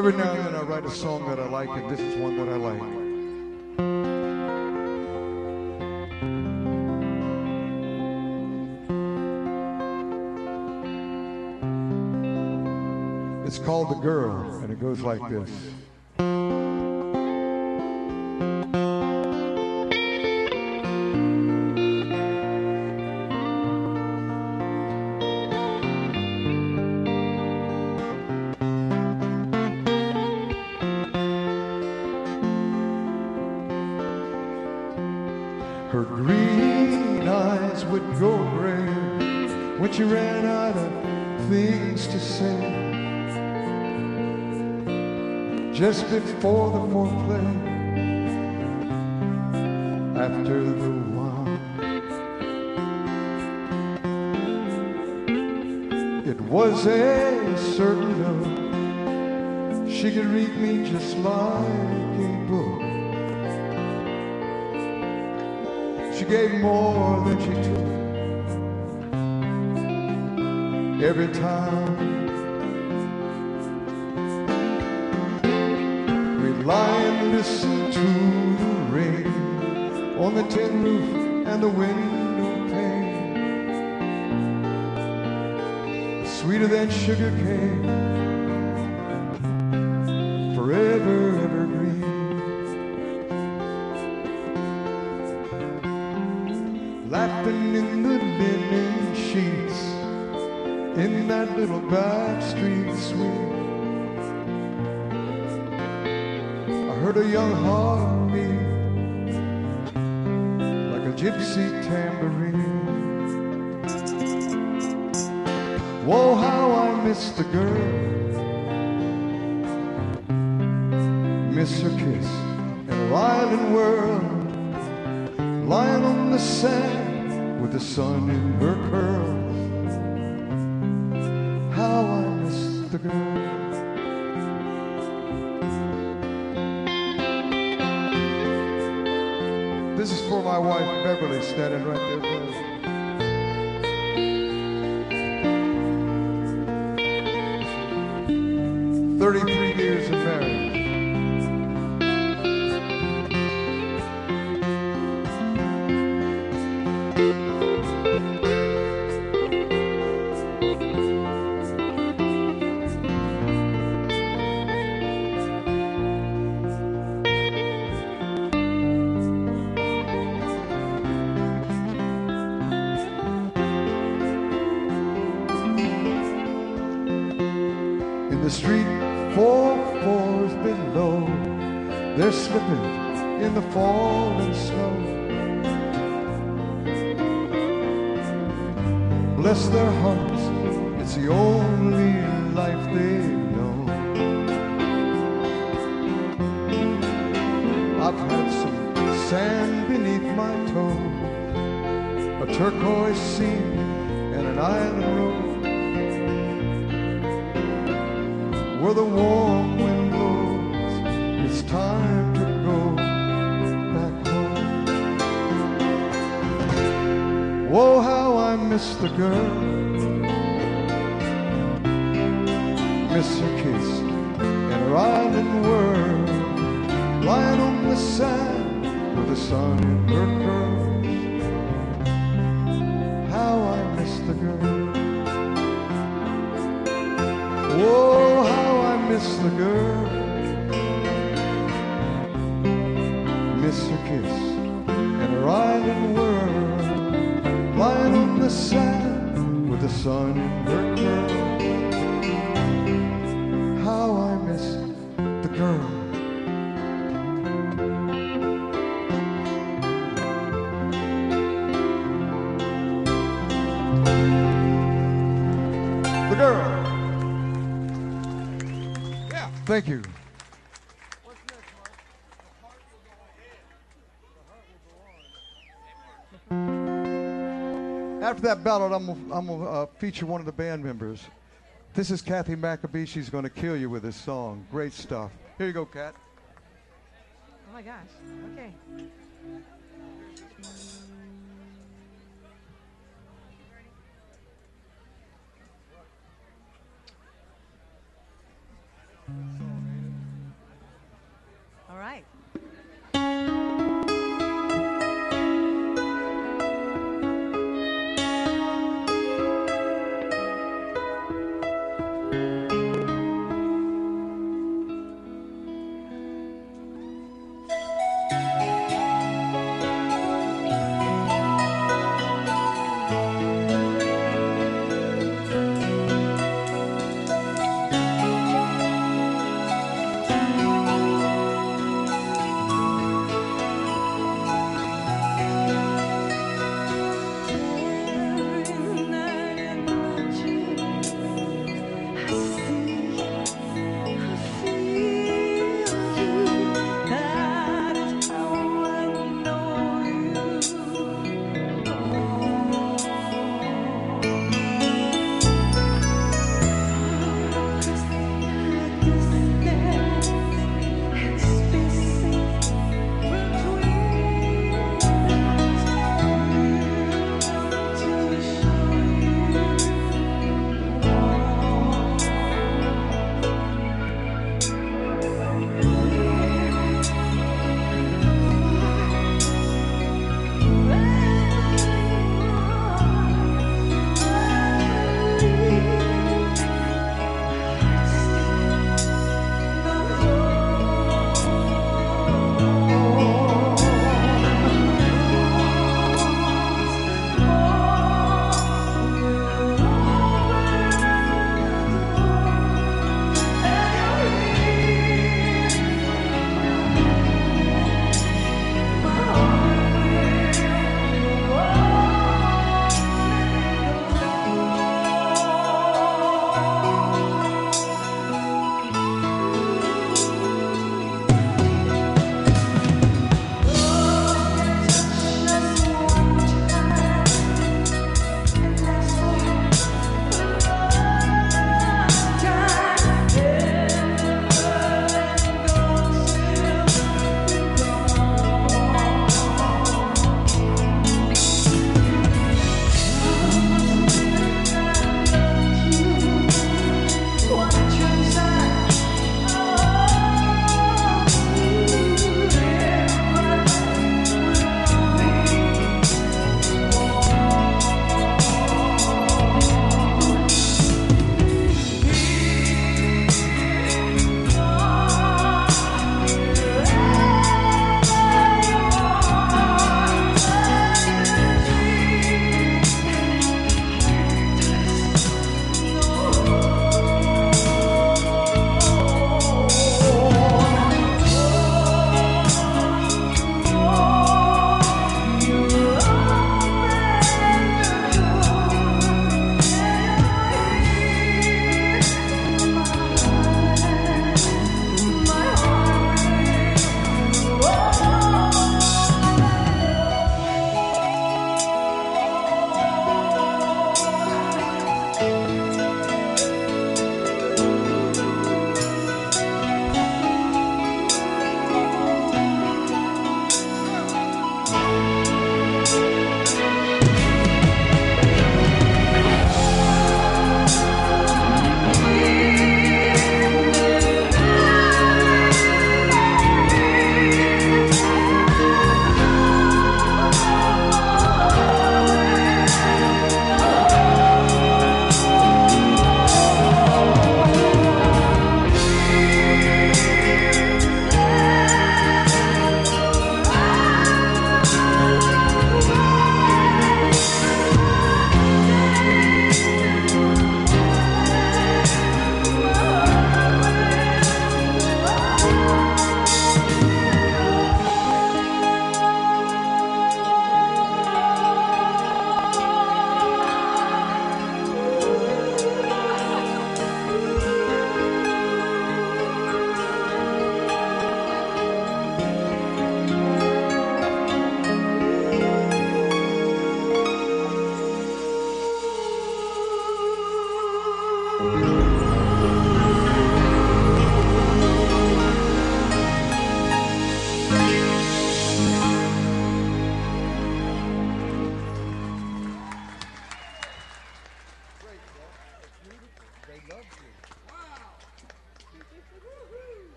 Every now and then I write a song that I like, and this is one that I like. It's called The Girl, and it goes like this. Before the foreplay, after the wow, it was a certain love. She could read me just like a book. She gave more than she took every time. Listen to the rain on the tin roof and the window pane. Sweeter than sugar cane, forever evergreen. Laughing in the linen sheets in that little back street suite. Heard a young heart beat like a gypsy tambourine. Whoa, how I miss the girl, miss her kiss in a island world, lying on the sand with the sun in her curls how I miss the girl. Wife Beverly standing right there. After that ballad, I'm gonna, uh, feature one of the band members. This is Kathy Maccabee. She's going to kill you with this song. Great stuff. Here you go, Kat. Oh my gosh. Okay.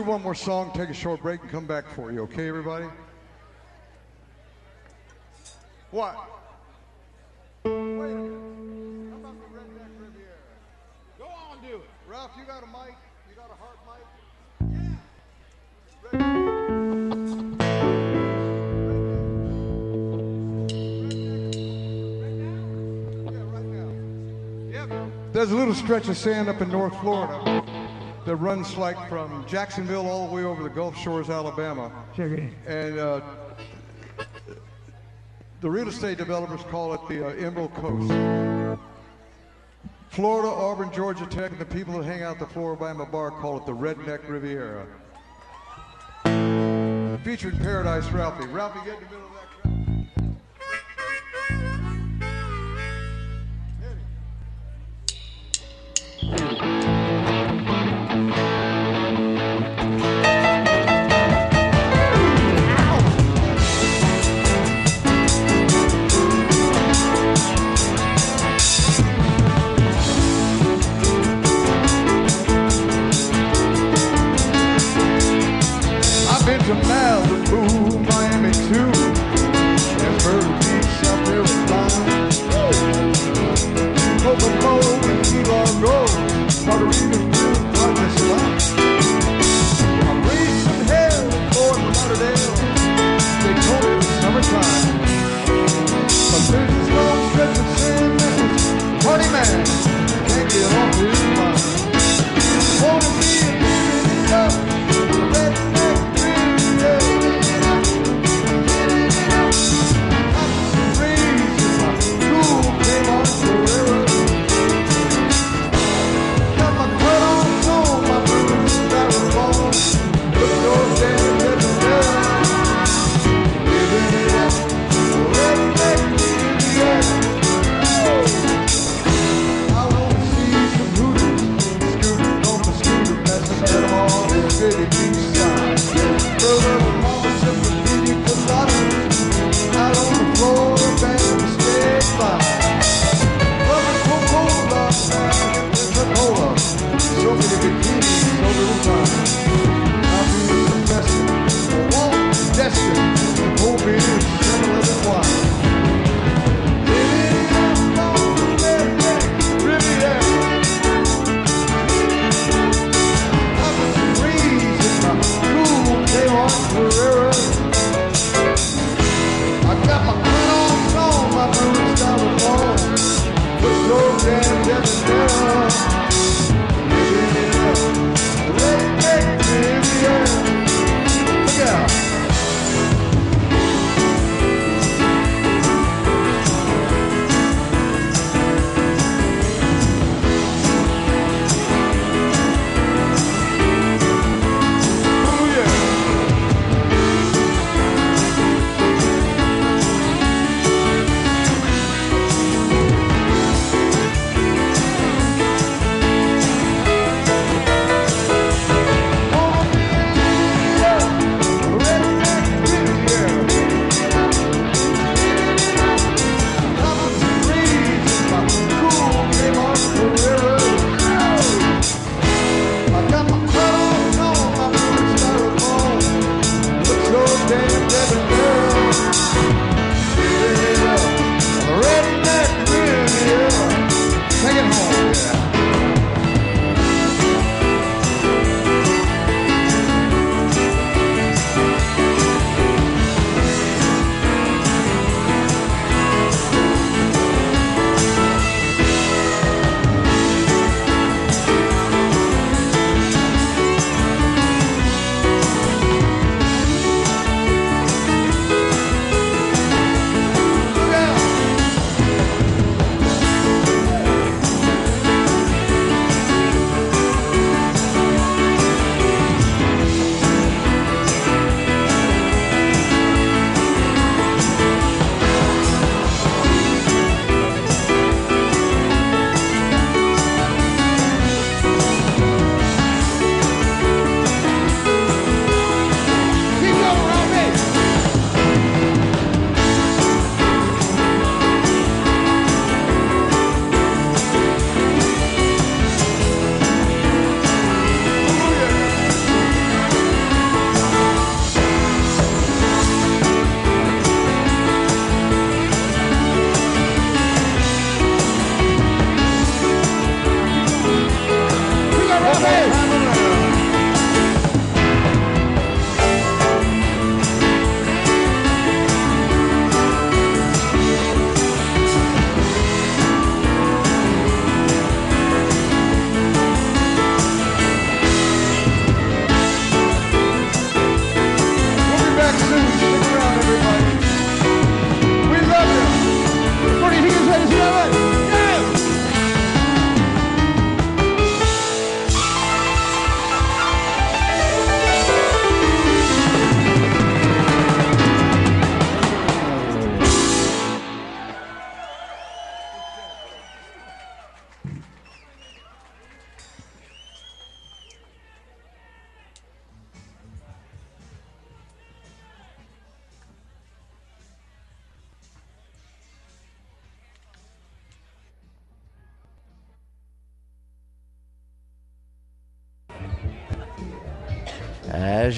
Do one more song, take a short break, and come back for you. Okay, everybody? What? Wait a minute. How about the Redneck Riviera? Go on, do it. Ralph, you got a mic? You got a heart mic? There's a little stretch of sand up in North Florida that runs like from Jacksonville all the way over the Gulf Shores, Alabama. And uh, the real estate developers call it the uh, Emerald Coast. Florida, Auburn, Georgia Tech, and the people that hang out at the Flora-Bama Bar call it the Redneck Riviera. Featuring Paradise Ralphie. Ralphie, get in the middle of that.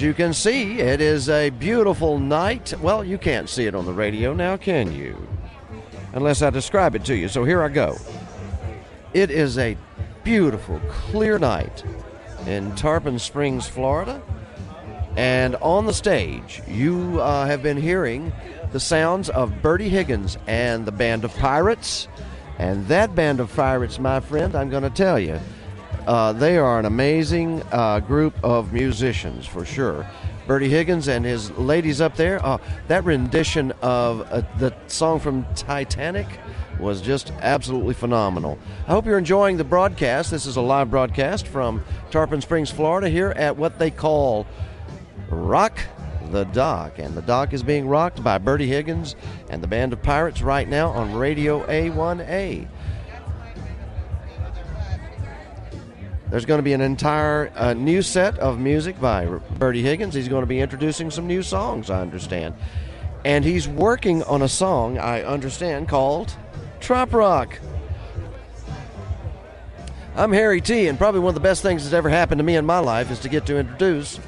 You can see, it is a beautiful night. Well, you can't see it on the radio now, can you? Unless I describe it to you. So here I go. It is a beautiful, clear night in Tarpon Springs, Florida. And on the stage, you uh, have been hearing the sounds of Bertie Higgins and the Band of Pirates. And that Band of Pirates, my friend, I'm going to tell you, uh, they are an amazing uh, group of musicians for sure. Bertie Higgins and his ladies up there. Uh, that rendition of uh, the song from Titanic was just absolutely phenomenal. I hope you're enjoying the broadcast. This is a live broadcast from Tarpon Springs, Florida, here at what they call Rock the Dock. And the dock is being rocked by Bertie Higgins and the Band of Pirates right now on Radio A1A. There's going to be an entire uh, new set of music by Bertie Higgins. He's going to be introducing some new songs, I understand. And he's working on a song, I understand, called Trop Rock. I'm Harry T, and probably one of the best things that's ever happened to me in my life is to get to introduce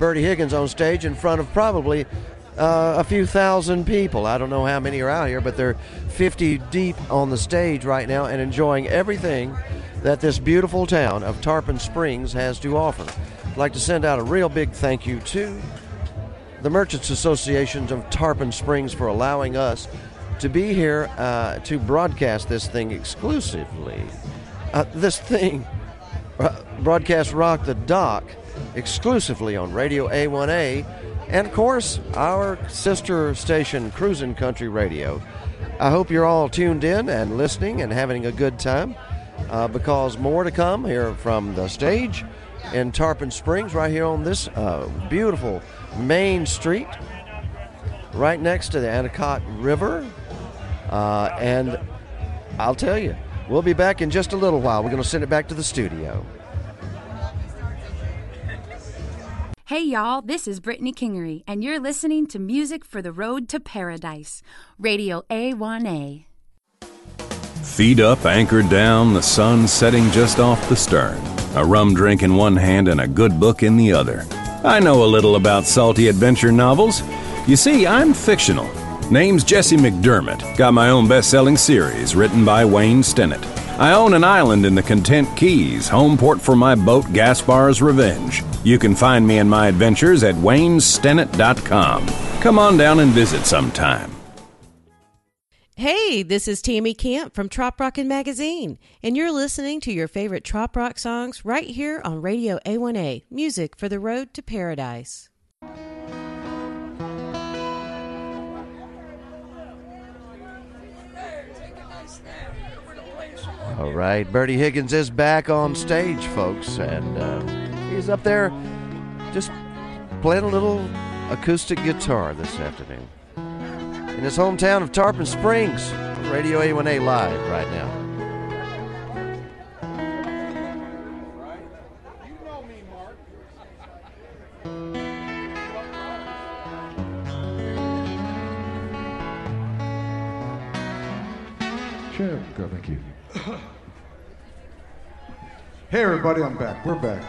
Bertie Higgins on stage in front of probably uh, a few thousand people. I don't know how many are out here, but they're 50 deep on the stage right now and enjoying everything that this beautiful town of Tarpon Springs has to offer. I'd like to send out a real big thank you to the Merchants Associations of Tarpon Springs for allowing us to be here uh, to broadcast this thing exclusively. Uh, this thing, uh, broadcast Rock the Dock, exclusively on Radio A1A, and of course, our sister station, Cruisin' Country Radio. I hope you're all tuned in and listening and having a good time uh, because more to come here from the stage in Tarpon Springs, right here on this uh, beautiful main street, right next to the Anclote River. Uh, and I'll tell you, we'll be back in just a little while. We're going to send it back to the studio. Hey y'all, this is Brittany Kingery, and you're listening to Music for the Road to Paradise, Radio A1A. Feet up, anchored down, the sun setting just off the stern. A rum drink in one hand and a good book in the other. I know a little about salty adventure novels. You see, I'm fictional. Name's Jesse McDermott. Got my own best selling series written by Wayne Stinnett. I own an island in the Content Keys, home port for my boat Gaspar's Revenge. You can find me and my adventures at waynestinnett.com. Come on down and visit sometime. Hey, this is Tammy Camp from Trop Rockin' Magazine, and you're listening to your favorite Trop Rock songs right here on Radio A1A, music for the road to paradise. All right, Bertie Higgins is back on stage, folks, and uh, he's up there just playing a little acoustic guitar this afternoon in his hometown of Tarpon Springs. Radio A1A live right now. Sure, go, thank you. Hey, everybody, I'm back. We're back.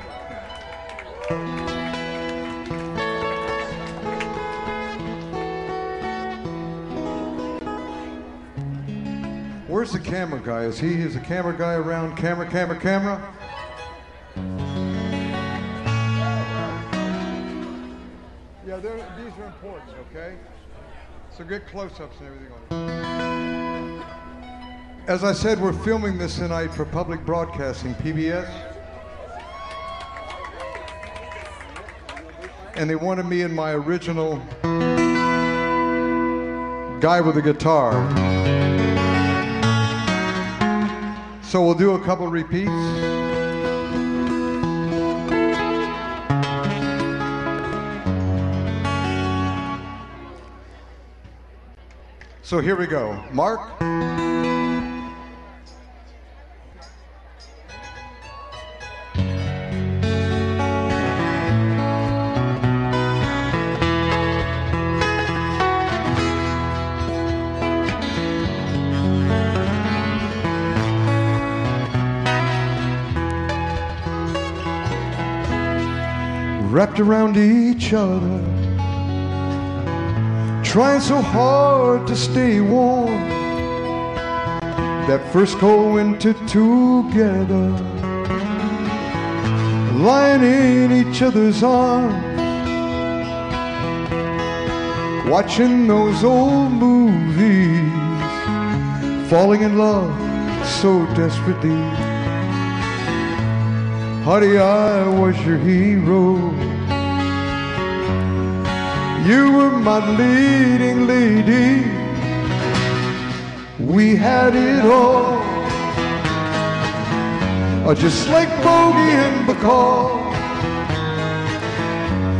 the camera guy? Is he is the camera guy around? Camera, camera, camera. Yeah, these are important. Okay, so get close-ups and everything on. As I said, we're filming this tonight for public broadcasting, PBS. And they wanted me in my original guy with a guitar. So we'll do a couple repeats. So here we go. Mark. Wrapped around each other trying so hard to stay warm. That first cold winter together, lying in each other's arms, watching those old movies, falling in love so desperately. Honey, I was your hero. You were my leading lady. We had it all. Uh, Just like Bogey and Bacall.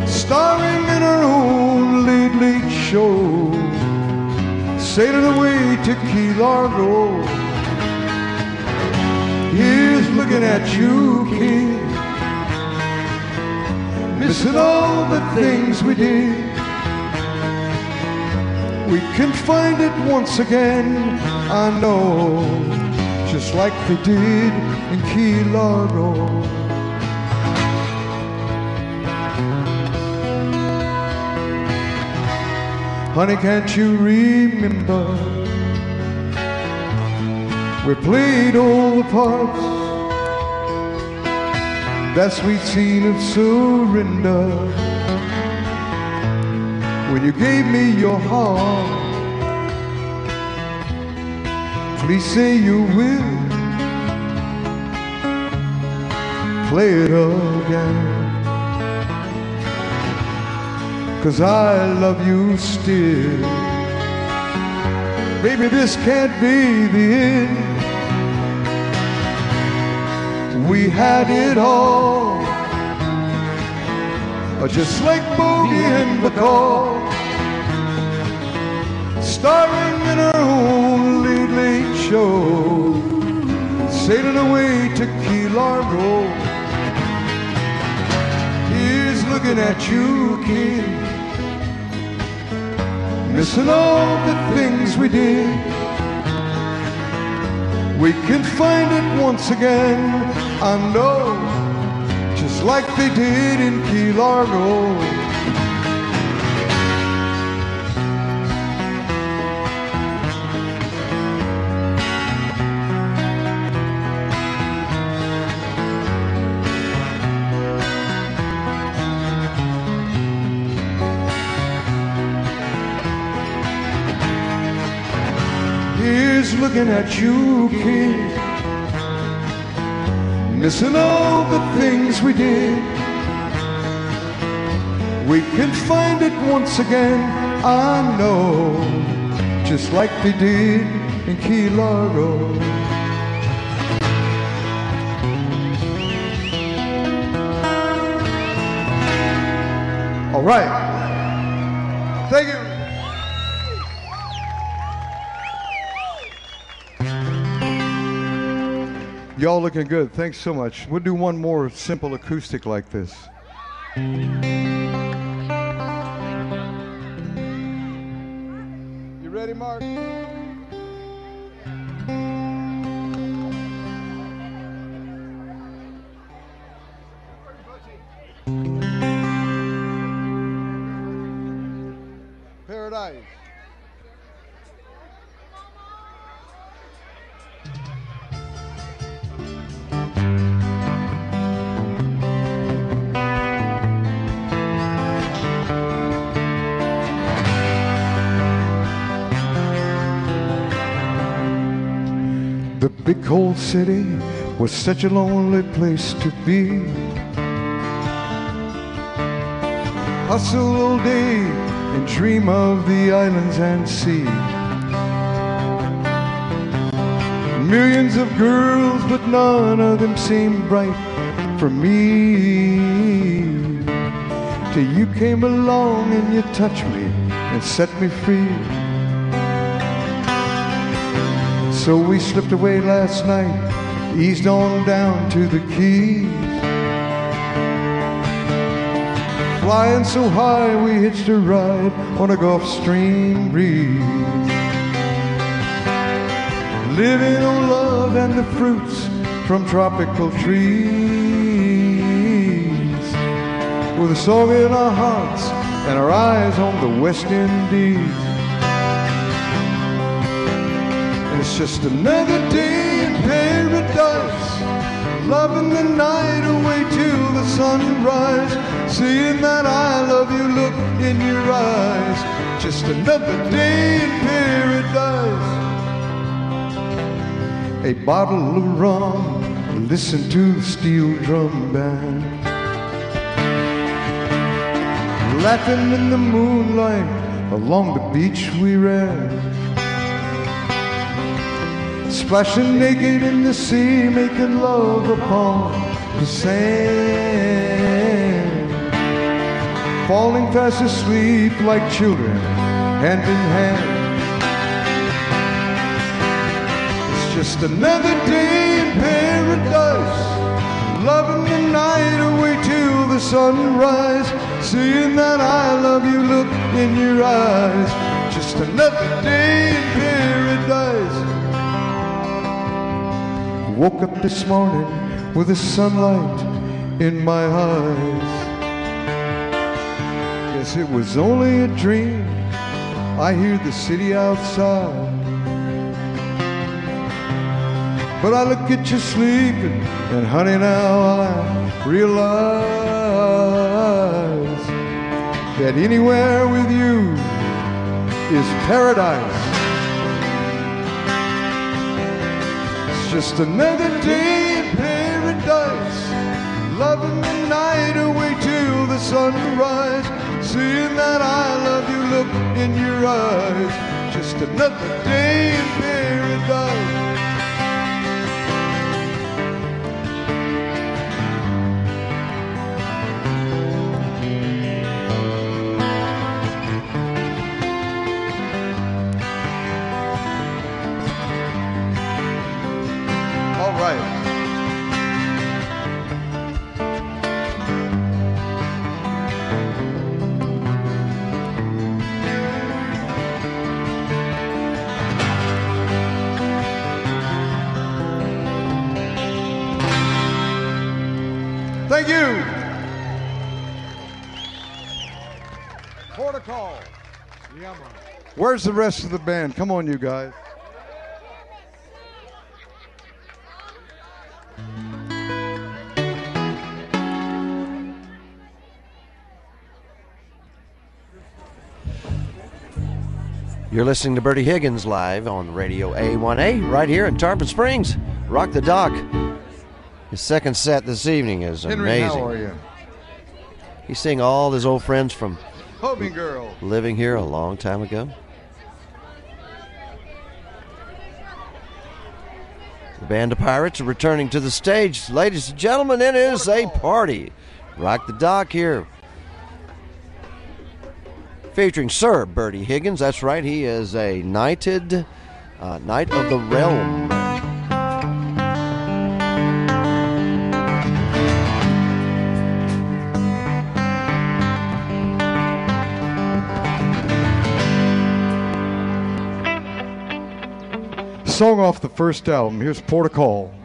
Starring in our own late, late show. Sailing away to Key Largo. Here's looking at you, kid. Missing all the things we did. We can find it once again, I know, just like they did in Key Largo. Honey, can't you remember? We played all the parts. That sweet scene of surrender when you gave me your heart. Please say you will play it again. Cause I love you still. Baby, this can't be the end. We had it all. Just like Bogey and Bacall. Starring in our own late, late show. Sailing away to Key Largo. Here's looking at you, kid. Missing all the things we did. We can find it once again, I know, just like they did in Key Largo. Looking at you, kid. Missing all the things we did. We can find it once again, I know, just like they did in Key Largo. All right. Y'all looking good. Thanks so much. We'll do one more simple acoustic like this. You ready, Mark? Cold city was such a lonely place to be. Hustle all day and dream of the islands and sea. Millions of girls, but none of them seemed right for me. Till you came along and you touched me and set me free. So we slipped away last night, eased on down to the Keys. Flying so high, we hitched a ride on a Gulf Stream breeze. Living on love and the fruits from tropical trees. With a song in our hearts and our eyes on the West Indies. Just another day in paradise. Loving the night away till the sunrise. Seeing that I love you look in your eyes. Just another day in paradise. A bottle of rum, listen to the steel drum band. Laughing in the moonlight, along the beach we ran. Splashing naked in the sea, making love upon the sand. Falling fast asleep like children, hand in hand. It's just another day in paradise. Loving the night away till the sunrise. Seeing that I love you look in your eyes. Just another day in paradise. Woke up this morning with the sunlight in my eyes. Guess it was only a dream. I hear the city outside. But I look at you sleeping, and honey, now I realize that anywhere with you is paradise. Just another day in paradise, loving the night away till the sunrise. Seeing that I love you look in your eyes. Just another day in paradise. Thank you. Protocol. Where's the rest of the band? Come on, you guys. You're listening to Bertie Higgins live on Radio A1A right here in Tarpon Springs. Rock the Dock. His second set this evening is Henry, amazing. how are you? He's seeing all his old friends from Hobie girl. living here a long time ago. The band of pirates are returning to the stage. Ladies and gentlemen, it is a party. Rock the Dock here. Featuring Sir Bertie Higgins. That's right, he is a knighted uh, Knight of the Realm. Song off the first album. Here's Protocol. Savannah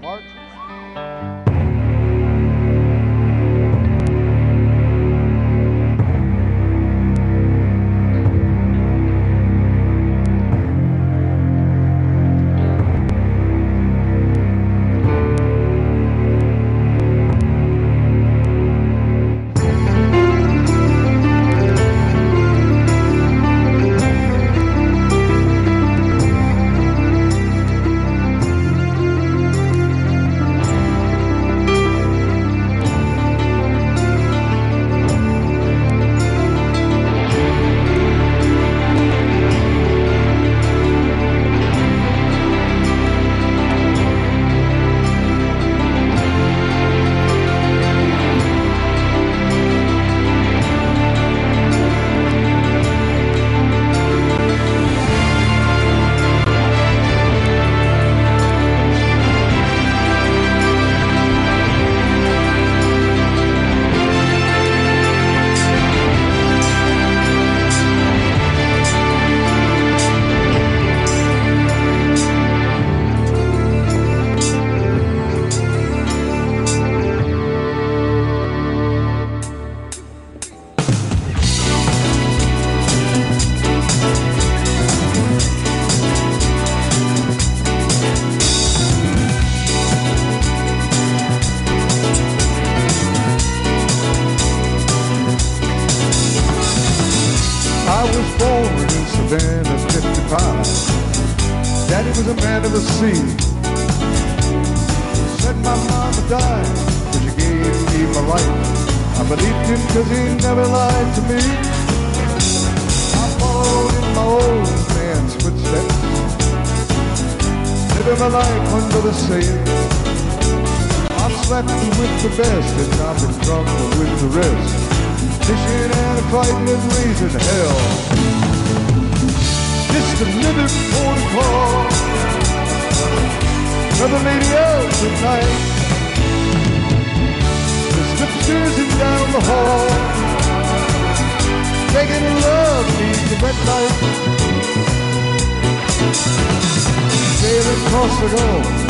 Sailing across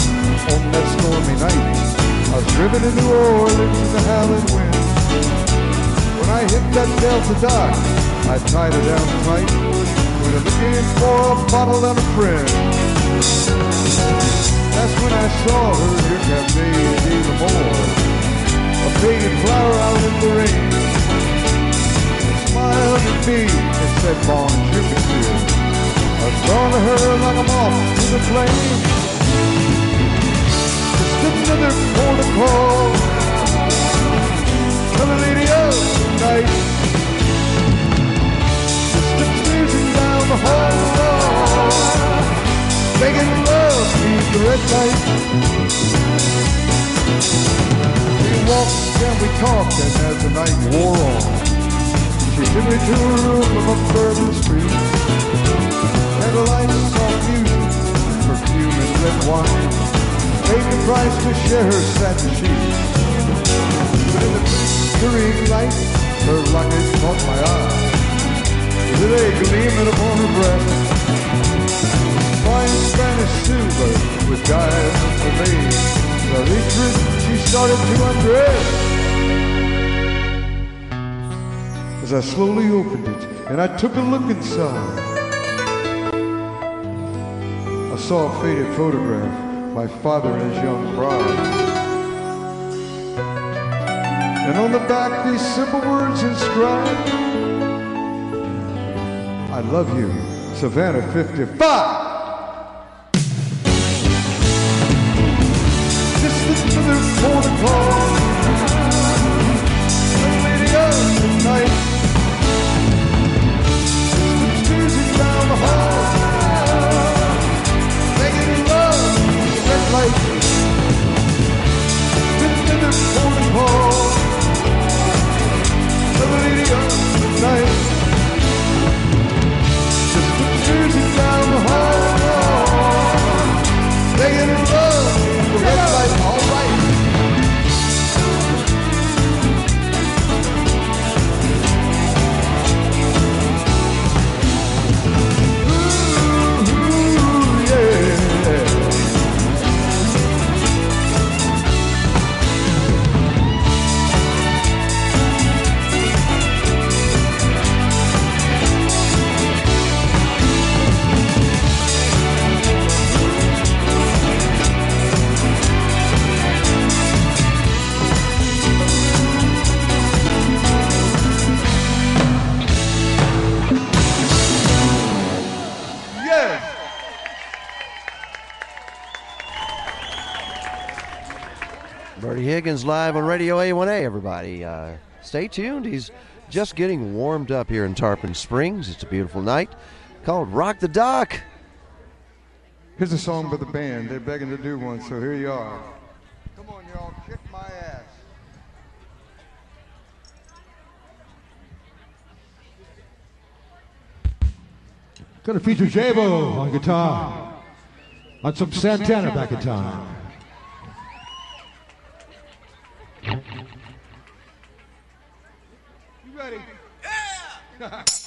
on that stormy night. I was driven to New Orleans in the howling wind. When I hit that Delta dock, I tied her down tight. We were looking for a bottle and a friend. That's when I saw her, here come Daisy Lamore. A faded flower out in the rain. Smiled at me and said, Bonjour, monsieur. I drawn her like a moth to the flame. Just another lady oh, the upstairs and down the hall. Begging love the red light. We walked and we talked, and as the night wore on, she took me to a room a bourbon street. Candlelight, soft music, and red wine. Paid the price to share her satin sheets. But in the flickering light, her locket caught my eye. A gleaming upon her breast. Fine Spanish silver with diamonds inlaid. The reach she started to undress. As I slowly opened it and I took a look inside, saw a faded photograph my father and his young bride. And on the back, these simple words inscribed I love you, Savannah 55. Live on Radio A1A, everybody. Uh, stay tuned. He's just getting warmed up here in Tarpon Springs. It's a beautiful night called Rock the Dock. Here's a song by the band. They're begging to do one, so here you are. Come on, y'all, kick my ass. Gonna feature Jabo on guitar. On some Santana back in time. You ready? Yeah!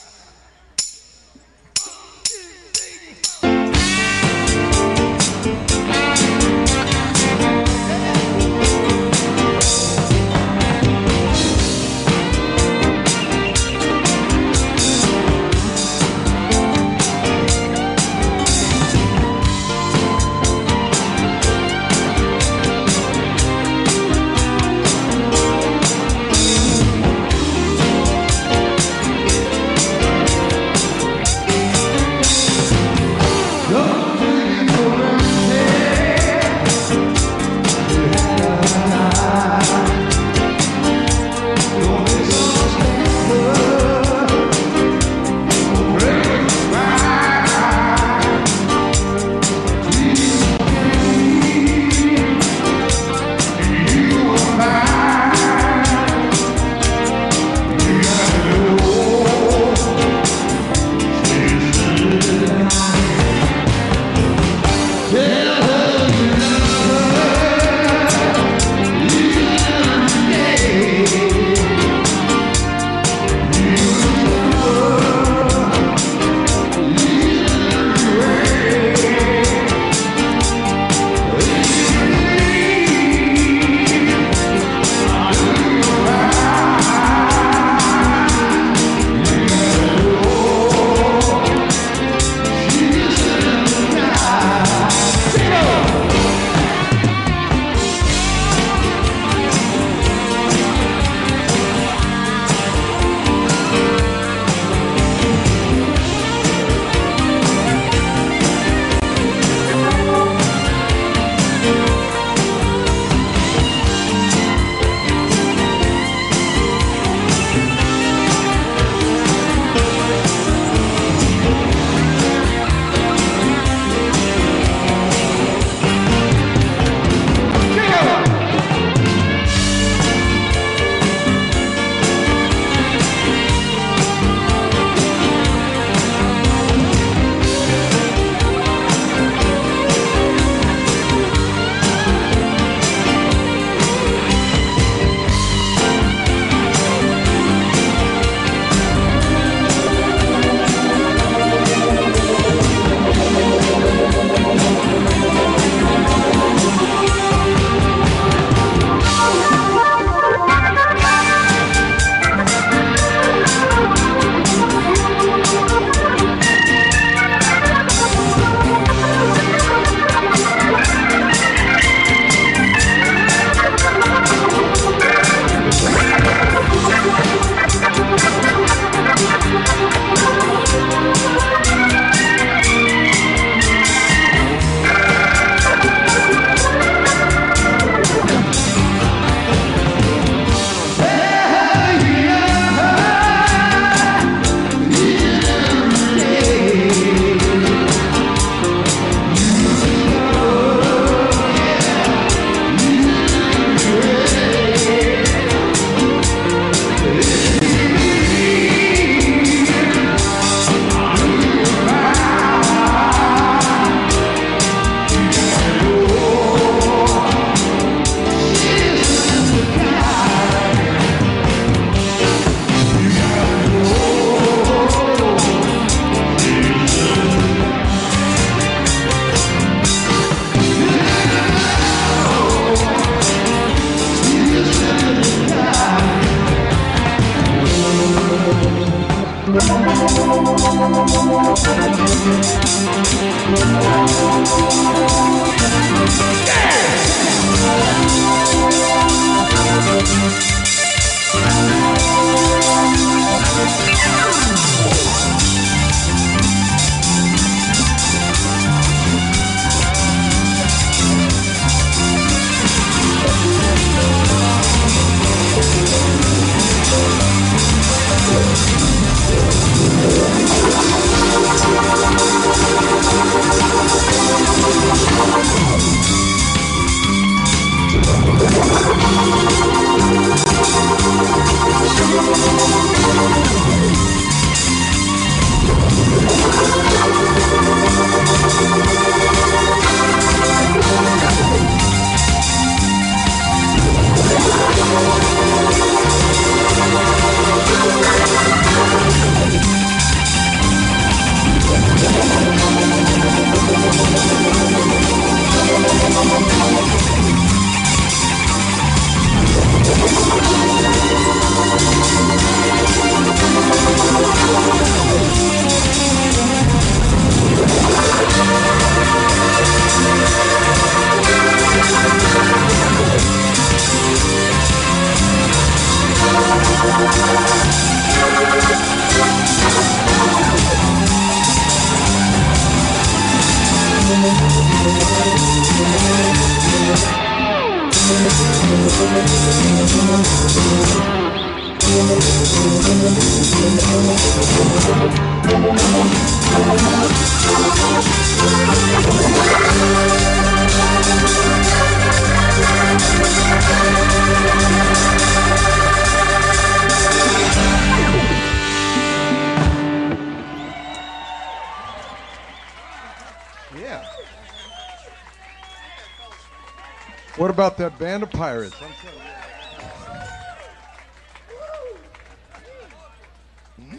about that band of pirates? I'm.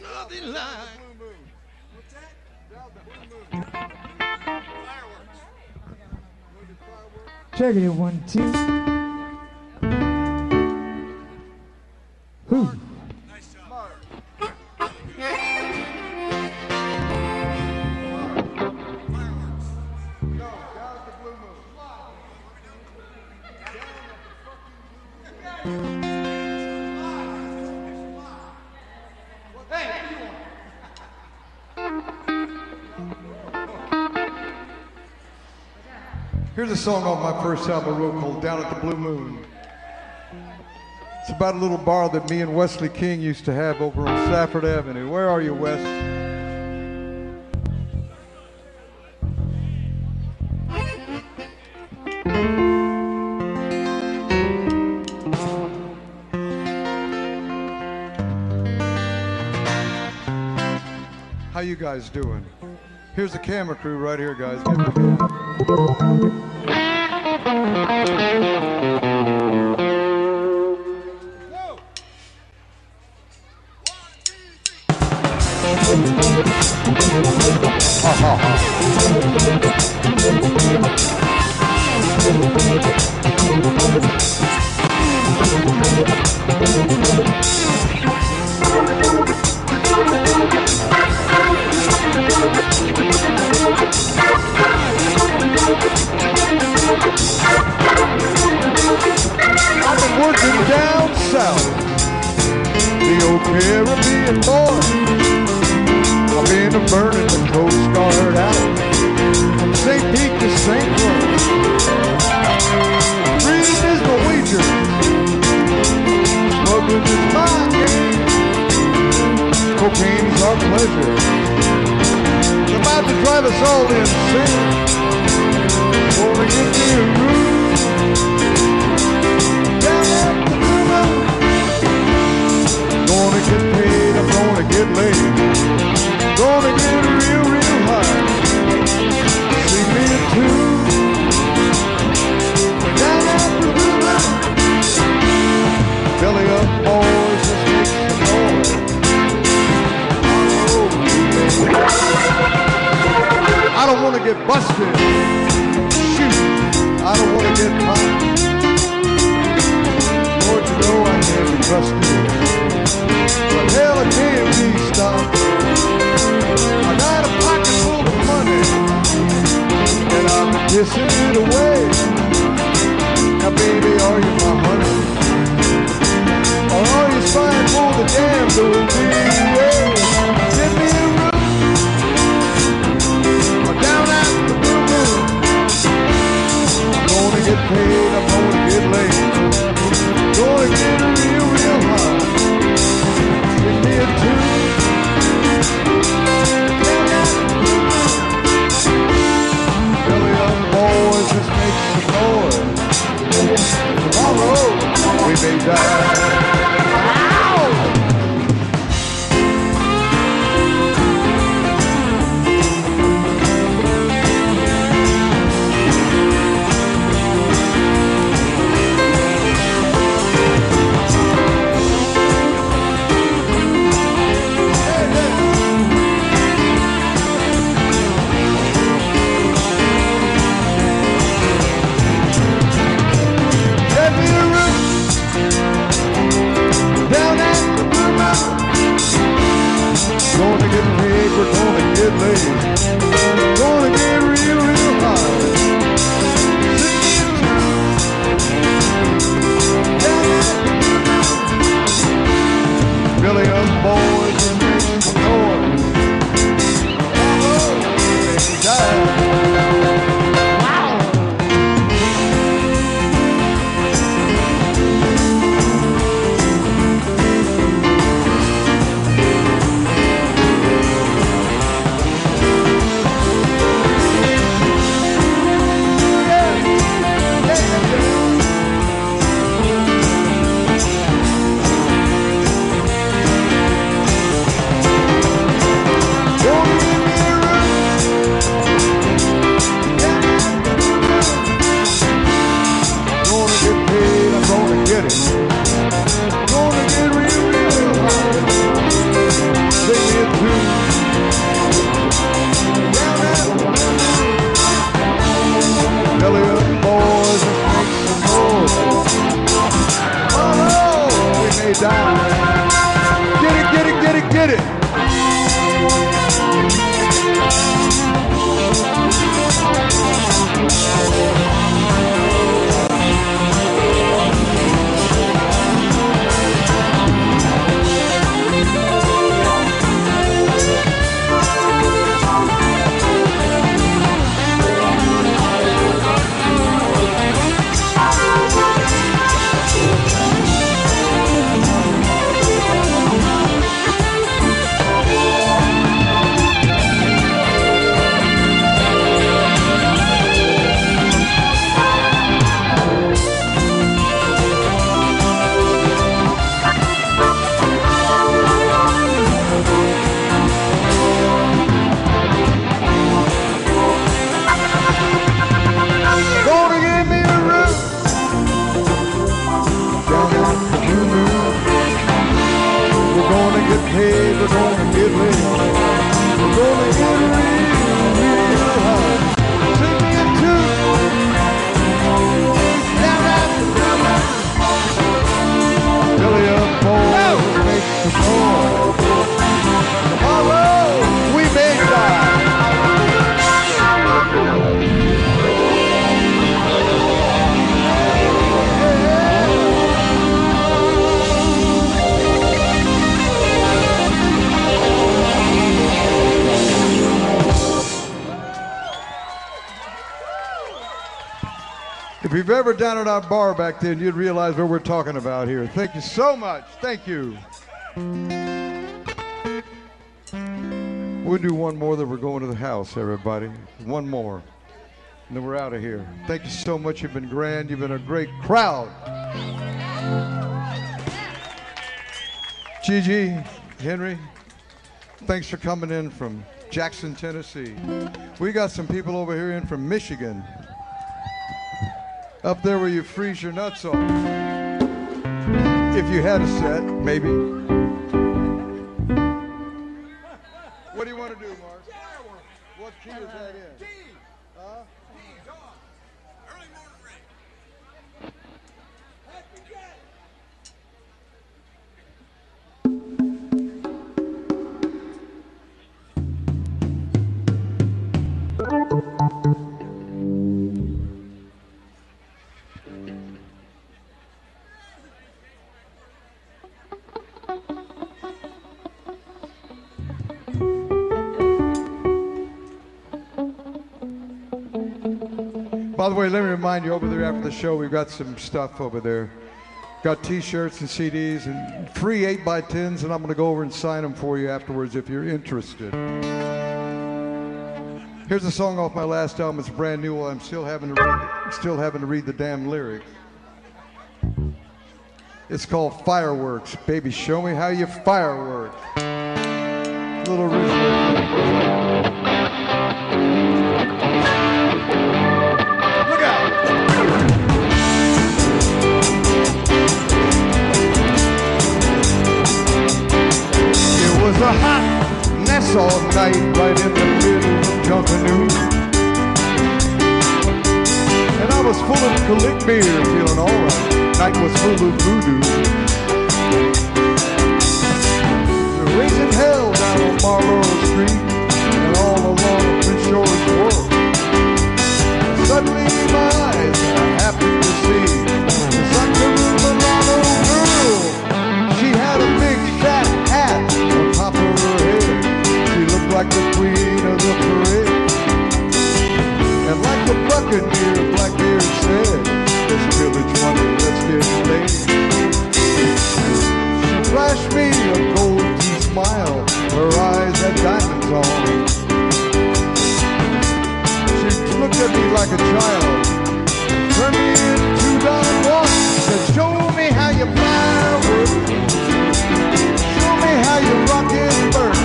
Nothing like. Check it, one, two. A song off my first album I wrote called Down at the Blue Moon. It's about a little bar that me and Wesley King used to have over on Stafford Avenue. Where are you, Wes? How you guys doing? Here's the camera crew right here, guys. Give them don't ever down at our bar back then, you'd realize what we're talking about here. Thank you so much. Thank you. We'll do one more, then we're going to the house, everybody. One more. And then we're out of here. Thank you so much. You've been grand. You've been a great crowd. Gigi, Henry, thanks for coming in from Jackson, Tennessee. We got some people over here in from Michigan up there where you freeze your nuts off. If you had a set, maybe. By the way, let me remind you over there after the show, we've got some stuff over there. Got T-shirts and CDs and free 8x10s, and I'm going to go over and sign them for you afterwards if you're interested. Here's a song off my last album. It's brand new. I'm still having to read, still having to read the damn lyrics. It's called Fireworks. Baby, show me how you firework. Little original. A hot Nassau night right in the middle of Junkanoo. And I was full of Kalik beer, feeling alright. Night was full of voodoo. They're raising hell down on Marlboro Street and all along Prince George Wharf. Suddenly my eyes are happy to see like the queen of the parade. And like the buccaneer Blackbeard said, this village money, let's get laid. She flashed me a golden smile, her eyes had diamonds on. She looked at me like a child, turned me into Don Juan, said, show me how you firework. Show me how you rock and burn.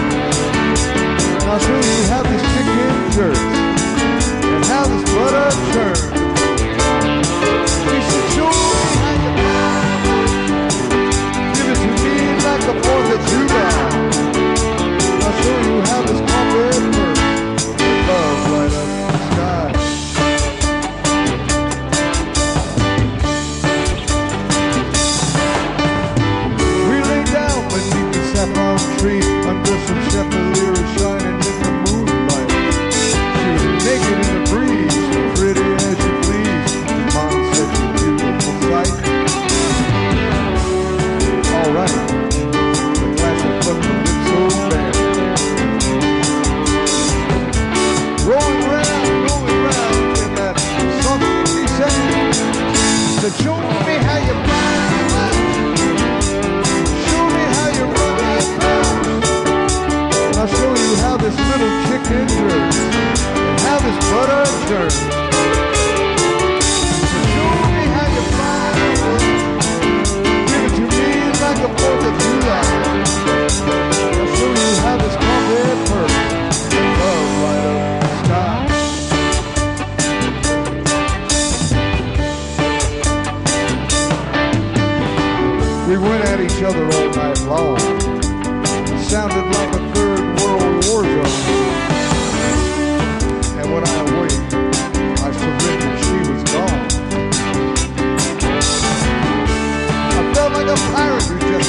I'll show you how this chicken jerks and how this butter churns. She said, show me how you. Give it to me like the Fourth of So show me how you. Give it to me like a of. I'll show you how this love oh, the sky. We went at each other all night long. Sounded like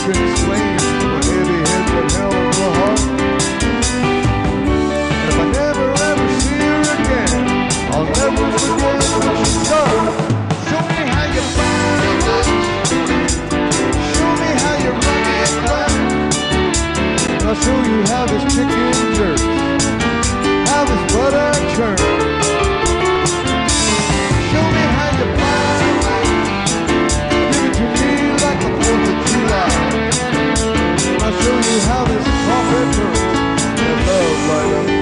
been slain. A heavy head but hell of a heart. And if I never ever see her again, I'll never forget what she said. Show me how you find Show me how you run it right. I'll show you how this chicken jerks, how this butter churns. Show you how this coffee burns. And love light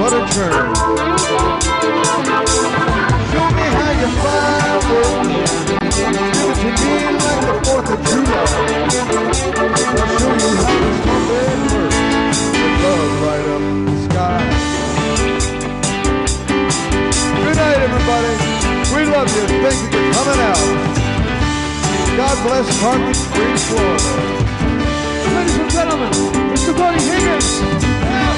this butter churns. Show me how you firework. Give it to me like the Fourth of July. I'll show you how this trumpet works. With love light up the sky. Good night, everybody. We love you. Thank you for coming out. God bless Tarpon Springs, Florida. Ladies and gentlemen, Mr. Bertie Higgins.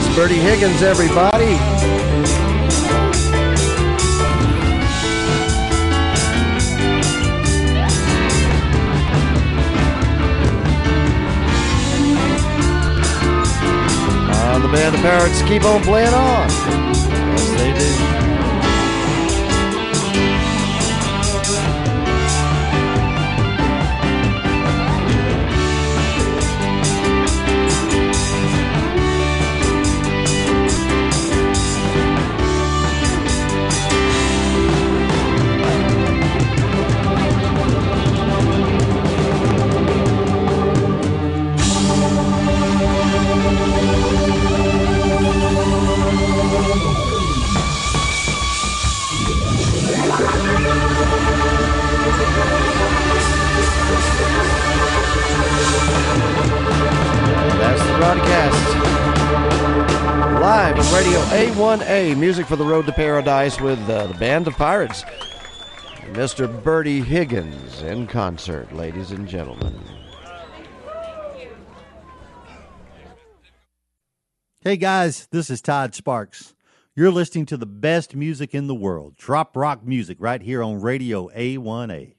That's Bertie Higgins, everybody. Uh, the band of parrots keep on playing on. Yes, they do. 1A, music for the road to paradise with uh, the Band of Pirates. Mr. Bertie Higgins in concert, ladies and gentlemen. Hey guys, this is Todd Sparks. You're listening to the best music in the world, trop rock music, right here on Radio A1A.